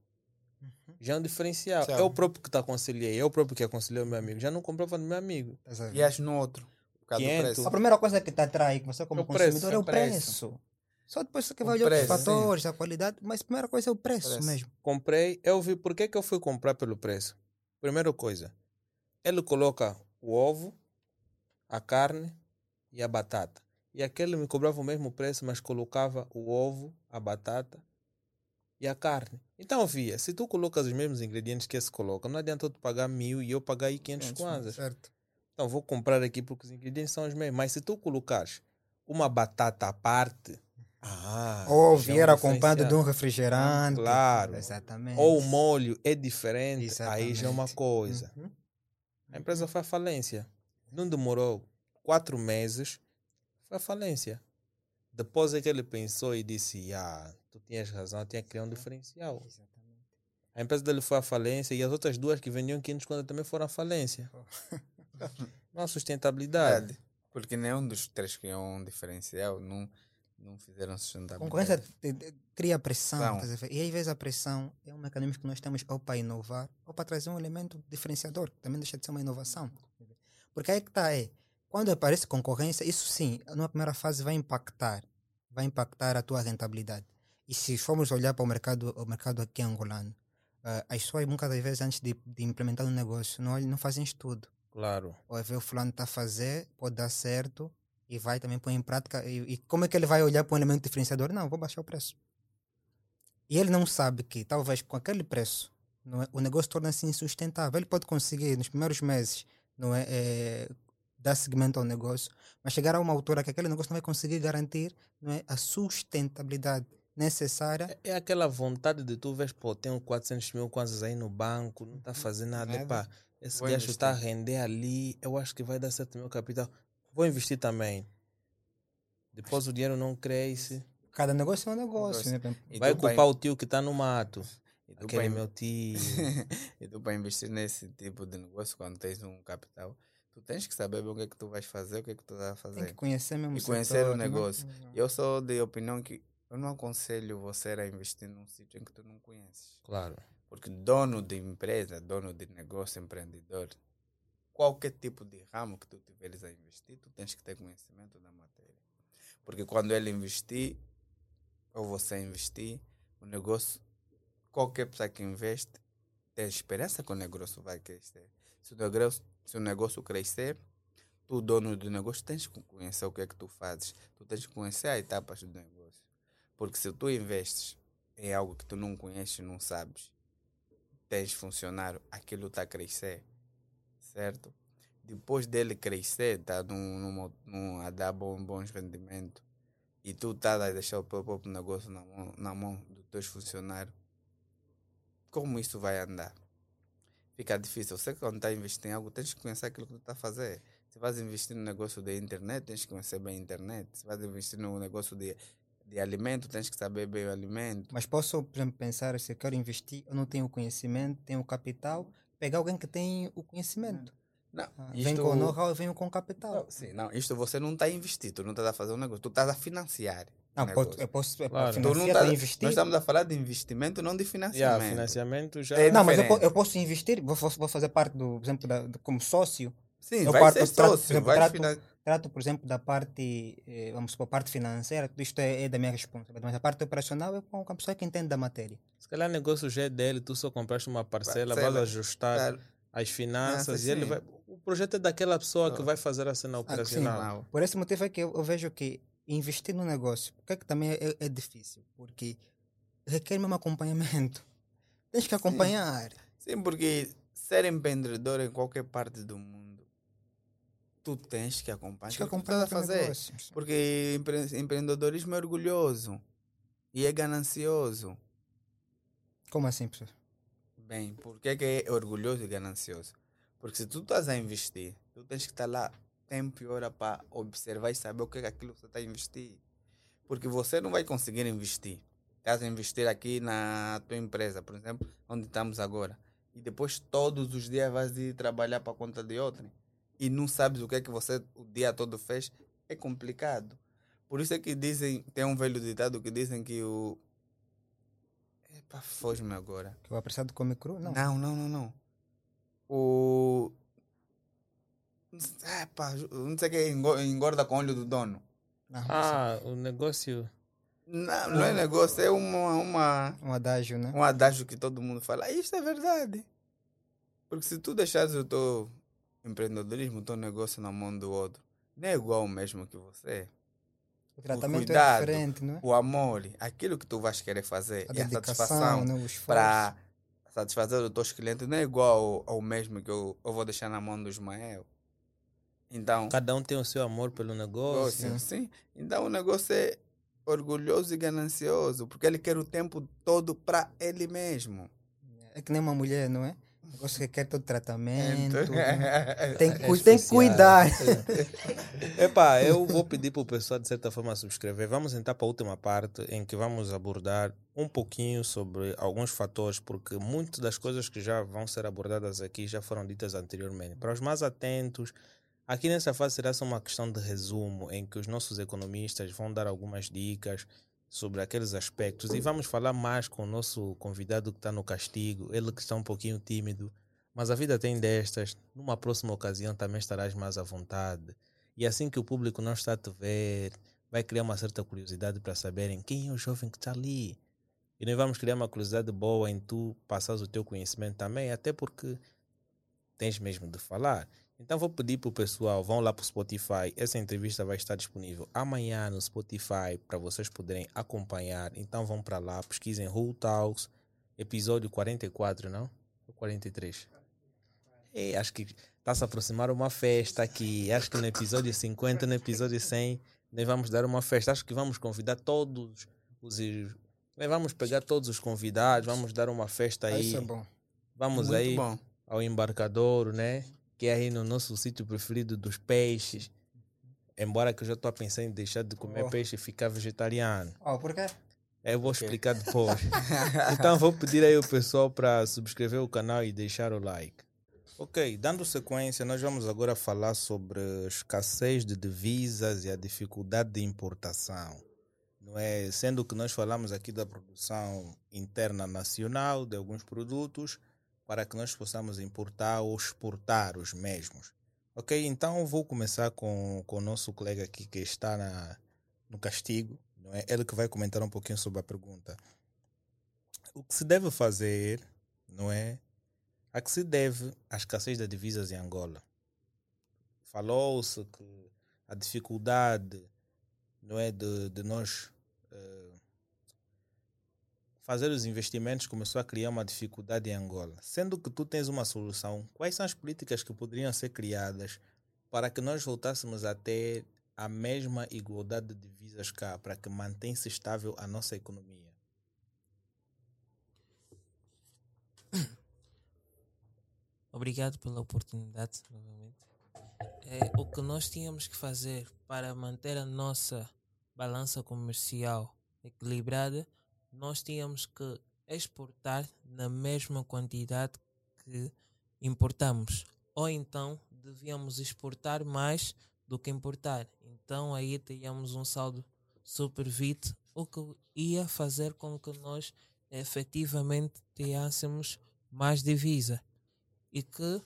Uhum. Já é um diferencial. Sim. É o próprio que te aconselhei, é o próprio que aconselhou meu amigo. Já não comprava do meu amigo. E acho no outro. Por causa do 500. preço. A primeira coisa que te atrai, que você como É o preço, consumidor, é é o o preço. preço. Só depois você que O vai olhar outros preço, sim. fatores, a qualidade, mas a primeira coisa é o preço, Preço. mesmo. Comprei, eu vi por que, que eu fui comprar pelo preço. Primeira coisa, ele coloca o ovo, a carne e a batata. E aquele me cobrava o mesmo preço, mas colocava o ovo, a batata e a carne. Então via, se tu colocas os mesmos ingredientes que esse coloca, não adianta te pagar mil e eu pagar aí 500 500, kwanzas. Certo. Então vou comprar aqui porque os ingredientes são os mesmos. Mas se tu colocares uma batata à parte, ah, Ou é vier acompanhado de um refrigerante. Claro. Exatamente. ou o molho é diferente, aí já é uma Exatamente. coisa. Uhum. A empresa foi à falência. Não demorou quatro meses, foi à falência. Depois é que ele pensou e disse: Ah, tu tinhas razão, tinha que criar um diferencial. Exatamente. A empresa dele foi à falência e as outras duas que vendiam 500 contas também foram à falência. Não há sustentabilidade. Verdade. Porque nenhum dos três criou um diferencial. Não, não fizeram A sustentabilidade. concorrência cria pressão. E às vezes a pressão é um mecanismo que nós temos ou para inovar ou para trazer um elemento diferenciador, que também deixa de ser uma inovação. Porque aí que está, é, quando aparece concorrência, isso sim, numa primeira fase vai impactar, vai impactar a tua rentabilidade. E se formos olhar para o mercado, o mercado aqui angolano, ah, as pessoas muitas das vezes antes de, de implementar um negócio não, não fazem estudo. Claro. Ou é ver o fulano está a fazer, pode dar certo e vai também pôr em prática. E, e como é que ele vai olhar para um elemento diferenciador? Não, vou baixar o preço. E ele não sabe que talvez com aquele preço não é? o negócio torna-se insustentável. Ele pode conseguir, nos primeiros meses, não é, é, dar seguimento ao negócio, mas chegar a uma altura que aquele negócio não vai conseguir garantir não é, a sustentabilidade necessária. É aquela vontade de tu vês, pô, tenho 400 mil kwanzas aí no banco, não está fazendo nada. Nada. Epá, esse gajo está a render ali, eu acho que vai dar certo meu capital. Vou investir também. Depois o dinheiro não cresce. Cada negócio é um negócio. Negócio. Né? Vai culpar o tio que está no mato. E tu Aquele meu tio. e tu para investir nesse tipo de negócio, quando tens um capital, tu tens que saber bem o que é que tu vais fazer, o que é que tu vais Tem fazer. que conhecer mesmo E conhecer setor, o né? negócio. Eu sou de opinião que eu não aconselho você a investir num sítio em que tu não conheces. Claro. Porque dono de empresa, dono de negócio, empreendedor, qualquer tipo de ramo que tu tiveres a investir, tu tens que ter conhecimento da matéria. Porque quando ele investir, ou você investir, o negócio, qualquer pessoa que investe, tem esperança que o negócio vai crescer. Se o negócio, se o negócio crescer, tu, dono do negócio, tens que conhecer o que é que tu fazes. Tu tens que conhecer as etapas do negócio. Porque se tu investes em algo que tu não conheces, não sabes, tens funcionário, aquilo está a crescer, certo? Depois dele crescer, está num, num, a dar bom, bons rendimentos, e tu estás a deixar o próprio negócio na mão, na mão dos teus funcionários, como isso vai andar? Fica difícil. Você quando está investindo em algo, tens que conhecer aquilo que tu está a fazer. Se vais investir no negócio de internet, tens que conhecer bem a internet. Se vais investir no negócio de, de alimento, tens que saber bem o alimento. Mas posso, por exemplo, pensar se eu quero investir, eu não tenho o conhecimento, tenho o capital, pegar alguém que tem o conhecimento. Não, Ah, Vem com o know-how, eu venho com o capital. Não, sim, não, isto você não está a investir, tu não estás a fazer um negócio, tu estás a financiar. Não, negócio. eu posso é Claro. Tu não financiar, tá- investir. Nós estamos a falar de investimento, não de Yeah, financiamento. financiamento já. É Não, mas eu, diferente. eu posso investir, vou, vou fazer parte, do, por exemplo, da, do- como sócio. Sim, Eu vai parto- ser eu trato, por sócio, exemplo, vai trato- finan- Trato, por exemplo, da parte, eh, vamos supor, parte financeira, tudo isto é, é da minha responsabilidade. Mas a parte operacional é com a pessoa que entende da matéria. Se calhar o negócio já é dele, tu só compraste uma parcela, Parcela, vais ajustar Claro. as finanças Finanças, e ele vai. O projeto é daquela pessoa que Só. vai fazer a cena sim. operacional. Não. Por esse motivo é que eu, eu vejo que investir no negócio, porque é que também é, é difícil? Porque requer mesmo acompanhamento. Tens que acompanhar. Sim, porque ser empreendedor em qualquer parte do mundo, tu tens que acompanhar Tens que acompanhar a fazer. negócio. Porque empre- empreendedorismo é orgulhoso e é ganancioso. Como assim, professor? Bem, por que, que é orgulhoso e ganancioso? Porque se tu estás a investir, tu tens que estar lá tempo e hora para observar e saber o que é aquilo que você está a investir. Porque você não vai conseguir investir. Estás a investir aqui na tua empresa, por exemplo, onde estamos agora. E depois todos os dias vais ir trabalhar para conta de outrem. E não sabes o que é que você o dia todo fez. É complicado. Por isso é que dizem, tem um velho ditado que dizem que o. Epa, foge-me agora. Que o apressado come cru? Não. Não, não, não, não. O. Ah, pá, não sei o que engo- engorda com o olho do dono. Não, Ah, o negócio. Não, não é negócio, é uma, uma, Um adágio, né? um adágio que todo mundo fala. Ah, Isto é verdade. Porque se tu deixares o teu empreendedorismo, o teu negócio na mão do outro, não é igual ao mesmo que você. O tratamento cuidado, é diferente, não é? O amor, aquilo que tu vais querer fazer A e a satisfação né? o para satisfazer os teus clientes não é igual ao, ao mesmo que eu, eu vou deixar na mão do Ismael. Então, Cada um tem o seu amor pelo negócio. negócio, sim. Então o negócio é orgulhoso e ganancioso, porque ele quer o tempo todo para ele mesmo. É que nem uma mulher, não é? O negócio requer todo tratamento. Então, né? Tem, que, cu- É tem que cuidar. Epá, eu vou pedir para o pessoal, de certa forma, subscrever. Vamos entrar para a última parte, em que vamos abordar um pouquinho sobre alguns fatores, porque muitas das coisas que já vão ser abordadas aqui já foram ditas anteriormente. Para os mais atentos, aqui nessa fase será só uma questão de resumo, em que os nossos economistas vão dar algumas dicas sobre aqueles aspectos e vamos falar mais com o nosso convidado que está no castigo, ele que está um pouquinho tímido, mas a vida tem destas. Numa próxima ocasião também estarás mais à vontade. E assim que o público não está a te ver, vai criar uma certa curiosidade para saberem quem é o jovem que está ali. E nós vamos criar uma curiosidade boa em tu passares o teu conhecimento também, até porque tens mesmo de falar. Então vou pedir para o pessoal, vão lá para o Spotify. Essa entrevista vai estar disponível amanhã no Spotify para vocês poderem acompanhar. Então vão para lá, pesquisem Who Talks, episódio 44, não? 43? E acho que está se aproximar uma festa aqui. Acho que no episódio 50, no episódio 100, nós vamos dar uma festa. Acho que vamos convidar todos os. Nós vamos pegar todos os convidados, vamos dar uma festa aí. Isso é bom. Vamos Muito aí bom. ao embarcador, né? Que é aí no nosso sítio preferido dos peixes. Embora que eu já estou a pensar em deixar de comer Oh. peixe e ficar vegetariano. Oh, por quê? Eu vou explicar depois. então vou pedir aí o pessoal para subscrever o canal e deixar o like. Ok, dando sequência, nós vamos agora falar sobre a escassez de divisas e a dificuldade de importação. Não é? Sendo que nós falamos aqui da produção interna nacional de alguns produtos para que nós possamos importar ou exportar os mesmos. Ok, então vou começar com, com o nosso colega aqui que está na, no castigo. Não é? Ele que vai comentar um pouquinho sobre a pergunta. O que se deve fazer, não é? A que se deve a escassez de divisas em Angola? Falou-se que a dificuldade, não é, de, de nós eh, fazer os investimentos começou a criar uma dificuldade em Angola. Sendo que tu tens uma solução, quais são as políticas que poderiam ser criadas para que nós voltássemos a ter a mesma igualdade de divisas cá, para que mantenha-se estável a nossa economia? Obrigado pela oportunidade novamente. É, o que nós tínhamos que fazer para manter a nossa balança comercial equilibrada, nós tínhamos que exportar na mesma quantidade que importamos. Ou então devíamos exportar mais do que importar. Então aí teríamos um saldo supervite, o que ia fazer com que nós efetivamente tivéssemos mais divisa e que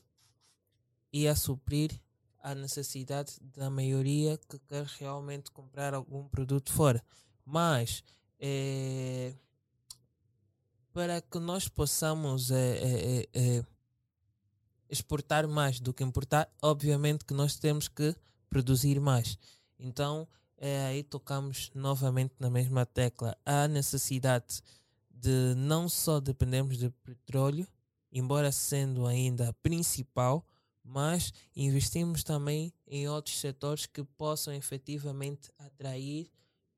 ia suprir a necessidade da maioria que quer realmente comprar algum produto fora. Mas eh, para que nós possamos eh, eh, eh, eh, exportar mais do que importar, obviamente que nós temos que produzir mais. Então eh, aí tocamos novamente na mesma tecla. Há necessidade de não só dependermos de petróleo, embora sendo ainda principal, mas investimos também em outros setores que possam efetivamente atrair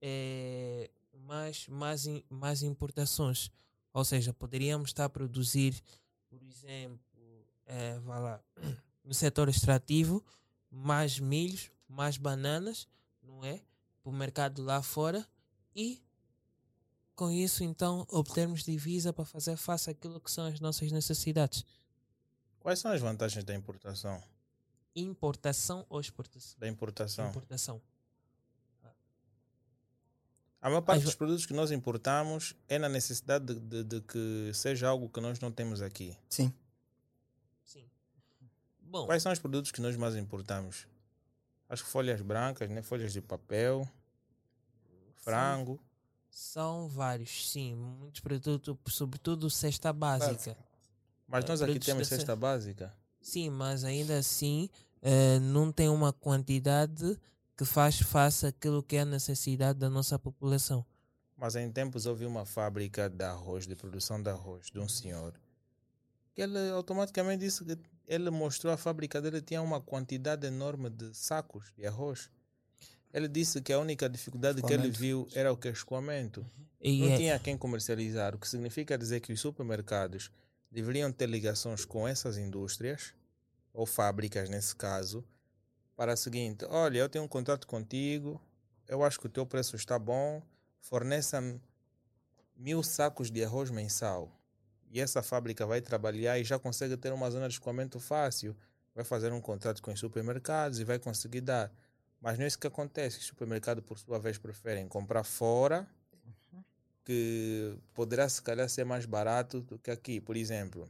eh, mais, mais, mais importações. Ou seja, poderíamos estar a produzir, por exemplo, eh, vá lá, no setor extrativo, mais milhos, mais bananas, não é? Para o mercado lá fora e com isso então obtermos divisa para fazer face àquilo que são as nossas necessidades. Quais são as vantagens da importação? Importação ou exportação? Da importação? Importação. A maior parte va- dos produtos que nós importamos é na necessidade de, de- de que seja algo que nós não temos aqui. Sim. Sim. Bom, Quais são os produtos que nós mais importamos? Acho que folhas brancas, né? folhas de papel, frango. são vários, sim. Muitos produtos, sobretudo cesta básica. Mas Eh, nós aqui temos cesta básica. Sim, mas ainda assim eh, não tem uma quantidade que faz face àquilo que é a necessidade da nossa população. Mas em tempos houve uma fábrica de arroz, de produção de arroz, de um senhor. Que ele automaticamente disse que ele mostrou a fábrica dele tinha uma quantidade enorme de sacos de arroz. Ele disse que a única dificuldade que ele viu era o que escoamento. E Não é- tinha quem comercializar, o que significa dizer que os supermercados deveriam ter ligações com essas indústrias, ou fábricas nesse caso, para o seguinte: olha, eu tenho um contrato contigo, eu acho que o teu preço está bom, forneça-me mil sacos de arroz mensal. E essa fábrica vai trabalhar e já consegue ter uma zona de escoamento fácil. Vai fazer um contrato com os supermercados e vai conseguir dar. Mas não é isso que acontece. Os supermercados, por sua vez, preferem comprar fora que poderá se calhar ser mais barato do que aqui. Por exemplo,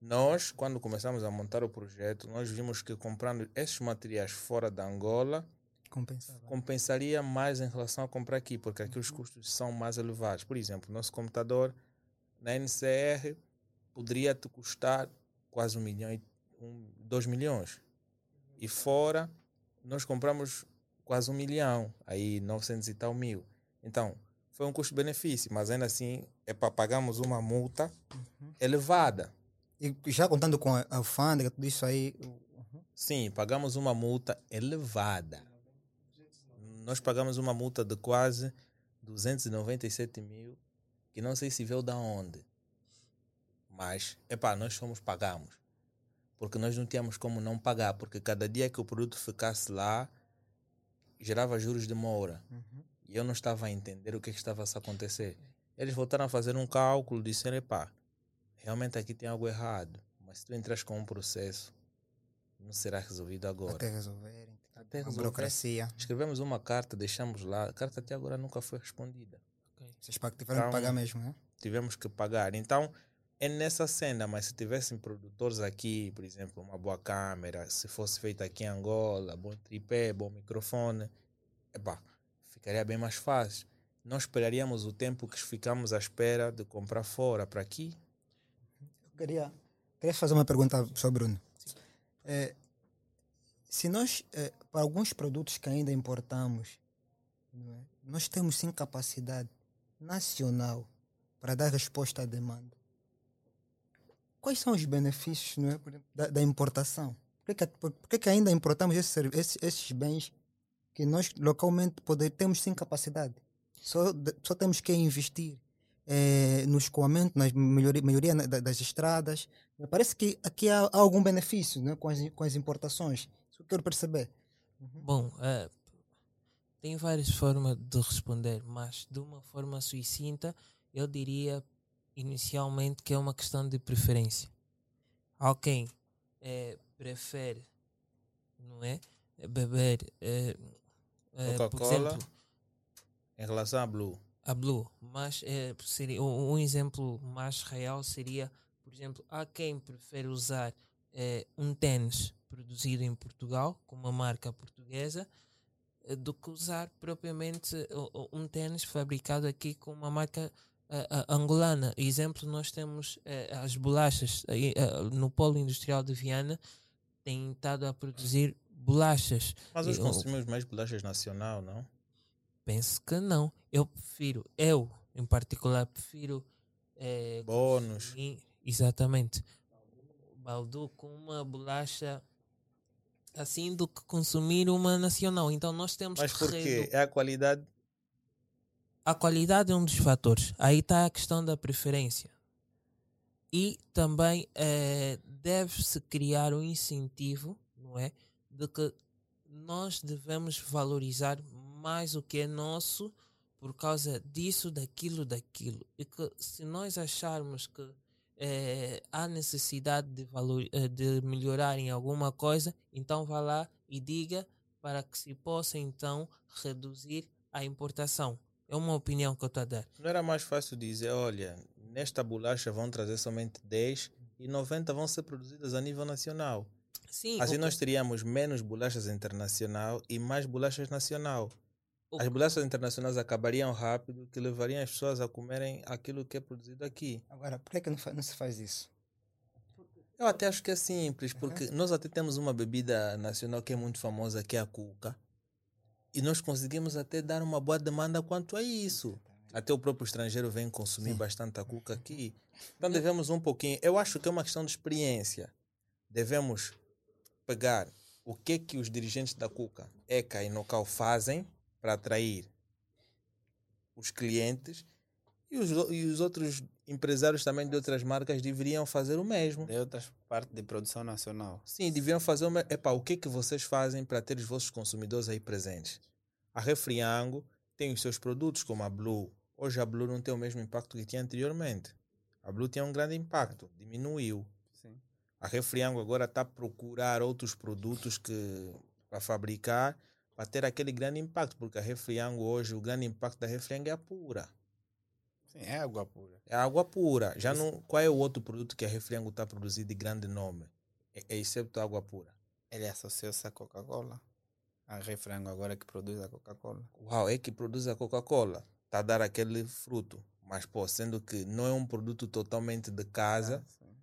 nós, quando começamos a montar o projeto, nós vimos que comprando esses materiais fora da Angola Compensava. compensaria mais em relação a comprar aqui, porque aqui os custos são mais elevados. Por exemplo, nosso computador na NCR poderia te custar quase um milhão, e um, dois milhões. E fora, nós compramos quase um milhão, aí 900 e tal mil. Então, foi um custo-benefício, mas ainda assim é para pagarmos uma multa elevada. E já contando com a alfândega, tudo isso aí. Sim, pagamos uma multa elevada. Nós pagamos uma multa de quase 297 mil, que não sei se veio da onde. Mas, epá, nós fomos pagamos. Porque nós não tínhamos como não pagar, porque cada dia que o produto ficasse lá, gerava juros de mora. E eu não estava a entender o que, é que estava a acontecer. Eles voltaram a fazer um cálculo, disseram, epá, realmente aqui tem algo errado. Mas se tu entras com um processo, não será resolvido agora. Até resolverem. Até A resolver. burocracia. Escrevemos uma carta, deixamos lá. A carta até agora nunca foi respondida. Vocês pag- tiveram que Então- pagar mesmo, né? Tivemos que pagar. Então, é nessa cena, mas se tivessem produtores aqui, por exemplo, uma boa câmera, se fosse feita aqui em Angola, bom tripé, bom microfone, epá, ficaria bem mais fácil. Não esperaríamos o tempo que ficamos à espera de comprar fora para aqui. Queria, queria fazer uma pergunta sobre Bruno. É, se nós, é, para alguns produtos que ainda importamos, é? nós temos sim capacidade nacional para dar resposta à demanda. Quais são os benefícios não é, da, da importação? Por que, que- ainda importamos esses, esses, esses bens que nós localmente poder, temos sim capacidade? Só, só temos que investir eh, no escoamento, na melhoria, melhoria na- da- das estradas. Parece que aqui há, há algum benefício né, com, as, com as importações. Isso que eu quero perceber. Bom, eh, tem várias formas de responder, mas de uma forma sucinta, eu diria inicialmente que é uma questão de preferência. Alguém eh, prefere, não é? Beber, Coca-Cola. Em relação à Blue, a Blue, mas eh, seria, um, um exemplo mais real seria, por exemplo, há quem prefere usar eh, um tênis produzido em Portugal, com uma marca portuguesa, eh, do que usar propriamente um tênis fabricado aqui com uma marca angolana. Exemplo, nós temos as bolachas no polo industrial de Viana, têm estado a produzir bolachas. mas hoje consumimos mais bolachas nacional, não? Penso que não. Eu prefiro, eu em particular, prefiro eh, Bônus. consumir- exatamente baldu com uma bolacha assim do que consumir uma nacional. Então nós temos Mas que por quê? redu- É a qualidade. a qualidade é um dos fatores. Aí está a questão da preferência. E também eh, deve-se criar um incentivo, não é? De que nós devemos valorizar mais o que é nosso por causa disso, daquilo, daquilo. E que se nós acharmos que eh, há necessidade de, valor, eh, de melhorar em alguma coisa, então vá lá e diga para que se possa então reduzir a importação. É uma opinião que eu estou a dar. Não era mais fácil dizer, olha, nesta bolacha vão trazer somente 10 e 90 vão ser produzidas a nível nacional. Sim, Assim nós teríamos menos bolachas internacional e mais bolachas nacional. As bolachas internacionais acabariam rápido, que levariam as pessoas a comerem aquilo que é produzido aqui. Agora, por que, que não, não se faz isso? Eu até acho que é simples, porque nós até temos uma bebida nacional que é muito famosa, que é a cuca. E nós conseguimos até dar uma boa demanda quanto a isso. Até o próprio estrangeiro vem consumir bastante a cuca aqui. Então devemos um pouquinho. Eu acho que é uma questão de experiência. Devemos pegar o que que os dirigentes da cuca, ECA e Nocal fazem para atrair os clientes e os, o- e os outros empresários também de outras marcas deveriam fazer o mesmo. De outras partes de produção nacional. Sim, deviam fazer uma. Epá, o que que vocês fazem para ter os vossos consumidores aí presentes? A Refriango tem os seus produtos, como a Blue. Hoje a Blue não tem o mesmo impacto que tinha anteriormente. A Blue tinha um grande impacto, diminuiu. Sim. A Refriango agora está a procurar outros produtos que para fabricar para ter aquele grande impacto, porque a Refriango hoje, o grande impacto da Refriango é a pura. Sim, é água pura. É água pura. Já não, qual é o outro produto que a Refriango está a produzir de grande nome? É, é excepto a água pura. Ele associou-se à Coca-Cola. A Refrango agora que produz a Coca-Cola. Uau, é que produz a Coca-Cola. Está a dar aquele fruto. Mas, pô, sendo que não é um produto totalmente de casa, Ah, sim.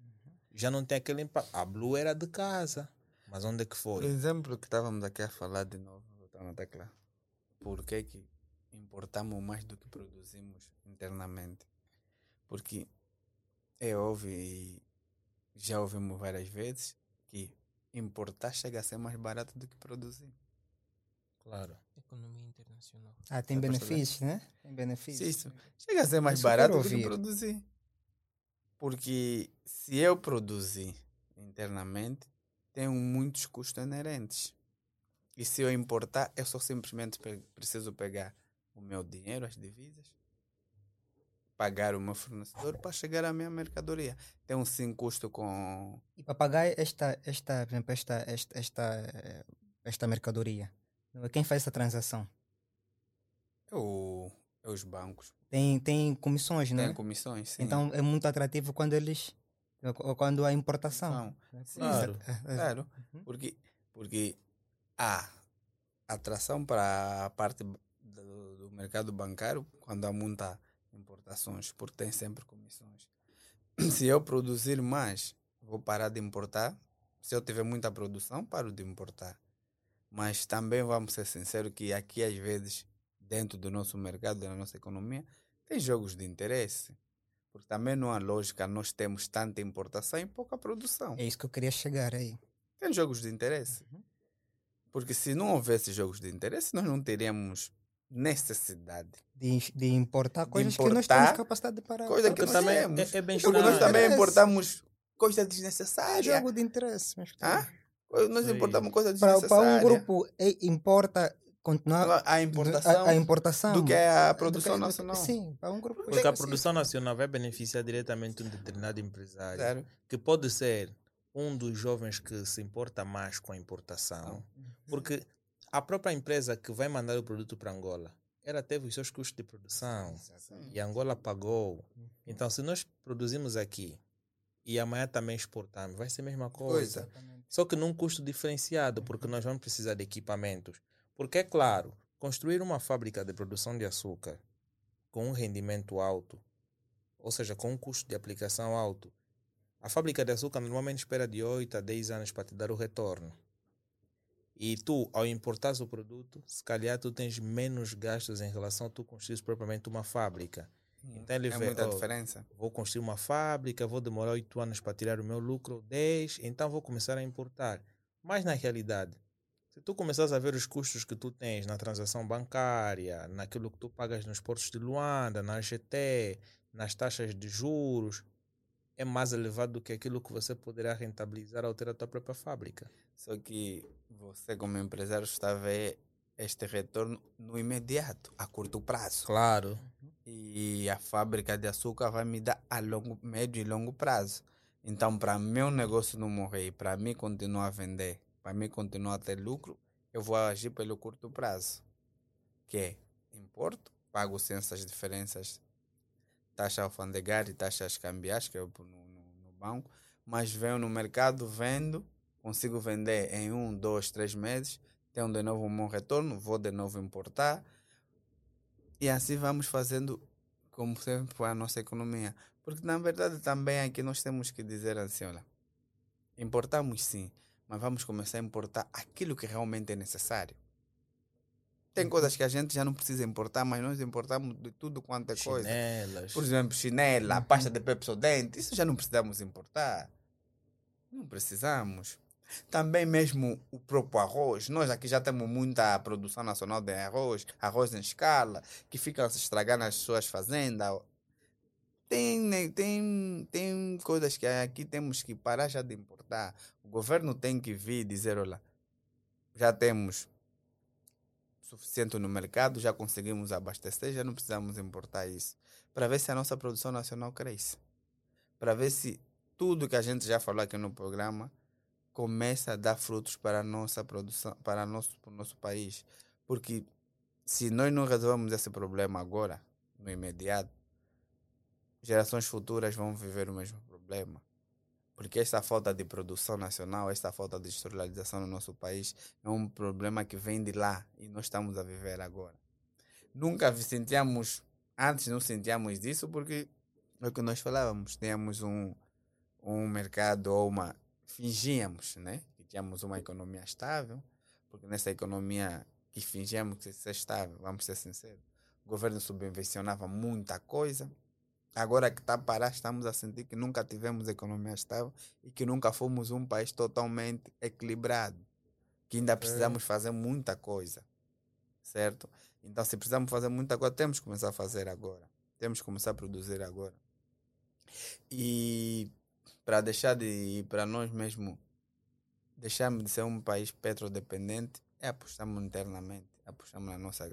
já não tem aquele impacto. A Blue era de casa. Mas onde é que Por foi? exemplo, que estávamos aqui a falar de novo, voltando à tecla. Por que, que importamos mais do que produzimos internamente? Porque é óbvio e já ouvimos várias vezes que importar chega a ser mais barato do que produzir. Claro. Economia internacional. Ah, tem Tá benefícios, né? Tem benefícios. Isso. Chega a ser mais Isso eu barato do que produzir. Porque se eu produzir internamente, tenho muitos custos inerentes. E se eu importar, eu só simplesmente pe- preciso pegar o meu dinheiro, as divisas, pagar o meu fornecedor para chegar à minha mercadoria. Tem um sim custo com. E para pagar esta, esta, por exemplo, esta, esta, esta, eh, esta mercadoria, não é? quem faz essa transação? O, é os bancos. Tem, tem comissões, Tem né? comissões, sim. Então é muito atrativo quando eles. Quando há importação. Então, né? sim, Claro. É, é, Claro, Uhum. porque, porque há atração para a parte do, do mercado bancário quando há muita importações, porque tem sempre comissões. Se eu produzir mais, vou parar de importar. Se eu tiver muita produção, paro de importar. Mas também vamos ser sinceros que aqui às vezes, dentro do nosso mercado, da nossa economia, tem jogos de interesse. Porque também não há lógica nós temos tanta importação e pouca produção. É isso que eu queria chegar aí. Tem jogos de interesse. Uhum. Porque se não houvesse jogos de interesse, nós não teríamos necessidade. De, de importar coisas que nós importar temos capacidade para. coisa que Porque nós também temos. é, é bem Porque nós também Interesse. importamos coisa É desnecessária. jogo de interesse. Mas Hã? Nós importamos coisa para, desnecessária. para um grupo é, importa continuar a importação, a, a importação do que é a produção que- nacional. Sim, para um grupo. Porque a produção nacional vai beneficiar diretamente um determinado empresário, Claro. que pode ser um dos jovens que se importa mais com a importação, porque a própria empresa que vai mandar o produto para Angola, ela teve os seus custos de produção e a Angola pagou. Então, se nós produzimos aqui e amanhã também exportamos, vai ser a mesma coisa. Coisa. Só que num custo diferenciado, porque nós vamos precisar de equipamentos. Porque, é claro, construir uma fábrica de produção de açúcar com um rendimento alto, ou seja, com um custo de aplicação alto, a fábrica de açúcar normalmente espera de 8 a 10 anos para te dar o retorno. E tu, ao importar o produto, se calhar tu tens menos gastos em relação a tu construir propriamente uma fábrica. Então ele é vê, muita oh, diferença. vou construir uma fábrica, vou demorar oito anos para tirar o meu lucro, 10, então vou começar a importar. Mas na realidade, se tu começares a ver os custos que tu tens na transação bancária, naquilo que tu pagas nos portos de Luanda, na AGT, nas taxas de juros, é mais elevado do que aquilo que você poderá rentabilizar ao ter a tua própria fábrica. Só que você, como empresário, está a ver este retorno no imediato, a curto prazo. Claro. E a fábrica de açúcar vai me dar a longo, médio e longo prazo. Então, para meu negócio não morrer, para mim continuar a vender, para mim continuar a ter lucro, eu vou agir pelo curto prazo. Que é importo, pago sem essas diferenças, taxa alfandegária e taxas cambiais, que eu no, no, no banco, mas venho no mercado, vendo, consigo vender em um, dois, três meses, tenho de novo um bom retorno, vou de novo importar, e assim vamos fazendo como sempre a nossa economia. Porque na verdade também aqui nós temos que dizer assim, olha, importamos sim, mas vamos começar a importar aquilo que realmente é necessário. Tem coisas que a gente já não precisa importar, mas nós importamos de tudo quanto é coisa. Chinelas. Por exemplo, chinela, pasta de Pepsodente, isso já não precisamos importar. Não precisamos. Também mesmo o próprio arroz. Nós aqui já temos muita produção nacional de arroz, arroz em escala, que fica a se estragar nas suas fazendas. Tem, né, tem, tem coisas que aqui temos que parar já de importar. O governo tem que vir dizer, olha, já temos suficiente no mercado, já conseguimos abastecer, já não precisamos importar isso. Para ver se a nossa produção nacional cresce. Para ver se tudo que a gente já falou aqui no programa começa a dar frutos para a nossa produção, para, nosso, para o nosso país. Porque se nós não resolvemos esse problema agora, no imediato, gerações futuras vão viver o mesmo problema. Porque esta falta de produção nacional, esta falta de industrialização no nosso país é um problema que vem de lá e nós estamos a viver agora. Nunca sentíamos, antes não sentíamos disso porque é o que nós falávamos, tínhamos um, um mercado ou uma, fingíamos, né? Que tínhamos uma economia estável, porque nessa economia que fingíamos que ser estável, vamos ser sinceros, o governo subvencionava muita coisa, Agora que está a parar, estamos a sentir que nunca tivemos economia estável e que nunca fomos um país totalmente equilibrado. Que ainda precisamos fazer muita coisa. Certo? Então, se precisamos fazer muita coisa, temos que começar a fazer agora. Temos que começar a produzir agora. E para deixar de, para nós mesmo, deixarmos de ser um país petrodependente, é apostarmos internamente, apostarmos na nossa,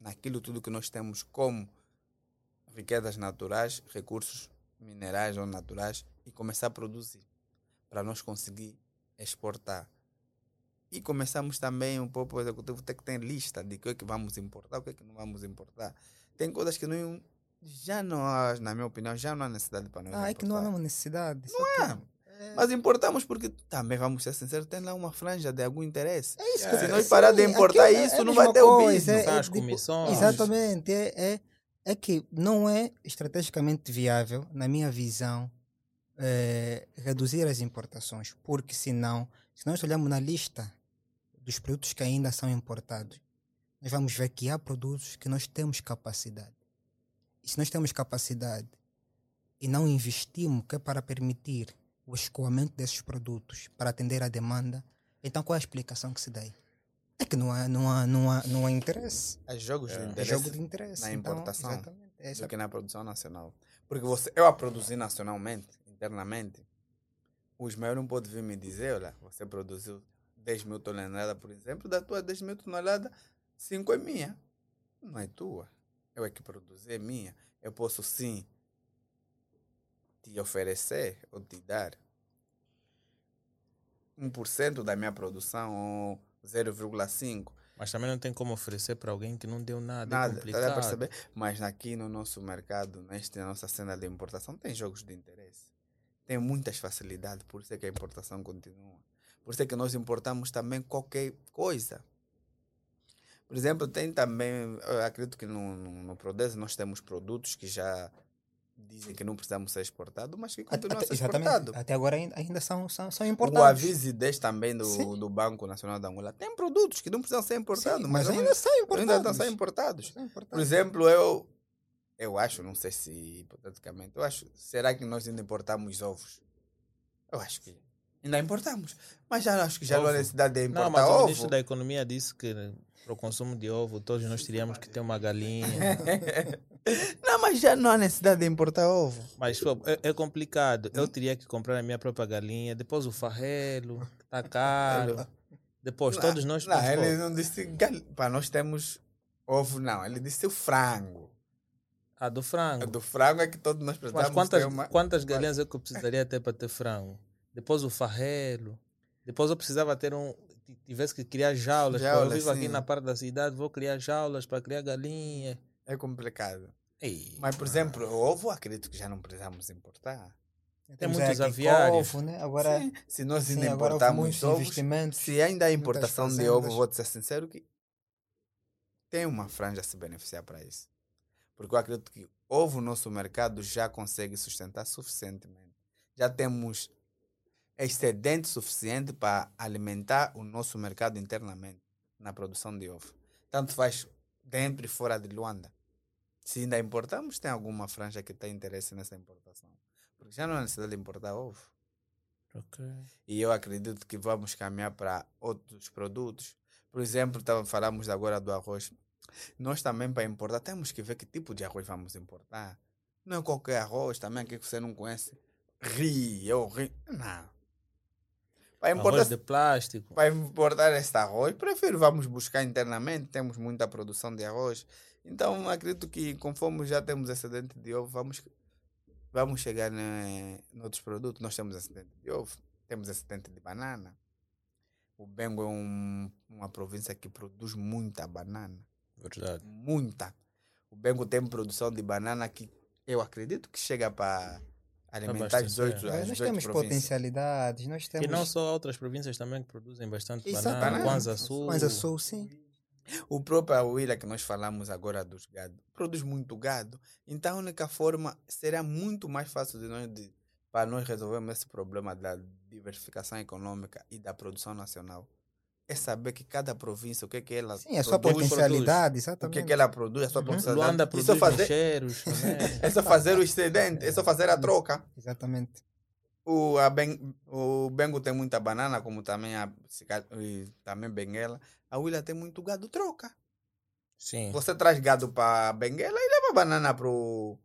naquilo tudo que nós temos como riquezas naturais, recursos minerais ou naturais e começar a produzir para nós conseguir exportar. E começamos também um pouco o executivo ter que ter lista de o que é que vamos importar, o que é que não vamos importar. Tem coisas que não já não há, na minha opinião, já não há necessidade para nós. Ah, é que não há mesmo necessidade. Não aqui- é. Mas importamos porque também vamos ser sinceros, tem lá uma franja de algum interesse. É isso É, que Se eu- nós parar de importar aqui é- isso, é não vai ter o coisa, business. é- é As tipo- comissões. Exatamente. É, é, é que não é estrategicamente viável, na minha visão, eh, reduzir as importações. Porque senão, se nós olharmos na lista dos produtos que ainda são importados, nós vamos ver que há produtos que nós temos capacidade. E se nós temos capacidade e não investimos que é para permitir o escoamento desses produtos para atender à demanda, então qual é a explicação que se dá aí? É que não há, não há, não há, não há interesse. É jogos de É interesse jogo de interesse. na então, importação exatamente. É essa do que na produção nacional. Porque você, eu a produzir nacionalmente, internamente, os meus não podem vir me dizer, olha, você produziu 10 mil toneladas, por exemplo, da tua 10 mil toneladas, 5 é minha. Não é tua. Eu é que produzi, é minha. Eu posso sim te oferecer ou te dar 1% da minha produção ou 0,5%. Mas também não tem como oferecer para alguém que não deu nada. é Nada, complicado. tá a perceber? Mas aqui no nosso mercado, nesta nossa cena de importação, tem jogos de interesse. Tem muitas facilidades, por isso é que a importação continua. Por isso é que nós importamos também qualquer coisa. Por exemplo, tem também, eu acredito que no, no, no Prodese nós temos produtos que já dizem que não precisamos ser exportados, mas que Até- continuam a ser exatamente. exportados. Até agora ainda, ainda são, são, são O importantes. Avise 10 também do, Sim. do Banco Nacional da Angola tem produtos que não precisam ser importados, Sim, mas mas ainda são importados. ainda a ser importados. São Por importados. exemplo, eu, eu acho, não sei se hipoteticamente, eu acho, será que nós ainda importamos ovos? Eu acho que ainda importamos. Mas já acho que já não há necessidade de Não, importar mas o ovo. ministro da Economia disse que para o consumo de ovo todos nós teríamos que ter uma galinha. não, mas já não há necessidade de importar ovo. Mas pô, é, é complicado. Eu teria que comprar a minha própria galinha, depois o farrelo, que tá caro. Depois todos nós. Não, ele não disse. gal- Para nós temos ovo, não. Ele disse o frango. Ah, do frango. Do frango é que todos nós Mas precisamos quantas, ter uma. quantas galinhas eu precisaria ter para ter frango? Depois o farrelo. Depois eu precisava ter um. Tivesse que criar jaulas. pô, eu Jaulas, vivo aqui sim. na parte da cidade, vou criar jaulas para criar galinha. É complicado. Ei, Mas, por exemplo, o ovo, acredito que já não precisamos importar. Temos muitos aqui aviários. Ovo, né? Agora, Sim, se nós sim, ainda importarmos muitos ovos, investimentos. se ainda há importação de ovo, vou te ser sincero que tem uma franja a se beneficiar para isso. Porque eu acredito que ovo no nosso mercado já consegue sustentar suficientemente. Já temos excedente suficiente para alimentar o nosso mercado internamente na produção de ovo. Tanto faz dentro e fora de Luanda. Se ainda importamos, tem alguma franja que tem interesse nessa importação. Porque já não há necessidade de importar ovo. ok. E eu acredito que vamos caminhar para outros produtos. Por exemplo, falamos agora do arroz. Nós também, para importar, temos que ver que tipo de arroz vamos importar. Não é qualquer arroz também que você não conhece. Ri, eu ri. Não. Para importar, Arroz de plástico. para importar este arroz, prefiro vamos buscar internamente. Temos muita produção de arroz. Então, acredito que conforme já temos excedente de ovo, vamos, vamos chegar em outros produtos. Nós temos excedente de ovo, temos excedente de banana. O Bengo é um- uma província que produz muita banana. Verdade. Muita. O Bengo tem produção de banana que eu acredito que chega para alimentar as abastecer. 18, eh, as nós 18 temos potencialidades. Nós temos. E não só outras províncias também que produzem bastante Exatamente. banana. Kwanza Sul. Kwanza Sul, sim. O próprio Willa que nós falamos agora dos gado, produz muito gado. Então a única forma será muito mais fácil de nós de, para nós resolvermos esse problema da diversificação econômica e da produção nacional. É saber que cada província, o que é que ela Sim, a sua produz, potencialidade, o que exatamente. é que ela produz, a sua potencialidade. Luanda E produz só fazer, também. é só fazer o excedente, é só fazer a troca. Exatamente. O, a ben, o Bengo tem muita banana, como também a também Benguela. A Willa tem muito gado, troca. Sim. Você traz gado para Benguela e leva banana pro,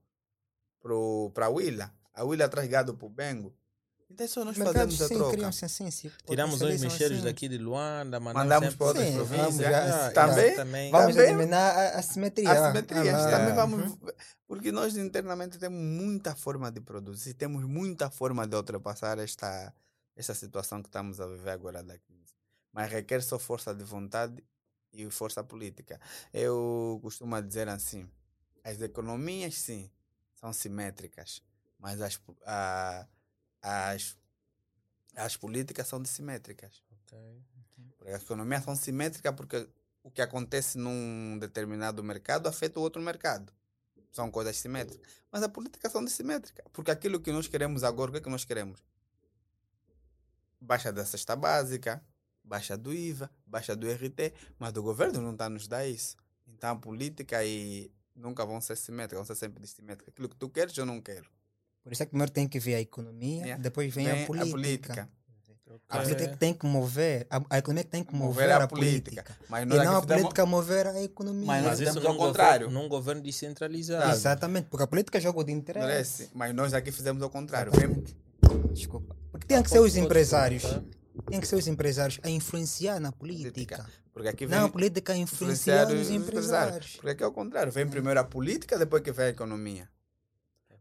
pro, pra Willa. A Willa traz gado pro Bengo. Então nós Mercados fazemos a sim, troca. criam-se assim, Tiramos os potencializam mexeros assim. daqui de Luanda, mandamos, Mandamos para outras Sim, províncias. vamos já- Ah, também, também. Vamos Também- eliminar a assimetria. Assimetria. Ah, também ah, vamos. uhum. Porque nós internamente temos muita forma de produzir, temos muita forma de ultrapassar esta, esta situação que estamos a viver agora da crise. Mas requer só força de vontade e força política. Eu costumo dizer assim: as economias, sim, são simétricas, mas as, a- as, as políticas são dissimétricas. Porque as economias são simétricas porque o que acontece num determinado mercado afeta o outro mercado. São coisas simétricas. Mas a política são dissimétricas. Porque aquilo que nós queremos agora, o que é que nós queremos? Baixa da cesta básica, baixa do IVA, baixa do RT, mas o governo não está a nos dar isso. Então a política e nunca vão ser simétricas, vão ser sempre dissimétricas. Aquilo que tu queres, eu não quero. Por isso é que primeiro tem que ver a economia, Yeah. depois vem, Vem a política. A política que tem que mover, a, a economia que tem que mover, Mover a, a política. política. Mas E não a aqui fizemos- política mover a economia. Mas nós Mas isso fizemos ao contrário. governo, num governo descentralizado. Exatamente, porque a política é jogo de interesse. Parece, mas nós aqui fizemos ao contrário. Desculpa. Porque tem que ser os empresários. Tem que ser os empresários a influenciar na política. porque aqui vem Não a política a influenciar os empresários. Porque aqui é o contrário. Vem primeiro a política, depois que vem a economia.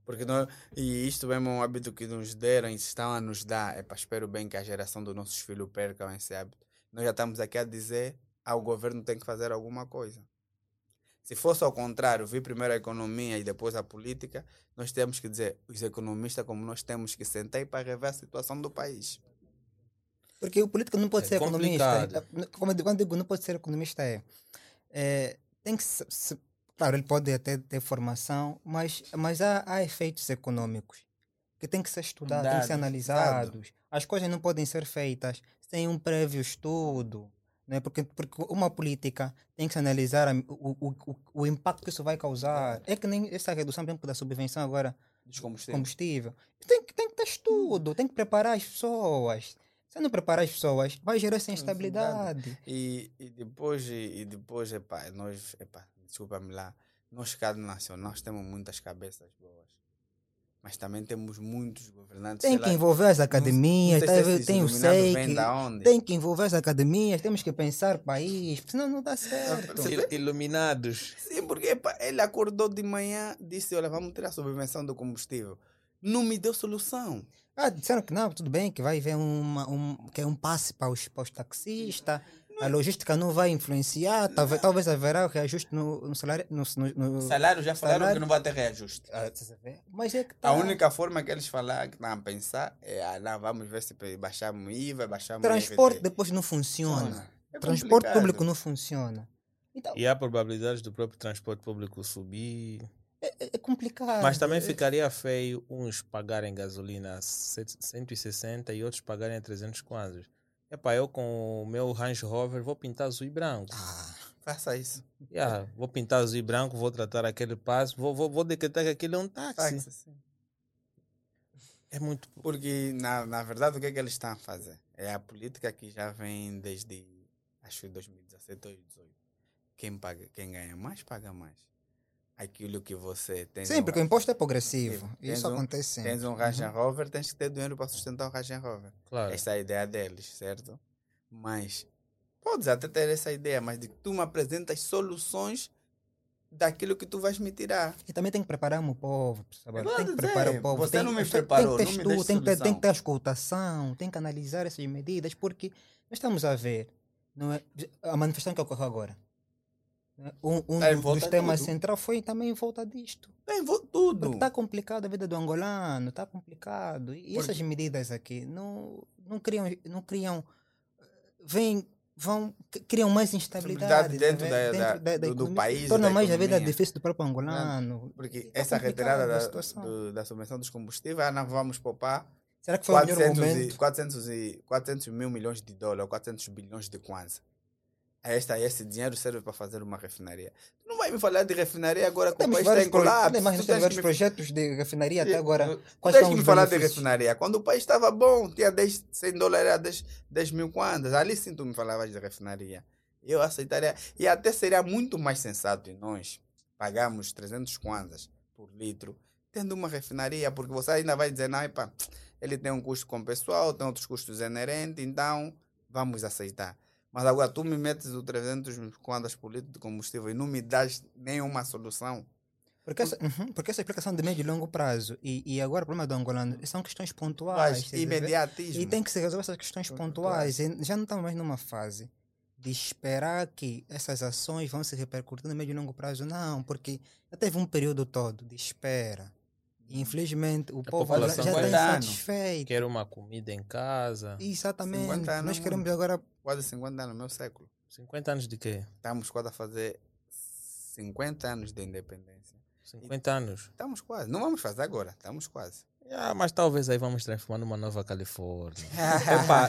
Porque nós, e isto mesmo é um hábito que nos deram e estão a nos dar. É para espero bem que a geração dos nossos filhos percam esse hábito. Nós já estamos aqui a dizer ah, o governo tem que fazer alguma coisa. Se fosse ao contrário, vir primeiro a economia e depois a política, nós temos que dizer, os economistas, como nós temos que sentar para rever a situação do país. Porque o político não pode É ser economista. complicado. Como eu digo, quando eu digo não pode ser economista, é, é tem que se, se- claro, ele pode até ter formação, mas, mas há, há efeitos econômicos que têm que ser estudados, têm que ser analisados. As coisas não podem ser feitas sem um prévio estudo. Né? Porque, porque uma política tem que se analisar o, o, o, impacto que isso vai causar. É que nem essa redução por exemplo, da subvenção agora Dos combustíveis. combustível. Tem, que- tem que ter estudo, tem que preparar as pessoas. Se não preparar as pessoas, vai gerar essa instabilidade. E, e depois, e depois, epá, nós, epá, desculpa-me lá, nós, cada nacional, nós temos muitas cabeças boas. Mas também temos muitos governantes. Tem que lá, envolver as não- academias, não sei se tem o SEIC, tem que envolver as academias, temos que pensar país, porque senão não dá certo. Você Il- Iluminados. Sim, porque ele acordou de manhã, disse, olha, vamos ter a subvenção do combustível. Não me deu solução. Ah, disseram que não, tudo bem, que vai haver uma, um, que é um passe para os, para os taxistas, a logística não vai influenciar, talvez, talvez haverá reajuste no, no salário. No, no, no- Salário já falaram Salário- que não vai ter reajuste. Ah? Mas é que tá. A única forma que eles falaram, que estão a pensar, é, ah, não, vamos ver se baixamos IVA, baixamos Transporte depois não funciona. É Transporte público não funciona. Então, E há probabilidades do próprio transporte público subir. é, é complicado. Mas também É- ficaria feio uns pagarem gasolina a set- 160 e outros pagarem a 300 kwanzas. Epá, eu com o meu Range Rover vou pintar azul e branco. Ah, Faça isso. Yeah, vou pintar azul e branco, vou tratar aquele passo, vou, vou, vou decretar que aquilo é um táxi. Táxi, sim. É muito. Porque, na, na verdade, o que é que eles estão a fazer? É a política que já vem desde, acho que 2017 ou 2018. Quem, paga, quem ganha mais, paga mais. Aquilo que você tem. Sim, porque o imposto é progressivo. Tens Isso um- acontece sempre. Tens um Range Rover, tens que ter dinheiro para sustentar o Range Rover. Claro. Essa é a ideia deles, certo? Mas podes até ter essa ideia, mas de que tu me apresentas soluções daquilo que tu vais me tirar. E também tem que preparar o povo. sabe? Vou Tem que preparar o povo. você tem, não me tem- preparou, tem que não ter me estudo, tem que, ter, tem que ter a escutação, tem que analisar essas medidas, porque nós estamos a ver não é, a manifestação que ocorreu agora. Né? Um, um em do- volta dos temas tudo. centrais foi também em volta disto. Tem vo- tudo. Porque está complicado a vida do angolano, está complicado. E Porque- essas medidas aqui não, não criam, não criam, vêm, vão, criam mais instabilidade dentro tá da- vendo? da- do- do economia. país Torna da mais a vida economia. difícil do próprio angolano. Porque E tá essa retirada da, do- da subvenção dos combustíveis, ah, não vamos poupar Será que foi o melhor 400, e, momento? 400, e, 400 mil milhões de dólares, 400 bilhões de kwanza. Esta, esse dinheiro serve para fazer uma refinaria. Tu não vai me falar de refinaria agora que o país está em pro... colapso. Tem nós tens temos vários me- projetos de refinaria até agora. Quais tens que me falar de benefícios? refinaria. Quando o país estava bom, tinha 10, 100 dólares, era 10, 10 mil kwanzas. Ali sim tu me falavas de refinaria. Eu aceitaria. E até seria muito mais sensato nós pagarmos 300 kwanzas por litro, tendo uma refinaria, porque você ainda vai dizer, não, epa, ele tem um custo com o pessoal, tem outros custos inerentes, então vamos aceitar. Mas agora tu me metes o 300 kwanzas por litro de combustível e não me das nenhuma solução. Porque essa, uhum, porque essa explicação de médio e longo prazo. E, e agora o problema do angolano são questões pontuais. Imediatismo. E tem que se resolver essas questões pontuais. E já não estamos mais numa fase de esperar que essas ações vão se repercutir no médio e longo prazo. Não, porque já teve um período todo de espera. E, infelizmente, o povo já está insatisfeito. Quero uma comida em casa. Exatamente. 50 anos Nós queremos agora. Quase 50 anos, meu século. 50 anos de quê? Estamos quase a fazer 50 anos de independência. 50 anos. Estamos quase. Não vamos fazer agora, estamos quase. Ah, mas talvez aí vamos transformar numa nova Califórnia. Epá,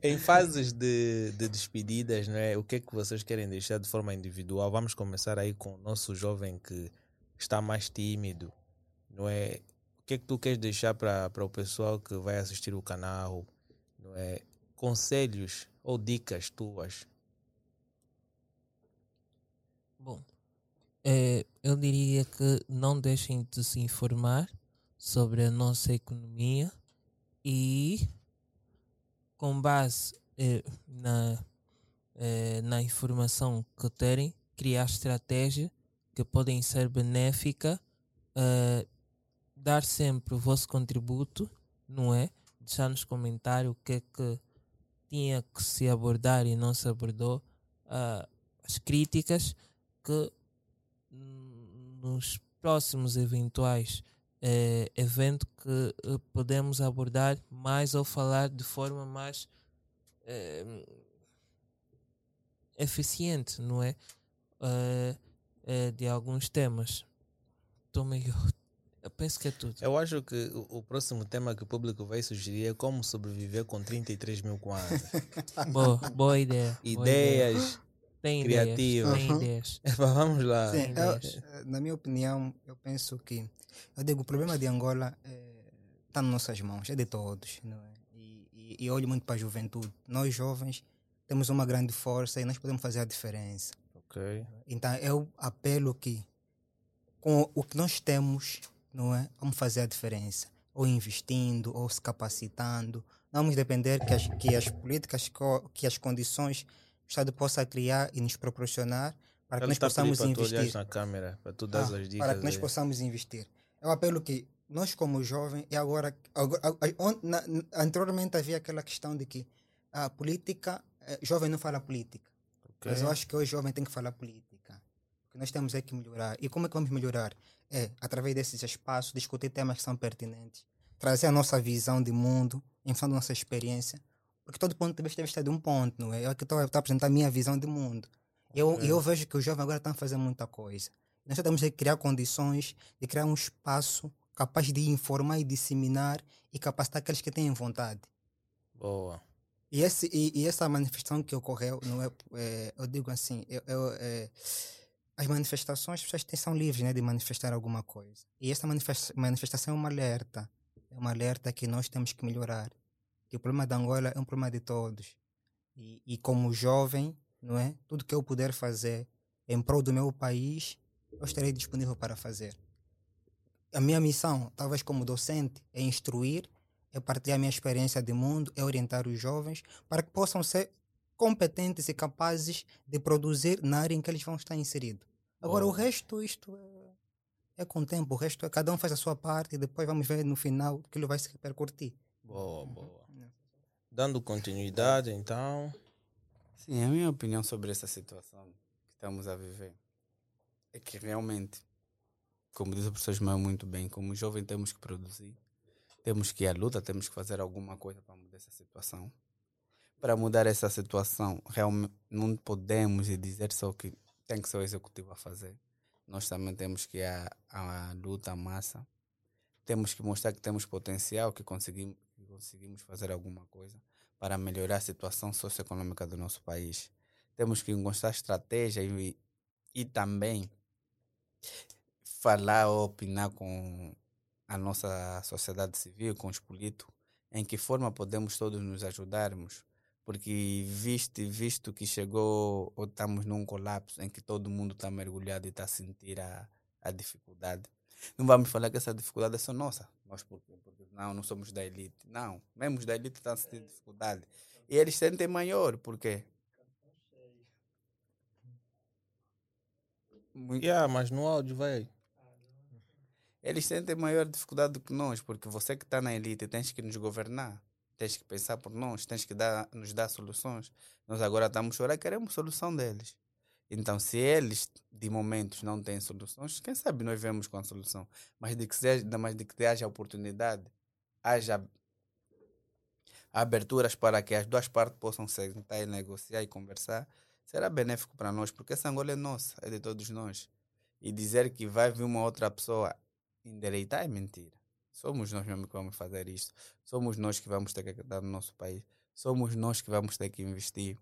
em fases de, de despedidas, não é? o que é que vocês querem deixar de forma individual? Vamos começar aí com o nosso jovem que está mais tímido, não é? O que é que tu queres deixar para o pessoal que vai assistir o canal, não é? Conselhos ou dicas tuas? Bom, eh, eu diria que não deixem de se informar sobre a nossa economia e, com base eh, na, eh, na informação que terem, criar estratégias que podem ser benéficas, eh, dar sempre o vosso contributo, não é? Deixar nos comentários o que é que tinha que se abordar e não se abordou, ah, as críticas que nos próximos eventuais eh, eventos que eh, podemos abordar mais ou falar de forma mais eh, eficiente, não é? Eh, de alguns temas. Estou meio. Eu penso que é tudo. Eu acho que o, o próximo tema que o público vai sugerir é como sobreviver com 33 mil kwanzas. Boa, boa ideia. boa ideia. Ideias. Tem criativas. ideias. Tem Uhum. ideias. Epá, Vamos lá. Sim, Tem eu, ideias. eh, na minha opinião, eu penso que. Eu digo, o problema de Angola está nas nossas mãos, é de todos. Não é? e, e, e olho muito para a juventude. Nós, jovens, temos uma grande força e nós podemos fazer a diferença. Ok. Então, eu apelo que, com o que nós temos, não é? Vamos fazer a diferença. Ou investindo, ou se capacitando. Não vamos depender que as, que as políticas, que as condições o Estado possa criar e nos proporcionar para que Ele nós possamos para tu investir. olhares na câmera, para tu dar Ah, as dicas. para que nós aí. possamos investir. Eu apelo que nós, como jovens, e agora, agora na- anteriormente havia aquela questão de que a política, eh, jovem não fala política. Ok. Mas eu acho que hoje jovem tem que falar política. Porque nós temos é que melhorar. E como é que vamos melhorar? É, através desses espaços, discutir temas que são pertinentes, trazer a nossa visão de mundo, em função da nossa experiência. Porque todo ponto de vista deve estar de um ponto, não é? Eu aqui estou a apresentar a minha visão de mundo. E eu, e eu vejo que os jovens agora estão a fazer muita coisa. Nós só temos que criar condições de criar um espaço capaz de informar e disseminar e capacitar aqueles que têm vontade. Boa. E, esse, e, e essa manifestação que ocorreu, não é, é, eu digo assim, eu, eu, é, as manifestações, as pessoas são livres né, de manifestar alguma coisa. E manifesta- manifestação é uma alerta. É uma alerta que nós temos que melhorar. Que o problema da Angola é um problema de todos. E, e como jovem, não é? Tudo que eu puder fazer em prol do meu país, eu estarei disponível para fazer. A minha missão, talvez como docente, é instruir, é partilhar a minha experiência de mundo, é orientar os jovens para que possam ser competentes e capazes de produzir na área em que eles vão estar inseridos. Agora, o Boa. resto, isto é, é com o tempo, o resto é cada um faz a sua parte e depois vamos ver no final que ele vai se repercutir. Boa, boa. Dando continuidade, então. Sim, a minha opinião sobre essa situação que estamos a viver é que realmente, como diz o professor Ismael muito bem, como jovem temos que produzir, temos que ir à luta, temos que fazer alguma coisa para mudar essa situação. Para mudar essa situação, realmente não podemos dizer só que tem que ser o executivo a fazer. Nós também temos que ir à, à luta, à massa. Temos que mostrar que temos potencial, que conseguimos, que conseguimos fazer alguma coisa para melhorar a situação socioeconômica do nosso país. Temos que encontrar estratégia e, e também falar ou opinar com a nossa sociedade civil, com os políticos, em que forma podemos todos nos ajudarmos, porque visto, visto que chegou ou estamos num colapso em que todo mundo está mergulhado e está a sentir a, a dificuldade. Não vamos falar que essa dificuldade é só nossa. Nós porque, porque não, não somos da elite. Não, mesmo da elite estão a sentir dificuldade. E eles sentem maior, porque Yeah, mas no áudio vai. eles sentem maior dificuldade do que nós, porque você que está na elite tens que nos governar, tens que pensar por nós, tens que dar, nos dar soluções. Nós agora estamos a chorar, queremos solução deles. Então, se eles, de momentos, não têm soluções, quem sabe nós vemos com a solução. Mas de que, seja, mas de que haja oportunidade, haja aberturas para que as duas partes possam sentar e negociar e conversar, será benéfico para nós, porque essa Angola é nossa, é de todos nós. E dizer que vai vir uma outra pessoa endereitar é mentira. Somos nós mesmos que vamos fazer isto. Somos nós que vamos ter que dar no nosso país. Somos nós que vamos ter que investir.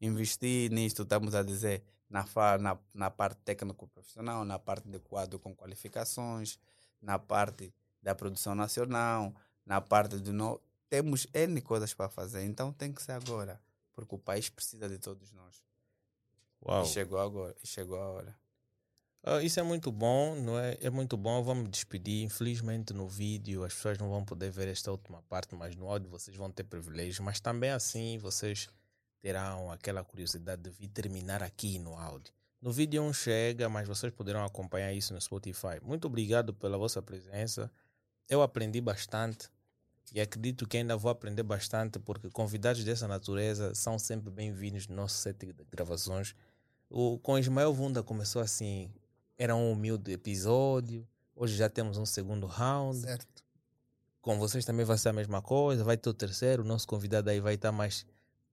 Investir nisto, estamos a dizer, na, na, na parte técnico-profissional, na parte de quadro com qualificações, na parte da produção nacional, na parte do. No... Temos N coisas para fazer, então tem que ser agora, porque o país precisa de todos nós. Uau. E chegou agora, e chegou a hora. Ah, isso é muito bom, não é? É muito bom. Vamos despedir. Infelizmente, no vídeo as pessoas não vão poder ver esta última parte, mas no áudio vocês vão ter privilégio. Mas também assim vocês terão aquela curiosidade de vir terminar aqui no áudio. No vídeo não chega, mas vocês poderão acompanhar isso no Spotify. Muito obrigado pela vossa presença. Eu aprendi bastante e acredito que ainda vou aprender bastante porque convidados dessa natureza são sempre bem-vindos no nosso set de gravações. O, com Ismael Vunda começou assim, era um humilde episódio. Hoje já temos um segundo round. Certo. Com vocês também vai ser a mesma coisa. Vai ter o terceiro. O nosso convidado aí vai estar mais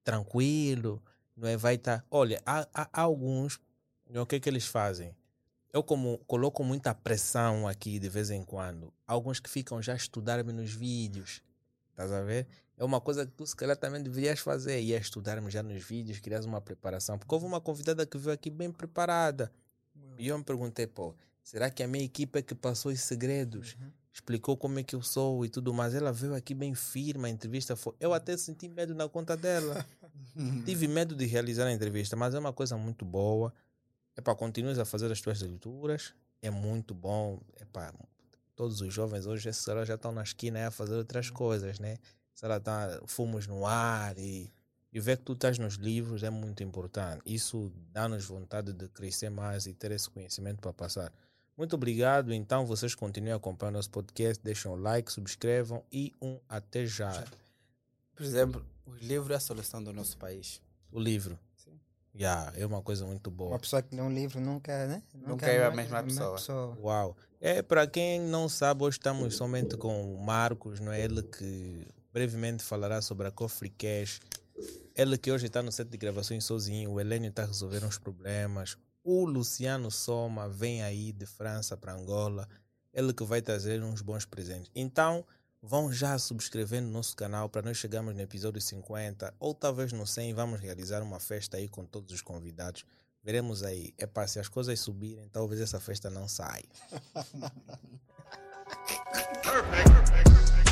tranquilo. Não é? Vai estar. Olha, há, há alguns. não é? O que é que eles fazem? Eu como coloco muita pressão aqui de vez em quando. Alguns que ficam já a estudar-me nos vídeos. Estás a ver? É uma coisa que tu se calhar também deverias fazer. Ia estudar-me já nos vídeos, crias uma preparação. Porque houve uma convidada que veio aqui bem preparada. E eu me perguntei, pô, será que a minha equipe é que passou os segredos? Explicou como é que eu sou e tudo mais. Ela veio aqui bem firme, a entrevista foi. Eu até senti medo na conta dela. Tive medo de realizar a entrevista, mas é uma coisa muito boa. É para continuar a fazer as tuas leituras. É muito bom. É para todos os jovens hoje, essa hora já estão na esquina a fazer outras coisas, né? Se ela tá fumos no ar e, e ver que tu estás nos livros é muito importante. Isso dá-nos vontade de crescer mais e ter esse conhecimento para passar. Muito obrigado. Então, vocês continuem acompanhando nosso podcast, deixem um like, subscrevam e um até já. Por exemplo, o livro é a solução do nosso país. O livro. Sim. Yeah, é uma coisa muito boa. Uma pessoa que lê um livro nunca, né? Nunca é a mesma pessoa. Uau. É, para quem não sabe, hoje estamos somente com o Marcos, não é? Ele que brevemente falará sobre a Cofre Cash. Ele que hoje está no set de gravações sozinho, o Helênio está resolvendo uns problemas. O Luciano Soma vem aí de França para Angola. Ele que vai trazer uns bons presentes. Então, vão já subscrevendo nosso canal para nós chegarmos no episódio 50 ou talvez no 100 vamos realizar uma festa aí com todos os convidados. Veremos aí. É para se as coisas subirem, talvez essa festa não saia. perfect, perfect, perfect.